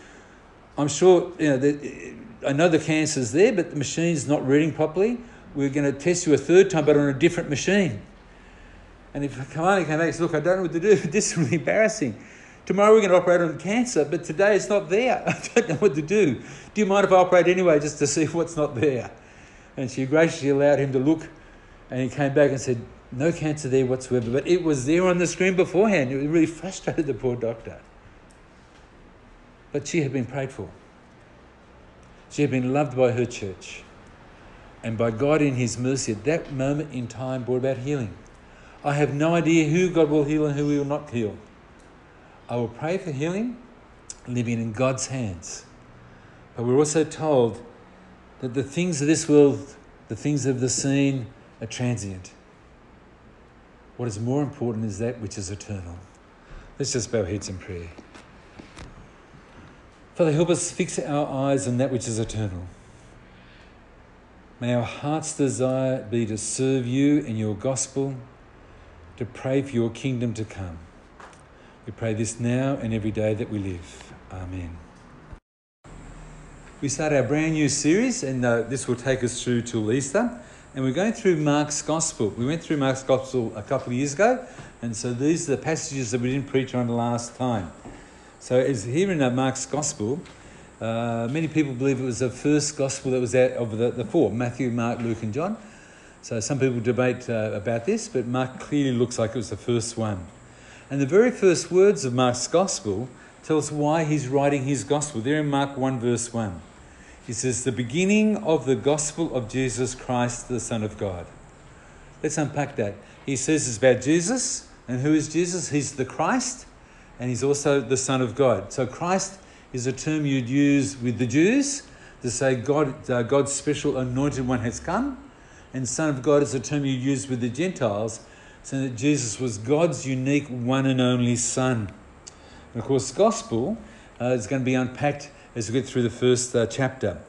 I'm sure, you know, the, I know the cancer's there, but the machine's not reading properly. We're going to test you a third time, but on a different machine. And if Kamani came back and said, Look, I don't know what to do, this is really embarrassing. Tomorrow we're going to operate on cancer, but today it's not there. I don't know what to do. Do you mind if I operate anyway just to see what's not there? And she graciously allowed him to look, and he came back and said, No cancer there whatsoever. But it was there on the screen beforehand. It really frustrated the poor doctor. But she had been prayed for. She had been loved by her church. And by God in His mercy, at that moment in time, brought about healing. I have no idea who God will heal and who He will not heal. I will pray for healing, living in God's hands. But we're also told that the things of this world, the things of the seen, are transient. What is more important is that which is eternal. Let's just bow heads in prayer. Father, help us fix our eyes on that which is eternal. May our heart's desire be to serve you and your gospel, to pray for your kingdom to come. We pray this now and every day that we live. Amen. We start our brand new series, and uh, this will take us through till Easter. And we're going through Mark's Gospel. We went through Mark's Gospel a couple of years ago, and so these are the passages that we didn't preach on the last time. So, as here in uh, Mark's Gospel, uh, many people believe it was the first Gospel that was out of the, the four Matthew, Mark, Luke, and John. So, some people debate uh, about this, but Mark clearly looks like it was the first one. And the very first words of Mark's Gospel tell us why he's writing his Gospel. There in Mark 1, verse 1. He says, The beginning of the Gospel of Jesus Christ, the Son of God. Let's unpack that. He says it's about Jesus. And who is Jesus? He's the Christ, and he's also the Son of God. So, Christ is a term you'd use with the Jews to say God, uh, God's special anointed one has come. And Son of God is a term you use with the Gentiles, saying that Jesus was God's unique one and only Son. And of course, Gospel uh, is going to be unpacked as we get through the first uh, chapter.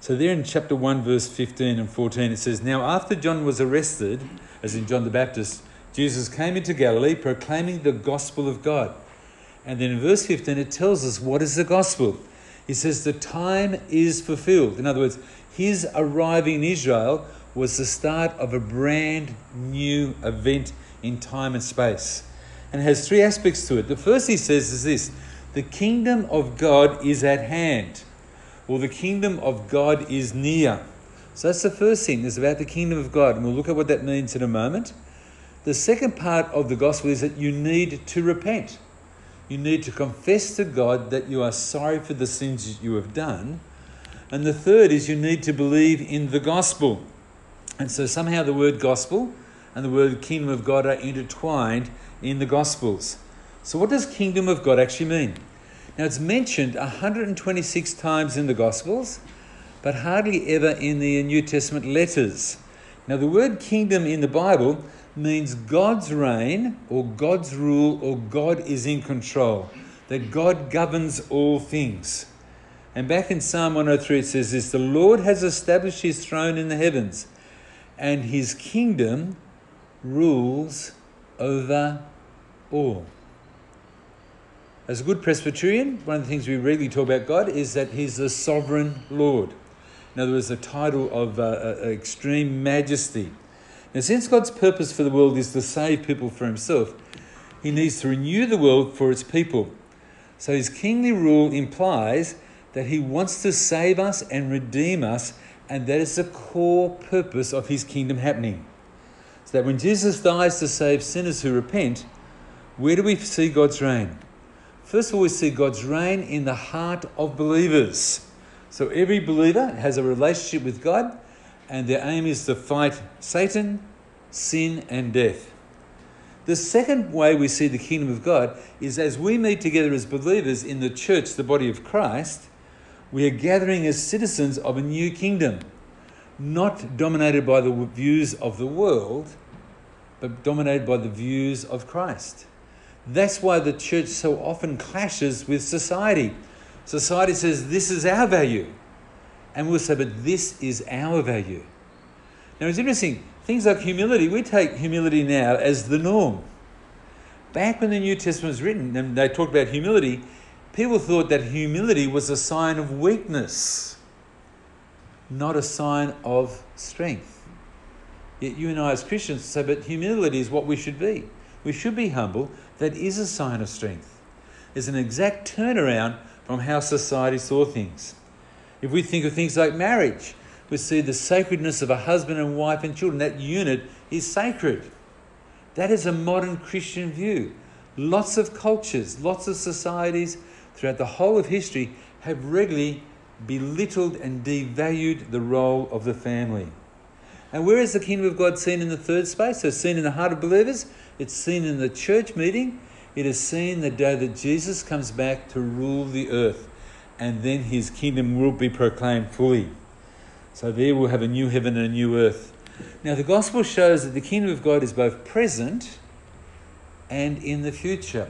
So, there in chapter 1, verse 15 and 14, it says, Now after John was arrested, as in John the Baptist, Jesus came into Galilee proclaiming the gospel of God. And then in verse 15, it tells us what is the gospel. He says, The time is fulfilled. In other words, his arriving in Israel was the start of a brand new event in time and space. And it has three aspects to it. The first he says is this the kingdom of God is at hand, or the kingdom of God is near. So that's the first thing, is about the kingdom of God. And we'll look at what that means in a moment. The second part of the gospel is that you need to repent. You need to confess to God that you are sorry for the sins you have done. And the third is you need to believe in the gospel. And so somehow the word gospel and the word kingdom of God are intertwined in the gospels. So, what does kingdom of God actually mean? Now, it's mentioned 126 times in the gospels, but hardly ever in the New Testament letters. Now, the word kingdom in the Bible means God's reign or God's rule or God is in control, that God governs all things. And back in Psalm 103, it says this The Lord has established his throne in the heavens, and his kingdom rules over all. As a good Presbyterian, one of the things we regularly talk about God is that he's the sovereign Lord. In other words, a title of uh, uh, extreme majesty. Now, since God's purpose for the world is to save people for himself, he needs to renew the world for its people. So his kingly rule implies that he wants to save us and redeem us, and that is the core purpose of his kingdom happening. So that when Jesus dies to save sinners who repent, where do we see God's reign? First of all, we see God's reign in the heart of believers. So every believer has a relationship with God, and their aim is to fight Satan, sin, and death. The second way we see the kingdom of God is as we meet together as believers in the church, the body of Christ, we are gathering as citizens of a new kingdom, not dominated by the views of the world, but dominated by the views of Christ. That's why the church so often clashes with society. Society says, This is our value. And we'll say, But this is our value. Now it's interesting. Things like humility, we take humility now as the norm. Back when the New Testament was written and they talked about humility, people thought that humility was a sign of weakness, not a sign of strength. Yet you and I, as Christians, say, but humility is what we should be. We should be humble. That is a sign of strength. There's an exact turnaround from how society saw things. If we think of things like marriage, we see the sacredness of a husband and wife and children. That unit is sacred. That is a modern Christian view. Lots of cultures, lots of societies throughout the whole of history have regularly belittled and devalued the role of the family. And where is the kingdom of God seen in the third space? It's seen in the heart of believers, it's seen in the church meeting, it is seen the day that Jesus comes back to rule the earth, and then his kingdom will be proclaimed fully. So there we'll have a new heaven and a new earth. Now, the gospel shows that the kingdom of God is both present and in the future.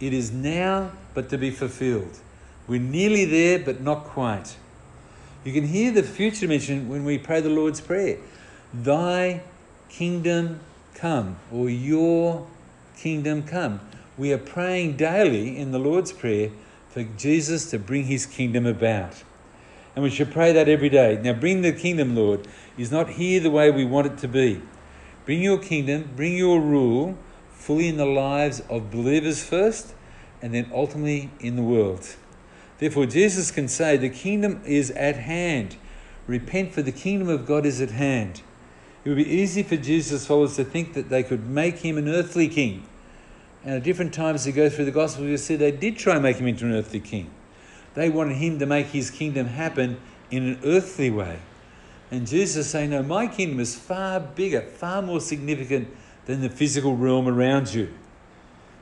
It is now, but to be fulfilled. We're nearly there, but not quite. You can hear the future mentioned when we pray the Lord's Prayer Thy kingdom come, or Your kingdom come. We are praying daily in the Lord's Prayer for Jesus to bring His kingdom about. And we should pray that every day. Now, bring the kingdom, Lord, is not here the way we want it to be. Bring your kingdom, bring your rule fully in the lives of believers first, and then ultimately in the world. Therefore, Jesus can say, The kingdom is at hand. Repent, for the kingdom of God is at hand. It would be easy for Jesus' followers to think that they could make him an earthly king. And at different times you go through the Gospel, you see they did try and make him into an earthly king. They wanted him to make his kingdom happen in an earthly way. And Jesus is saying, No, my kingdom is far bigger, far more significant than the physical realm around you.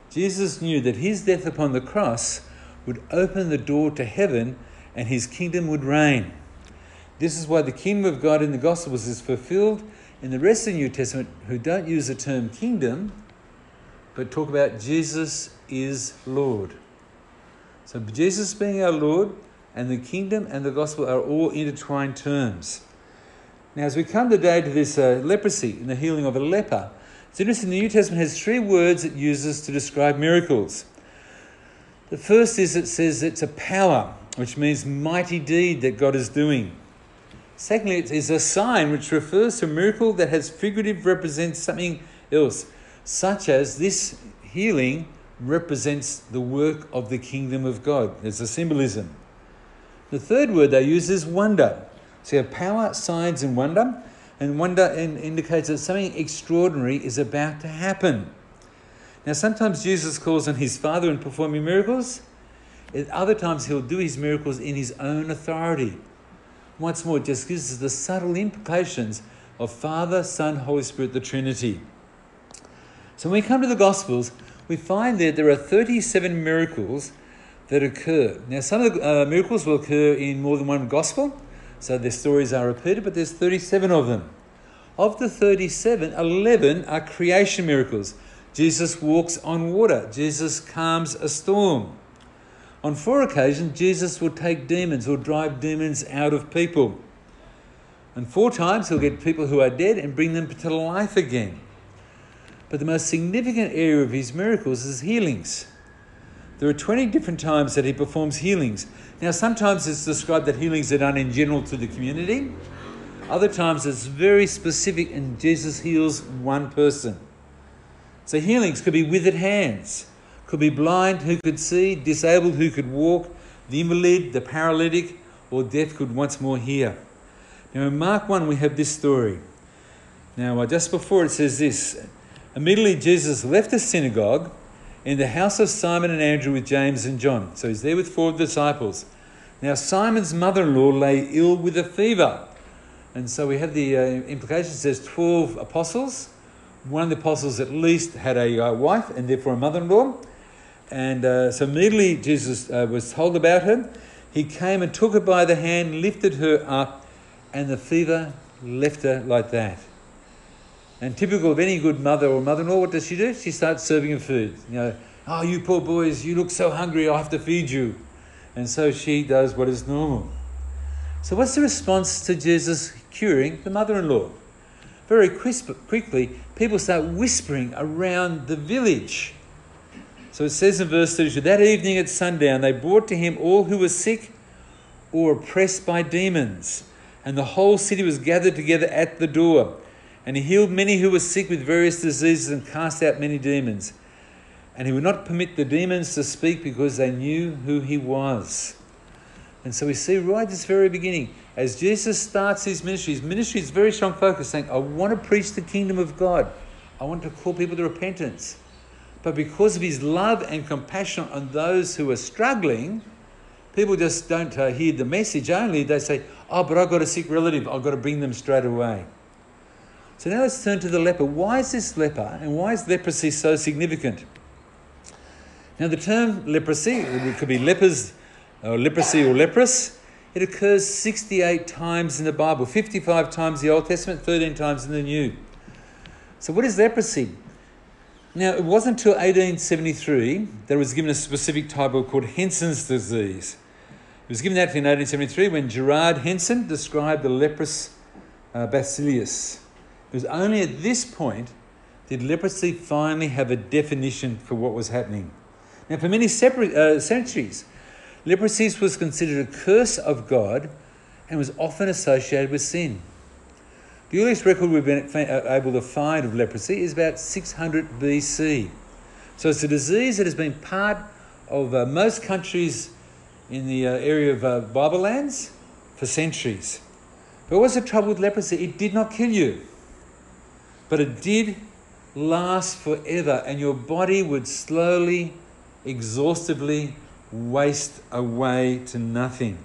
Jesus knew that his death upon the cross would open the door to heaven and his kingdom would reign. This is why the kingdom of God in the Gospels is fulfilled in the rest of the New Testament, who don't use the term kingdom, but talk about Jesus is Lord. So Jesus being our Lord and the kingdom and the gospel are all intertwined terms. Now, as we come today to this uh, leprosy and the healing of a leper, it's interesting the New Testament has three words it uses to describe miracles. The first is it says it's a power, which means mighty deed that God is doing. Secondly, it is a sign which refers to a miracle that has figurative represents something else, such as this healing represents the work of the kingdom of God. There's a symbolism. The third word they use is wonder. So you have power, signs, and wonder. And wonder indicates that something extraordinary is about to happen. Now, sometimes Jesus calls on his Father in performing miracles. At other times, he'll do his miracles in his own authority. Once more, it just gives us the subtle implications of Father, Son, Holy Spirit, the Trinity. So when we come to the Gospels, we find that there are 37 miracles that occur. Now, some of the uh, miracles will occur in more than one gospel, so their stories are repeated, but there's 37 of them. Of the 37, 11 are creation miracles. Jesus walks on water, Jesus calms a storm. On four occasions, Jesus will take demons or drive demons out of people. And four times, he'll get people who are dead and bring them to life again. But the most significant area of his miracles is healings. There are 20 different times that he performs healings. Now, sometimes it's described that healings are done in general to the community. Other times it's very specific and Jesus heals one person. So healings could be withered hands, could be blind who could see, disabled who could walk, the invalid, the paralytic, or deaf could once more hear. Now in Mark 1 we have this story. Now uh, just before it says this, Immediately, Jesus left the synagogue in the house of Simon and Andrew with James and John. So he's there with four disciples. Now, Simon's mother in law lay ill with a fever. And so we have the uh, implications. There's 12 apostles. One of the apostles at least had a uh, wife and therefore a mother in law. And uh, so immediately Jesus uh, was told about her. He came and took her by the hand, lifted her up, and the fever left her like that. And typical of any good mother or mother-in-law, what does she do? She starts serving him food. You know, oh, you poor boys, you look so hungry, I have to feed you. And so she does what is normal. So what's the response to Jesus curing the mother-in-law? Very crisp, quickly, people start whispering around the village. So it says in verse 32 that evening at sundown, they brought to him all who were sick or oppressed by demons, and the whole city was gathered together at the door. And he healed many who were sick with various diseases and cast out many demons. And he would not permit the demons to speak because they knew who he was. And so we see right at this very beginning, as Jesus starts his ministry, his ministry is very strong focus, saying, I want to preach the kingdom of God. I want to call people to repentance. But because of his love and compassion on those who are struggling, people just don't uh, hear the message only. They say, Oh, but I've got a sick relative. I've got to bring them straight away. So now let's turn to the leper. Why is this leper and why is leprosy so significant? Now, the term leprosy, it could be lepers or leprosy or leprous, it occurs 68 times in the Bible, 55 times in the Old Testament, 13 times in the New. So, what is leprosy? Now, it wasn't until 1873 that it was given a specific title called Hansen's disease. It was given that in 1873 when Gerard Hansen described the leprous uh, bacillus. It was only at this point did leprosy finally have a definition for what was happening. Now, for many separate, uh, centuries, leprosy was considered a curse of God and was often associated with sin. The earliest record we've been uh, able to find of leprosy is about 600 BC. So it's a disease that has been part of uh, most countries in the uh, area of uh, Bible lands for centuries. But what's the trouble with leprosy? It did not kill you, but it did last forever, and your body would slowly, exhaustively waste away to nothing.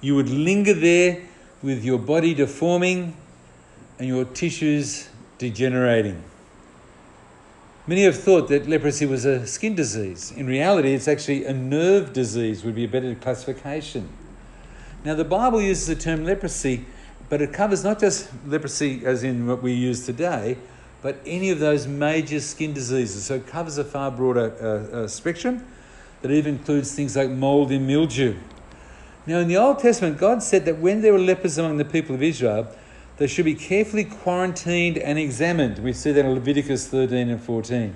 You would linger there with your body deforming and your tissues degenerating. Many have thought that leprosy was a skin disease. In reality, it's actually a nerve disease, would be a better classification. Now, the Bible uses the term leprosy, but it covers not just leprosy as in what we use today, but any of those major skin diseases. So it covers a far broader uh, uh, spectrum that even includes things like mold and mildew. Now, in the Old Testament, God said that when there were lepers among the people of Israel, they should be carefully quarantined and examined. We see that in Leviticus 13 and 14.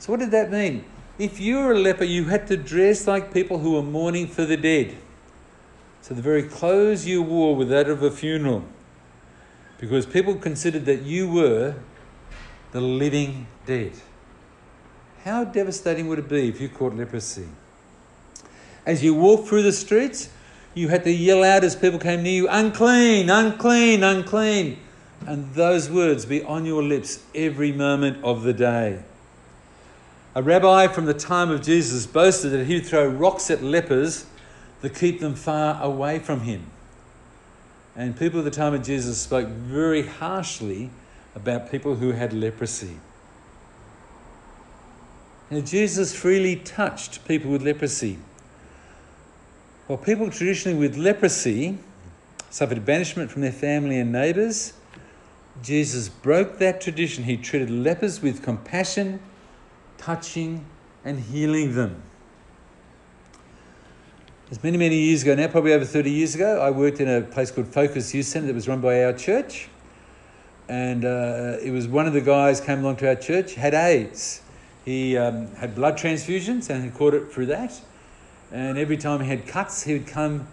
So, what did that mean? If you were a leper, you had to dress like people who were mourning for the dead. So, the very clothes you wore were that of a funeral. Because people considered that you were the living dead. How devastating would it be if you caught leprosy? As you walked through the streets, you had to yell out as people came near you, unclean, unclean, unclean. And those words be on your lips every moment of the day. A rabbi from the time of Jesus boasted that he'd throw rocks at lepers to keep them far away from him. And people at the time of Jesus spoke very harshly about people who had leprosy. Now, Jesus freely touched people with leprosy. Well, people traditionally with leprosy suffered banishment from their family and neighbours. Jesus broke that tradition. He treated lepers with compassion, touching and healing them. As many, many years ago now, probably over 30 years ago, I worked in a place called Focus Youth Centre that was run by our church. And uh, it was one of the guys came along to our church, had AIDS. He um, had blood transfusions and he caught it through that. And every time he had cuts, he would come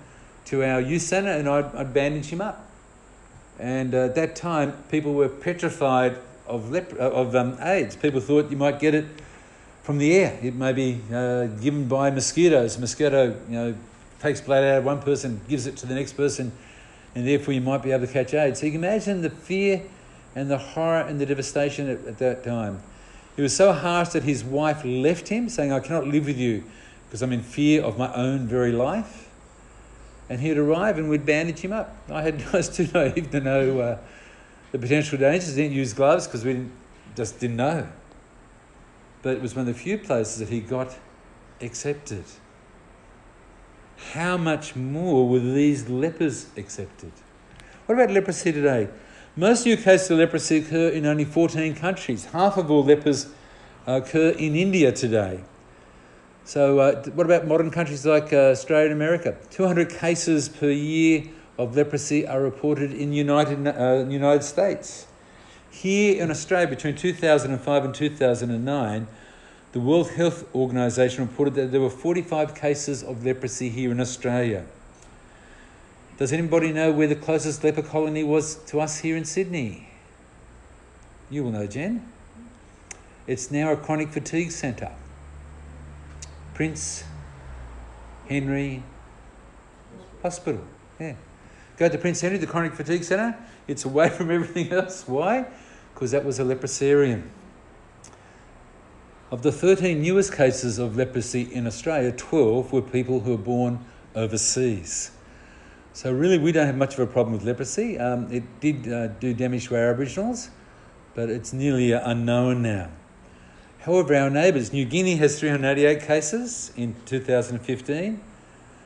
to our youth centre and I'd, I'd bandage him up. And uh, at that time, people were petrified of, lep- of um, AIDS. People thought you might get it from the air. It may be uh, given by mosquitoes. Mosquito, you know, takes blood out of one person, gives it to the next person, and therefore you might be able to catch AIDS. So you can imagine the fear and the horror and the devastation at, at that time. It was so harsh that his wife left him, saying, I cannot live with you because I'm in fear of my own very life. and he'd arrive and we'd bandage him up. I had I was too naive to know uh, the potential dangers. Didn't use gloves because we didn't, just didn't know. But it was one of the few places that he got accepted. How much more were these lepers accepted? What about leprosy today? Most new cases of leprosy occur in only 14 countries. Half of all lepers occur in India today. So, uh, what about modern countries like uh, Australia and America? 200 cases per year of leprosy are reported in United uh, United States. Here in Australia, between 2005 and 2009, the World Health Organization reported that there were 45 cases of leprosy here in Australia. Does anybody know where the closest leper colony was to us here in Sydney? You will know, Jen. It's now a chronic fatigue centre. Prince Henry Hospital. Yeah. Go to Prince Henry, the chronic fatigue centre. It's away from everything else. Why? Because that was a leprosarium. Of the 13 newest cases of leprosy in Australia, 12 were people who were born overseas. So, really, we don't have much of a problem with leprosy. Um, it did uh, do damage to our Aboriginals, but it's nearly unknown now. However, our neighbours, New Guinea has 388 cases in 2015,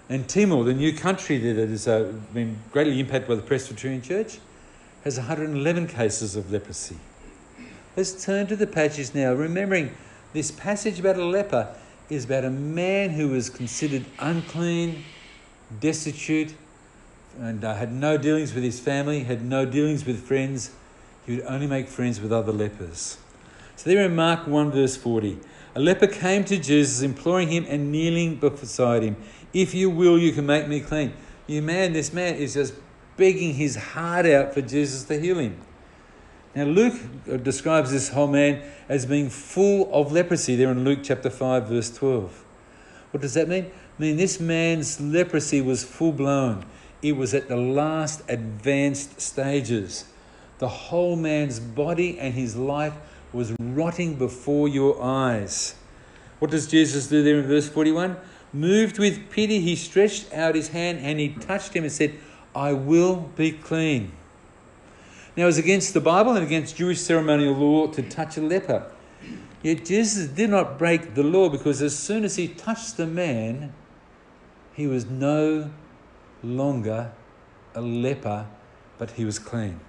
and Timor, the new country that has uh, been greatly impacted by the Presbyterian Church, has 111 cases of leprosy. Let's turn to the passage now, remembering this passage about a leper is about a man who was considered unclean, destitute, and uh, had no dealings with his family, had no dealings with friends. He would only make friends with other lepers. So there in Mark 1, verse 40, a leper came to Jesus, imploring him and kneeling beside him. If you will, you can make me clean. You man, this man is just begging his heart out for Jesus to heal him. Now, Luke uh, describes this whole man as being full of leprosy there in Luke chapter 5, verse 12. What does that mean? I mean, this man's leprosy was full blown, it was at the last advanced stages. The whole man's body and his life was rotting before your eyes. What does Jesus do there in verse 41? Moved with pity, he stretched out his hand and he touched him and said, I will be clean. Now, it was against the Bible and against Jewish ceremonial law to touch a leper. Yet Jesus did not break the law because as soon as he touched the man, he was no longer a leper, but he was clean.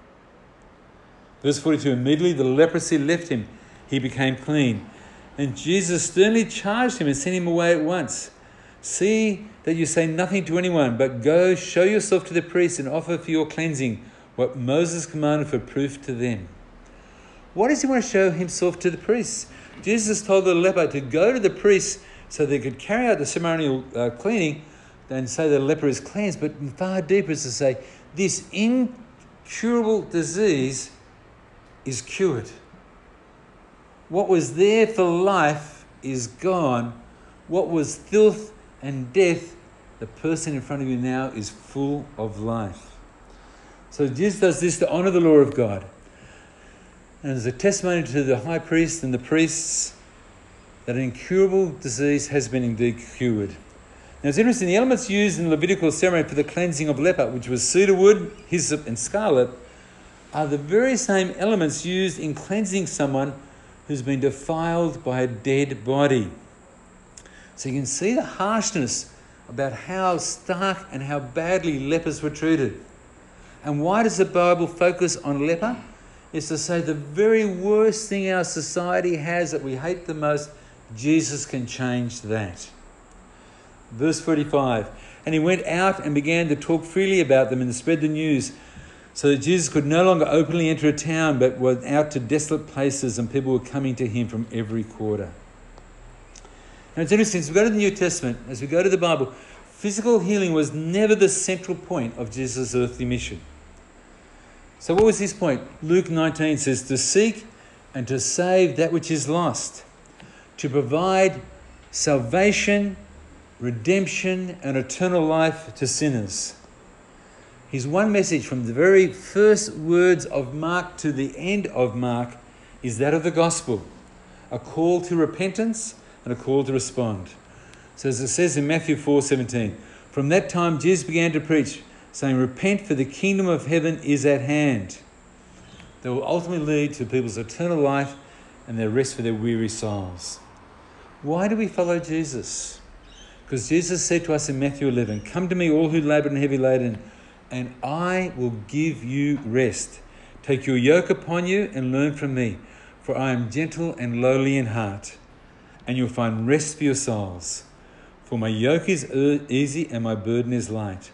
Verse 42 Immediately the leprosy left him, he became clean. And Jesus sternly charged him and sent him away at once. See that you say nothing to anyone, but go show yourself to the priest and offer for your cleansing what Moses commanded for proof to them. Why does he want to show himself to the priests? Jesus told the leper to go to the priest so they could carry out the ceremonial uh, cleaning and say the leper is cleansed, but far deeper is to say this incurable disease is cured. What was there for life is gone. What was filth and death, the person in front of you now is full of life. So Jesus does this to honor the law of God. And as a testimony to the high priest and the priests that an incurable disease has been indeed cured. Now it's interesting, the elements used in the Levitical ceremony for the cleansing of leper, which was cedar wood, hyssop, and scarlet, are the very same elements used in cleansing someone who's been defiled by a dead body. So you can see the harshness about how stark and how badly lepers were treated. And why does the Bible focus on leper? It's to say the very worst thing our society has that we hate the most, Jesus can change that. Verse 45 And he went out and began to talk freely about them and spread the news so that Jesus could no longer openly enter a town, but went out to desolate places, and people were coming to him from every quarter. Now it's interesting, as we go to the New Testament, as we go to the Bible, physical healing was never the central point of Jesus' earthly mission. So, what was his point? Luke 19 says, To seek and to save that which is lost, to provide salvation, redemption, and eternal life to sinners. His one message from the very first words of Mark to the end of Mark is that of the gospel a call to repentance and a call to respond. So, as it says in Matthew 4:17, From that time, Jesus began to preach, saying, Repent, for the kingdom of heaven is at hand. That will ultimately lead to people's eternal life and their rest for their weary souls. Why do we follow Jesus? Because Jesus said to us in Matthew 11, Come to me, all who labor and heavy laden, and I will give you rest. Take your yoke upon you and learn from me, for I am gentle and lowly in heart, and you'll find rest for your souls. For my yoke is easy and my burden is light.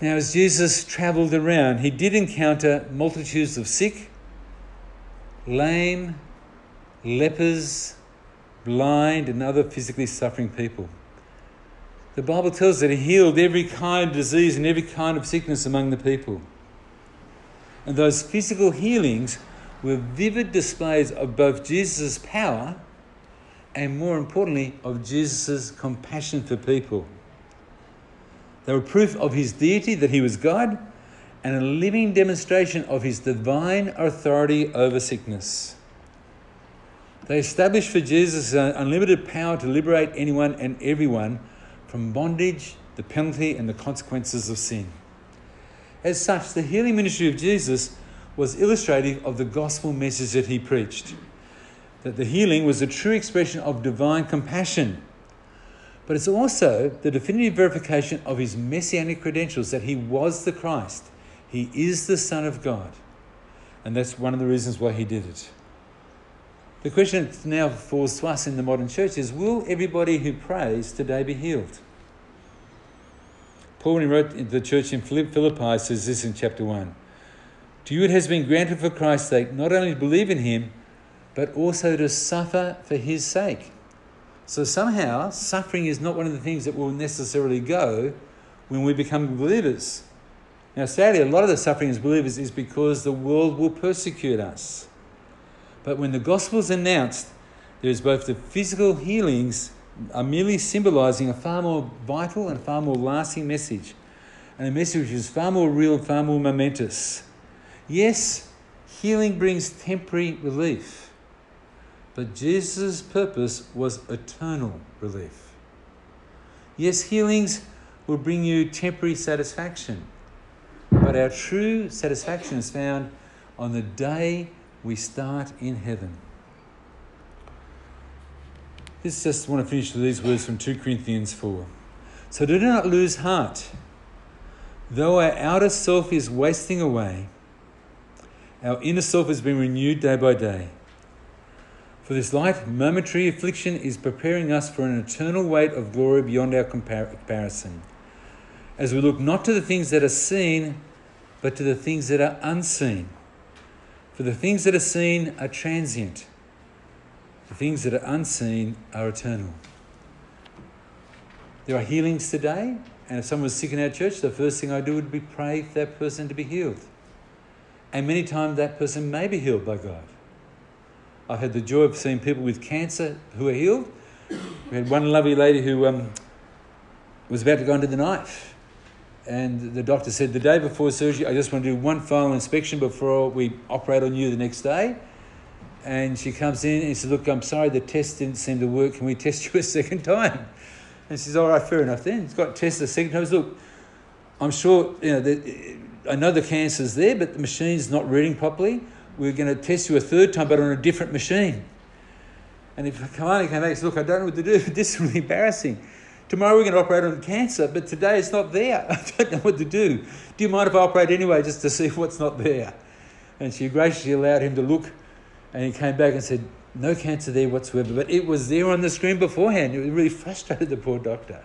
Now, as Jesus traveled around, he did encounter multitudes of sick, lame, lepers, blind, and other physically suffering people. The Bible tells that he healed every kind of disease and every kind of sickness among the people. And those physical healings were vivid displays of both Jesus' power and, more importantly, of Jesus' compassion for people. They were proof of his deity, that he was God, and a living demonstration of his divine authority over sickness. They established for Jesus an unlimited power to liberate anyone and everyone from bondage, the penalty, and the consequences of sin. As such, the healing ministry of Jesus was illustrative of the gospel message that he preached that the healing was a true expression of divine compassion. But it's also the definitive verification of his messianic credentials that he was the Christ, he is the Son of God. And that's one of the reasons why he did it. The question that now falls to us in the modern church is will everybody who prays today be healed? Paul, when he wrote in the church in Philippi, says this in chapter 1 To you it has been granted for Christ's sake not only to believe in him, but also to suffer for his sake. So somehow, suffering is not one of the things that will necessarily go when we become believers. Now, sadly, a lot of the suffering as believers is because the world will persecute us. But when the gospel is announced, there is both the physical healings are merely symbolizing a far more vital and far more lasting message, and a message which is far more real and far more momentous. Yes, healing brings temporary relief, but Jesus' purpose was eternal relief. Yes, healings will bring you temporary satisfaction, but our true satisfaction is found on the day we start in heaven. This just want to finish with these words from 2 Corinthians 4. So do not lose heart. Though our outer self is wasting away, our inner self has been renewed day by day. For this light, momentary affliction is preparing us for an eternal weight of glory beyond our comparison. As we look not to the things that are seen, but to the things that are unseen. For the things that are seen are transient, the things that are unseen are eternal. There are healings today, and if someone was sick in our church, the first thing I do would be pray for that person to be healed. And many times that person may be healed by God. I've had the joy of seeing people with cancer who are healed. We had one lovely lady who um, was about to go under the knife and the doctor said, The day before surgery, I just want to do one final inspection before we operate on you the next day. And she comes in and she says, Look, I'm sorry, the test didn't seem to work. Can we test you a second time? And she says, All right, fair enough then. It's got tested a second time. Says, Look, I'm sure, you know, the, I know the cancer's there, but the machine's not reading properly. We're going to test you a third time, but on a different machine. And if Kamani came back and said, Look, I don't know what to do, this is really embarrassing. Tomorrow we're going to operate on cancer, but today it's not there. I don't know what to do. Do you mind if I operate anyway just to see what's not there? And she graciously allowed him to look, and he came back and said, No cancer there whatsoever. But it was there on the screen beforehand. It really frustrated the poor doctor.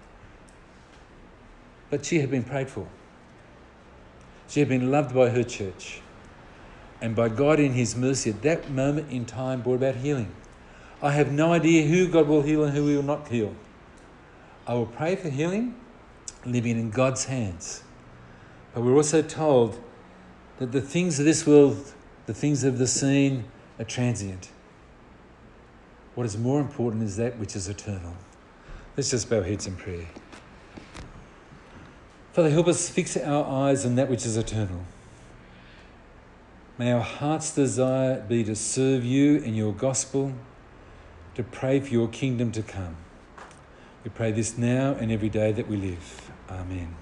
But she had been prayed for. She had been loved by her church. And by God in His mercy, at that moment in time, brought about healing. I have no idea who God will heal and who He will not heal. I will pray for healing, living in God's hands. But we're also told that the things of this world, the things of the seen, are transient. What is more important is that which is eternal. Let's just bow heads in prayer. Father, help us fix our eyes on that which is eternal. May our heart's desire be to serve you and your gospel, to pray for your kingdom to come. We pray this now and every day that we live. Amen.